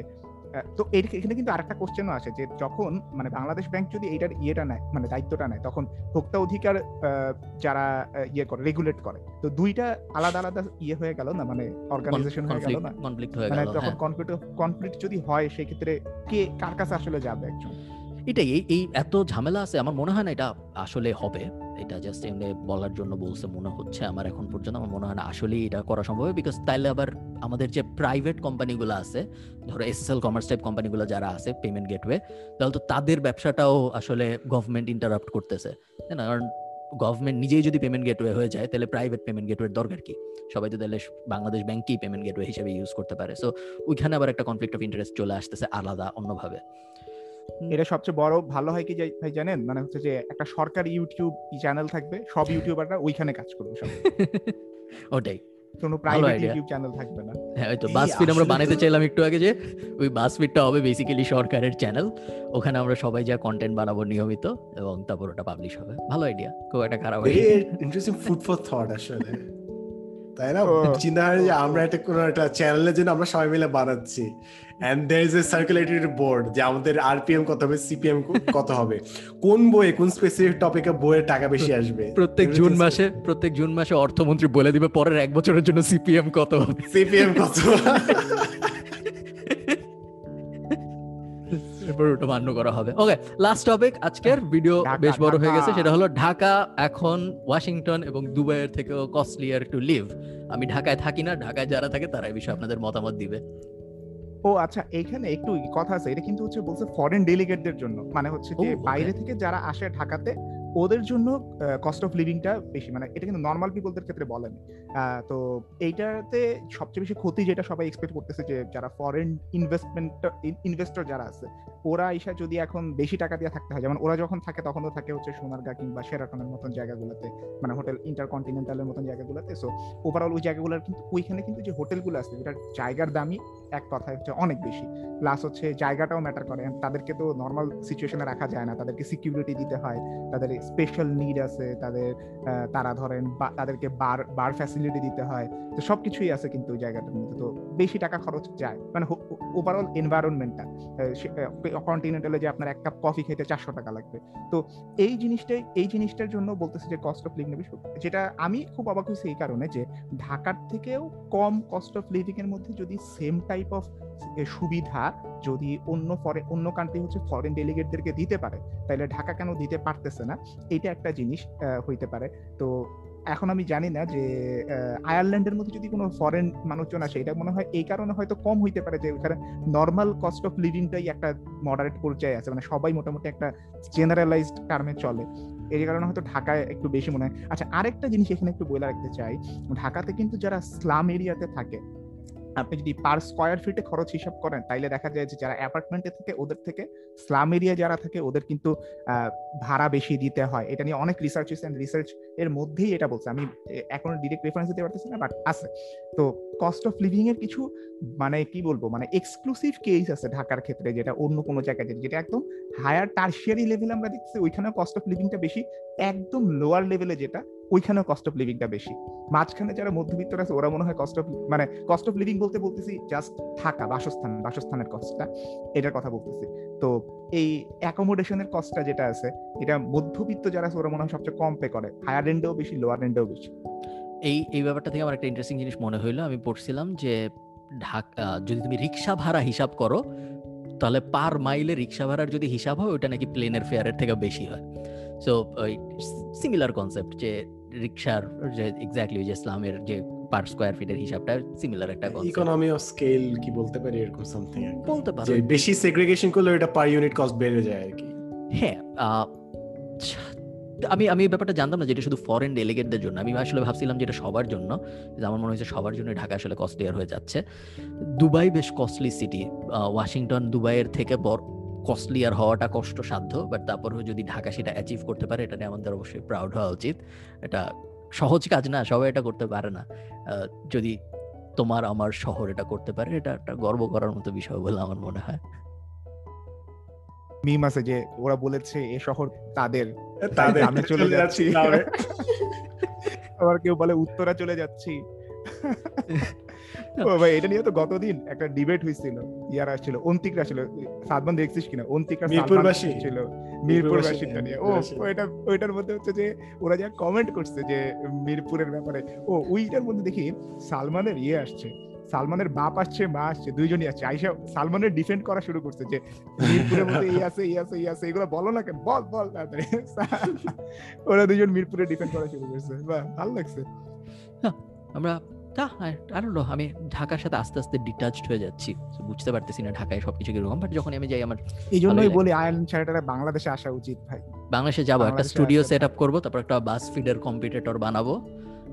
তো এর- এখানে কিন্তু আরেকটা কোশ্চেনও আসে যে যখন মানে বাংলাদেশ ব্যাংক যদি এইটার ইয়েটা নেয় মানে দায়িত্বটা নেয় তখন ভোক্তা অধিকার যারা ইয়ে করে রেগুলেট করে। তো দুইটা আলাদা আলাদা ইয়ে হয়ে গেল না? মানে অর্গানাইজেশন হয়ে গেল না? কনফ্লিক্ট হয়ে মানে গেল তখন হ্যাঁ। কনফ্লিক্ট কনফ্লিক্ট যদি হয় সেক্ষেত্রে কে কার কাছে আসলে যাবে একজন? এটাই এই এত ঝামেলা আছে আমার মনে হয় না এটা আসলে হবে। এটা জাস্ট এমনি বলার জন্য বলছে, মনে হচ্ছে আমার এখন পর্যন্ত আমার মনে হয় না আসলে এটা করা সম্ভব বিকজ তাইলে আবার আমাদের যে প্রাইভেট কোম্পানিগুলো আছে, ধরো এসএসএল কমার্স টাইপ কোম্পানিগুলো যারা আছে পেমেন্ট গেটওয়ে তাহলে তো তাদের ব্যবসাটাও আসলে গভর্নমেন্ট ইন্টারাপ্ট করতেছে। তাই না? কারণ গভর্নমেন্ট নিজেই যদি পেমেন্ট গেটওয়ে হয়ে যায় তাহলে প্রাইভেট পেমেন্ট গেটওয়ের দরকার কি? সবাই তো তাহলে বাংলাদেশ ব্যাংকই পেমেন্ট গেটওয়ে হিসেবে ইউজ করতে পারে। সো ওইখানে আবার একটা কনফ্লিক্ট অফ ইন্টারেস্ট চলে আসতেছে আলাদা, অন্যভাবে। এটা সবচেয়ে বড় ভালো হয় কি ভাই জানেন? মানে হচ্ছে যে একটা সরকারি ইউটিউব চ্যানেল থাকবে সব ইউটিউবাররা ওইখানে কাজ করবে সব। ওটাই। কোনো প্রাইভেট ইউটিউব চ্যানেল থাকবে না। হ্যাঁ ওই তো বাসফিড আমরা বানাইতে চাইলাম একটু আগে যে ওই বাসফিডটা হবে বেসিক্যালি সরকারের চ্যানেল ওখানে আমরা সবাই যা কন্টেন্ট বানাবো নিয়মিত এবং তারপর ওটা পাবলিশ হবে। ভালো আইডিয়া খুব একটা খারাপ idea। Interesting food for thought আসলে। তাই না? চিন্তা হয় যে আমরা একটা কোনো একটা চ্যানেলের জন্য আমরা সবাই মিলে বানাচ্ছি। And there is a circulatory board যে আমাদের আরপিএম কত হবে সিপিএম কত হবে? কোন বইয়ে কোন স্পেসিফিক টপিকে বইয়ের টাকা বেশি আসবে? প্রত্যেক জুন মাসে প্রত্যেক জুন মাসে অর্থমন্ত্রী বলে দিবে পরের এক বছরের জন্য সিপিএম কত হবে? সিপিএম কত এরপর ওটা মান্য করা হবে। ওকে লাস্ট টপিক আজকের ভিডিও বেশ বড় হয়ে গেছে সেটা হলো ঢাকা এখন ওয়াশিংটন এবং দুবাইয়ের থেকেও কস্টলিয়ার টু লিভ আমি ঢাকায় থাকি না ঢাকায় যারা থাকে তারা এই বিষয়ে আপনাদের মতামত দিবে। ও আচ্ছা এইখানে একটু কথা আছে এটা কিন্তু হচ্ছে বলছে ফরেন ডেলিগেটদের জন্য। মানে হচ্ছে যে বাইরে থেকে যারা আসে ঢাকাতে ওদের জন্য কস্ট অফ লিভিংটা বেশি। মানে এটা কিন্তু নর্মাল পিপলদের ক্ষেত্রে বলেন। তো এইটাতে সবচেয়ে বেশি ক্ষতি যেটা সবাই এক্সপেক্ট করতেছে যে যারা ফরেন ইনভেস্টমেন্ট ইনভেস্টর যারা আছে ওরা এসে যদি এখন বেশি টাকা দিয়ে থাকতে হয়, যেমন ওরা যখন থাকে তখন তো থাকে হচ্ছে সোনারগা কিংবা সেরাটনের মতন জায়গাগুলোতে মানে হোটেল ইন্টারকন্টিনেন্টালের মতন জায়গাগুলোতে। সো ওভারঅল ওই জায়গাগুলোর কিন্তু, ওইখানে কিন্তু যে হোটেলগুলো আছে যেটার জায়গার দামই এক কথায় হচ্ছে অনেক বেশি। প্লাস হচ্ছে জায়গাটাও ম্যাটার করে। তাদেরকে তো নর্মাল সিচুয়েশনে রাখা যায় না। তাদেরকে সিকিউরিটি দিতে হয়। তাদের স্পেশাল নিড আছে। তাদের তারা ধরেন তাদেরকে বার বার ফ্যাসিলিটি দিতে হয়। তো সবকিছুই আছে কিন্তু ওই জায়গাটার মধ্যে। তো বেশি টাকা খরচ যায়। মানে ওভারঅল এনভায়রনমেন্টটা কন্টিনেন্টালে যে আপনার এক কাপ কফি খেতে চারশো টাকা লাগবে। তো এই জিনিসটাই, এই জিনিসটার জন্য বলতেছে যে কস্ট অফ লিভিং যেটা আমি খুব অবাক হয়েছি এই কারণে যে ঢাকার থেকেও কম কস্ট অফ লিভিং এর মধ্যে যদি সেম টাইপ অফ সুবিধা যদি অন্য ফরে অন্য কান্ট্রি হচ্ছে ফরেন ডেলিগেটদেরকে দিতে পারে, তাহলে ঢাকা কেন দিতে পারতেছে না? এটা একটা জিনিস হইতে পারে। তো এখন আমি জানি না যে আয়ারল্যান্ডের মধ্যে যদি কোনো ফরেন মানুষজন আসে, এটা মনে হয় এই কারণে হয়তো কম হইতে পারে যে ওইখানে নর্মাল কস্ট অফ লিভিংটাই একটা মডারেট পর্যায়ে আছে। মানে সবাই মোটামুটি একটা জেনারেলাইজড টার্মে চলে। এই কারণে হয়তো ঢাকায় একটু বেশি মনে হয়। আচ্ছা আরেকটা জিনিস এখানে একটু বলে রাখতে চাই। ঢাকাতে কিন্তু যারা স্লাম এরিয়াতে থাকে আপনি যদি পার স্কোয়ার ফিটে খরচ হিসাব করেন, তাইলে দেখা যায় যে যারা অ্যাপার্টমেন্টে থাকে, ওদের থেকে স্লাম এরিয়া যারা থাকে, ওদের কিন্তু ভাড়া বেশি দিতে হয়। এটা নিয়ে অনেক রিসার্চ হয়েছে রিসার্চ এর মধ্যেই এটা বলছে। আমি এখন ডিরেক্ট রেফারেন্স দিতে পারতেছি না বাট আছে। তো কস্ট অফ লিভিং এর কিছু মানে কি বলব মানে এক্সক্লুসিভ কেস আছে ঢাকার ক্ষেত্রে, যেটা অন্য কোনো জায়গায় যেটা- একদম হায়ার টার্সিয়ারি লেভেল আমরা দেখতেছি, ওইখানেও কস্ট অফ লিভিংটা বেশি, একদম লোয়ার লেভেলে যেটা ওইখানেও কস্ট অফ লিভিংটা বেশি। মাঝখানে যারা মধ্যবিত্ত আছে, ওরা মনে হয় কস্ট অফ মানে কস্ট অফ লিভিং বলতে বলতেছি জাস্ট থাকা, বাসস্থান, বাসস্থানের কস্টটা এটার কথা বলতেছি। তো এই অ্যাকোমোডেশনের কস্টটা যেটা আছে, এটা মধ্যবিত্ত যারা আছে, ওরা মনে হয় সবচেয়ে কম পে করে। হায়ার রেন্ডেও বেশি লোয়ার রেন্ডেও বেশি। এই এই ব্যাপারটা থেকে আমার একটা ইন্টারেস্টিং জিনিস মনে হইল। আমি পড়ছিলাম যে ঢাকা যদি তুমি রিক্সা ভাড়া হিসাব করো, তাহলে পার মাইলে রিক্সা ভাড়ার যদি হিসাব হয় ওটা নাকি প্লেনের ফেয়ারের থেকে বেশি হয়। সো ওই সিমিলার কনসেপ্ট যে রিক্সার যে এক্স্যাক্টলি যে ইসলামের যে পার স্কোয়ার ফিটের হিসাবটা সিমিলার একটা concept। ইকোনমি অফ স্কেল কি বলতে পারি এরকম সামথিং বলতে পারো। যে বেশি সেগ্রিগেশন করলে এটা পার ইউনিট কস্ট বেড়ে যায় আর কি। হ্যাঁ আমি আমি এই ব্যাপারটা জানতাম না যেটা শুধু ফরেন ডেলিগেটদের জন্য। আমি আসলে ভাবছিলাম যেটা সবার জন্য। যে আমার মনে হয়েছে সবার জন্য ঢাকা আসলে কস্টলিয়ার হয়ে যাচ্ছে। দুবাই বেশ কস্টলি সিটি ওয়াশিংটন দুবাইয়ের থেকে বড় কস্টলিয়ার হওয়াটা কষ্টসাধ্য বাট তারপরেও যদি ঢাকা সেটা অ্যাচিভ করতে পারে এটা নিয়ে আমাদের অবশ্যই প্রাউড হওয়া উচিত। এটা সহজ কাজ না সবাই এটা করতে পারে না। আহ, যদি তোমার আমার শহর এটা করতে পারে এটা একটা গর্ব করার মতো বিষয় বলে আমার মনে হয়। মিম আছে যে ওরা বলেছে এ শহর তাদের। তাদের। গ্রামে চলে যাচ্ছি আবার কেউ বলে উত্তরা চলে যাচ্ছি। ও ভাই এটা নিয়ে তো গতদিন একটা ডিবেট হয়েছিল ইয়ার আসছিল অন্তিক আসছিল সাদমান দেখছিস কিনা? অন্তিক মিরপুরবাসী? ছিল মিরপুরবাসী, মিরপুরবাসীটা নিয়ে। ও। ওইটা ওইটার মধ্যে হচ্ছে যে ওরা যা কমেন্ট করছে যে মিরপুরের ব্যাপারে ও ওইটার মধ্যে দেখি সালমানের ইয়ে আসছে সালমানের বাপ আসছে মা আসছে দুইজনই আসছে। আইসা সালমানের ডিফেন্ড করা শুরু করছে যে মিরপুরের মধ্যে এই আছে এই আছে এই আছে এগুলো বলো না কেন? বল বল তাড়াতাড়ি। ওরা দুজন মিরপুরে ডিফেন্ড করা শুরু করছে। বাহ ভালো লাগছে। আমরা তা আমি ঢাকার সাথে আস্তে আস্তে ডিটাচড হয়ে যাচ্ছি। বুঝতে পারতেছি না ঢাকায় সবকিছু কীরকম বাট যখন আমি যাই আমার এই জন্যই বলি আয়ন ছেলেটারা বাংলাদেশে আসা উচিত ভাই। বাংলাদেশে যাব একটা স্টুডিও সেট আপ করব তারপর একটা বাস ফিডের কম্পিটিটর বানাবো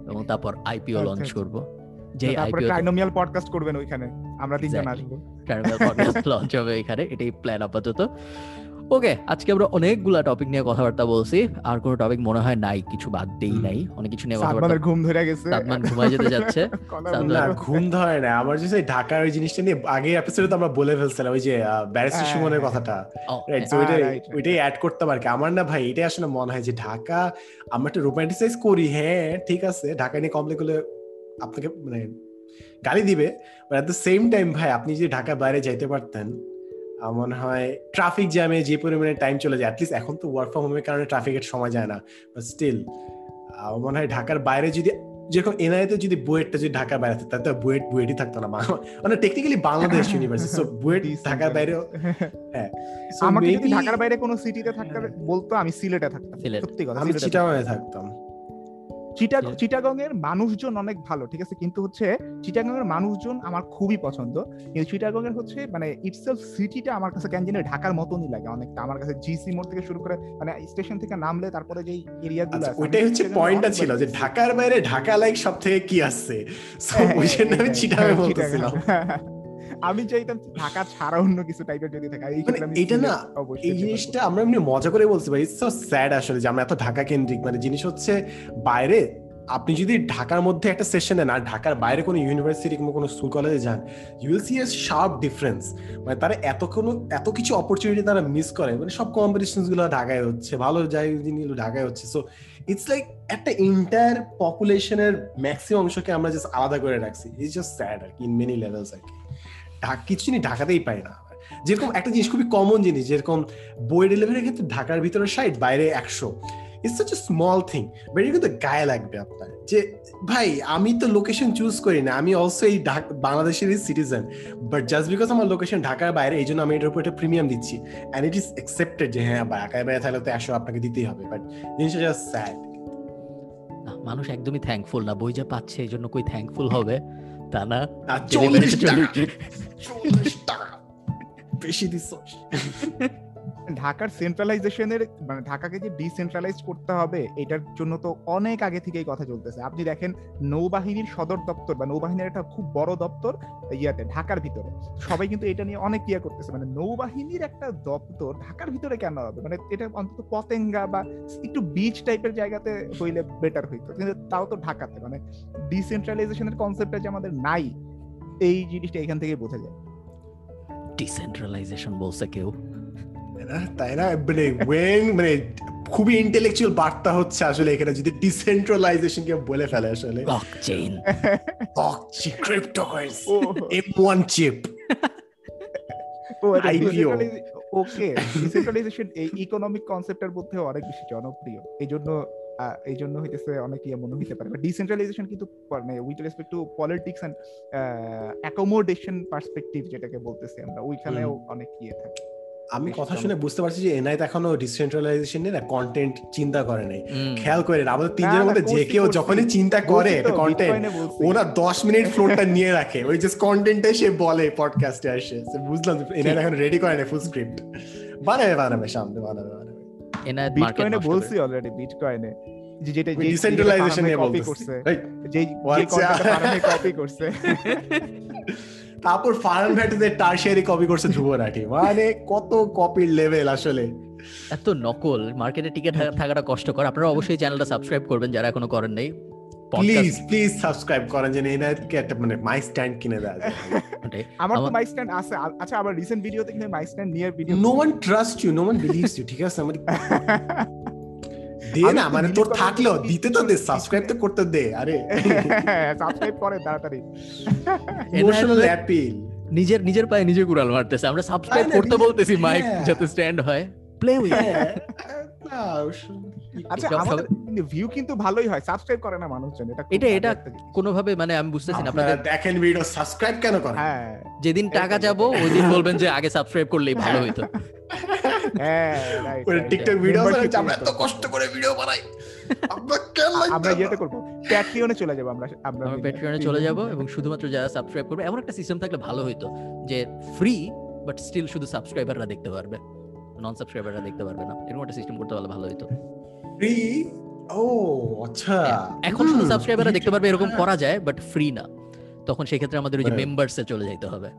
এবং তারপর আইপিও লঞ্চ। করব। যে তারপরে আইপিও ট্রাইনোমিয়াল পডকাস্ট করবেন ওইখানে আমরা তিনজন. আসব। পডকাস্ট লঞ্চ হবে এখানে এটাই প্ল্যান আপাতত। ওকে আজকে আমরা অনেকগুলা টপিক নিয়ে কথাবার্তা বলছি। আর কোনো টপিক মনে হয় নাই কিছু বাদ দেই নাই অনেক কিছু নিয়ে কথাবার্তা ঘুম ধরে গেছে। সাদমান ঘুমায় যেতে যাচ্ছে। না ঘুম ধরে না। আমার যে সেই ঢাকার ওই জিনিসটা নিয়ে আগে এপিসোডে তো আমরা বলে ফেলছিলাম ওই যে ব্যারিস্টার হ্যাঁ, সুমনের হ্যাঁ, কথাটা। রাইট হ্যাঁ, সো ওইটাই. ওইটাই অ্যাড করতে পারি আমার না ভাই এটাই আসলে মনে হয় যে ঢাকা আমরা একটা রোমান্টিসাইজ করি হ্যাঁ ঠিক আছে ঢাকা নিয়ে কমপ্লেন করলে আপনাকে মানে গালি দিবে। But at the same time ভাই আপনি যদি ঢাকার বাইরে যাইতে পারতেন মনে হয় ট্রাফিক জ্যামে যে পরিমাণে টাইম চলে যায় অ্যাটলিস্ট এখন তো ওয়ার্ক ফ্রম হোমের কারণে ট্রাফিকের সময় যায় না স্টিল আমার মনে হয় ঢাকার বাইরে যদি যেরকম এনআইতে যদি বুয়েটটা যদি ঢাকার বাইরে থাকতো তাহলে বুয়েট বুয়েটই থাকতো না বাংলা- মানে technically Bangladesh university so BUET ঢাকার বাইরে হ্যাঁ আমাকে যদি ঢাকার বাইরে কোনো সিটিতে থাকতে বলতো আমি সিলেটে থাকতাম সত্যি কথা আমি চিটাগাংয়ে থাকতাম। চিটাগ এর মানুষজন অনেক ভালো ঠিক আছে? কিন্তু হচ্ছে চিটাগং এর মানুষজন আমার খুবই পছন্দ। কিন্তু চিটাগং এর হচ্ছে মানে ইটসেলফ সিটিটা আমার কাছে কেন জানি ঢাকার মতনই লাগে অনেকটা। আমার কাছে জিসি মোড় থেকে শুরু করে মানে স্টেশন থেকে নামলে তারপরে যেই এরিয়াগুলো আচ্ছা আছে ওইটাই হচ্ছে পয়েন্টটা ছিল যে ঢাকার বাইরে ঢাকা লাইক সব থেকে কি আসছে সো হ্যাঁ, ওই জন্য আমি। চিটাগাং হ্যাঁ, বলতেছিলাম। চিটাগাং। আমি চাইতাম ঢাকা ছাড়া অন্য কিছু টাইপের যদি থাকে মানে এটা না, এই জিনিসটা আমরা এমনি মজা করে বলছি ভাই ইটস স্যাড আসলে যে আমরা এত ঢাকা কেন্দ্রিক। মানে জিনিস হচ্ছে বাইরে আপনি যদি ঢাকার মধ্যে একটা সেশন নেন আর ঢাকার বাইরে কোনো ইউনিভার্সিটি কিংবা কোনো স্কুল কলেজে যান you will see a sharp difference মানে তারা এত কোনো এত কিছু অপরচুনিটি তারা মিস করে। মানে সব কম্পিটিশনগুলো ঢাকায় হচ্ছে ভালো জায়গা জিনিসগুলো ঢাকায় হচ্ছে। সো ইটস লাইক একটা এন্টায়ার পপুলেশনের ম্যাক্সিমাম অংশকে আমরা জাস্ট আলাদা করে রাখছি। ইটস জাস্ট স্যাড আর কি ইন মেনি লেভেলস আর কি। কিছু জিনিস ঢাকাতেই পাই না। যেরকম একটা জিনিস খুবই কমন জিনিস, যেরকম বই ডেলিভারির ক্ষেত্রে ঢাকার ভিতরে ষাট বাইরে একশো। It's such a small thing but এটা কিন্তু গায়ে লাগবে আপনার। যে ভাই, আমি তো লোকেশন চুজ করি না, আমি অলসো এই বাংলাদেশেরই সিটিজেন বাট জাস্ট বিকজ আমার লোকেশন ঢাকার বাইরে, এই জন্য আমি এটার উপর একটা প্রিমিয়াম দিচ্ছি। অ্যান্ড ইট ইস অ্যাকসেপ্টেড যে হ্যাঁ ঢাকার বাইরে থাকলে তো একশো আপনাকে দিতেই হবে বাট জিনিসটা জাস্ট স্যাড মানুষ একদমই থ্যাঙ্কফুল না, বই যা পাচ্ছে, এই জন্য কই থ্যাঙ্কফুল হবে? তা না আর Delivery চল্লিশ তে টাকা চল্লিশ- চল্লিশ টাকা বেশি দিচ্ছ ঢাকার সেন্ট্রালাইজেশনের মানে ঢাকাকে যে ডিসেন্ট্রালাইজ করতে হবে, এটার জন্য তো অনেক আগে থেকেই কথা চলতেছে। আপনি দেখেন নৌবাহিনীর সদর দপ্তর বা নৌবাহিনীর একটা খুব বড় দপ্তর ইয়াতে, ঢাকার ভিতরে। সবাই কিন্তু এটা নিয়ে অনেক ইয়া করতেছে। মানে নৌবাহিনীর একটা দপ্তর ঢাকার ভিতরে কেন হবে? মানে এটা অন্তত পতেঙ্গা বা একটু বিচ টাইপের জায়গাতে হইলে বেটার হইতো। কিন্তু তাও তো ঢাকাতে। মানে ডিসেন্ট্রালাইজেশনের কনসেপ্টটা যে আমাদের নাই, এই জিনিসটা এখান থেকে বোঝা যায়। ডিসেন্ট্রালাইজেশন বলছে কেউ? তাই না? মানে ওয়েন মানে খুবই ইন্টেলেকচুয়াল বার্তা হচ্ছে আসলে এখানে যদি ডিসেন্ট্রালাইজেশন কে বলে ফেলে আসলে। ব্লকচেইন ক্রিপ্টোকারেন্সি ও। এম ওয়ান চিপ ও ওকে ডিসেন্ট্রালাইজেশন এই ইকোনমিক কনসেপ্টের মধ্যে অনেক বেশি জনপ্রিয়। এই জন্য আহ, এই জন্য হইতেছে অনেক ইয়ে মনে হইতে পারে। ডিসেন্ট্রালাইজেশন কিন্তু মানে with respect to politics and accommodation perspective যেটাকে বলতেছি আমরা ওইখানেও অনেক ইয়ে থাকে। আমি কথা শুনে বুঝতে পারছি যে এনআইতে এখনও ডিসেন্ট্রালাইজেশন নিয়ে কন্টেন্ট চিন্তা করে নাই খেয়াল করে না আমাদের তিনজনের মধ্যে যে কেউ যখনই চিন্তা করে কন্টেন্ট ওরা দশ মিনিট ফ্লোরটা নিয়ে রাখে ওই জাস্ট কন্টেন্টে সে বলে পডকাস্টে আসে বুঝলাম এনআই এখন রেডি করে না ফুল স্ক্রিপ্ট বানাবে বানাবে সামনে বানাবে বানাবে মার্কেট বিটকয়েনে বলছি। অলরেডি বিটকয়েনে যে যেটা ডিসেন্ট্রালাইজেশন নিয়ে কপি করছে যে যে আচ্ছা। কপি করছে তারপর ফার্ম ভ্যাটদের টার্সিয়ারি কপি করছে ধ্রুব রাঠি মানে কত কপির লেভেল আসলে। এত নকল মার্কেটে টিকে থাকা- থাকাটা কষ্টকর। আপনারা অবশ্যই চ্যানেলটা সাবস্ক্রাইব করবেন যারা এখনও করেন নাই। প্লিজ প্লিজ সাবস্ক্রাইব করেন যেন এনআইকে একটা মানে মাই স্ট্যান্ড কিনে দেয় আমার তো মাই স্ট্যান্ড আছে। আচ্ছা আমার রিসেন্ট ভিডিওতে কিন্তু my stand near video no one trust you no one believes you ঠিক আছে? আমার দে না মানে তোর থাকলেও দিতে তো দে সাবস্ক্রাইব তো করতে দে আরে। সাবস্ক্রাইব করে তাড়াতাড়ি। ইমোশনাল অ্যাপিল নিজের নিজের পায়ে নিজে কুড়াল মারতেছে। আমরা সাবস্ক্রাইব করতে বলতেছি মাইক হ্যাঁ। যাতে স্ট্যান্ড হয়। প্লে উইথ আচ্ছা আমাদের ভিউ কিন্তু ভালোই হয় সাবস্ক্রাইব করে না মানুষজন এটা এটা- এটা- কোনোভাবে মানে আমি বুঝতেছি না আপনারা দেখেন ভিডিও সাবস্ক্রাইব কেন করেন? হ্যাঁ। যেদিন টাকা যাব ওই দিন বলবেন যে আগে সাবস্ক্রাইব করলেই ভালো হইতো। হ্যাঁ টিকটক ভিডিও আমরা এত কষ্ট করে ভিডিও বানাই। আমরা কেন আমরা করব। প্যাট্রিয়নে চলে যাব আমরা আমরা আমরা পেট্রিয়নে চলে যাব এবং শুধুমাত্র যারা সাবস্ক্রাইব করবে এমন একটা সিস্টেম থাকলে ভালো হইতো যে ফ্রি বাট স্টিল শুধু সাবস্ক্রাইবাররা দেখতে পারবে। নন সাবস্ক্রাইবাররা দেখতে পারবে না। এরকম একটা সিস্টেম করতে পারলে ভালো হইতো। Free? ও আচ্ছা। এখন শুধু সাবস্ক্রাইবাররা দেখতে পারবে এরকম হ্যাঁ। করা যায় বাট ফ্রি না। তখন সেক্ষেত্রে আমাদের ওই যে. মেম্বারসে চলে যাইতে হবে।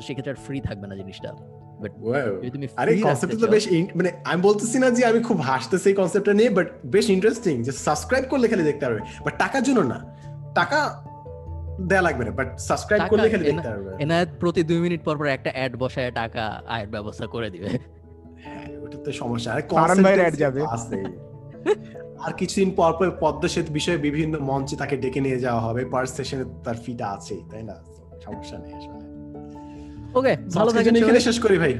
সেক্ষেত্রে আর ফ্রি থাকবে না জিনিসটা। তুমি আরে free কনসেপ্ট রাখতে তো বেশ মানে আমি বলতেছি না যে আমি খুব হাসতেছি এই কনসেপ্টটা নিয়ে বাট বেশ ইন্টারেস্টিং যে সাবস্ক্রাইব করলে খালি দেখতে পারবে। বাট টাকার জন্য না। টাকা দেয়া লাগবে না বাট সাবস্ক্রাইব করলে খালি দেখতে পারবে। এনায়েত প্রতি দুই মিনিট পর পর একটা অ্যাড বসায় টাকা আয়ের ব্যবস্থা করে দিবে। হ্যাঁ ওটা তো সমস্যা। আরে ad যাবে। আছে। আর কিছুদিন পর পর পদ্মা সেতু বিষয়ে বিভিন্ন মঞ্চে তাকে ডেকে নিয়ে যাওয়া হবে। পার সেশনে তার ফিটা আছেই তাই না? সমস্যা নেই আসলে। ওকে ভালো থাকেন এখানে শেষ করি ভাই।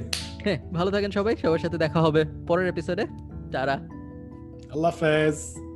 হ্যাঁ ভালো থাকেন সবাই। সবার সাথে দেখা হবে। পরের এপিসোডে তারা আল্লাহ হাফেজ।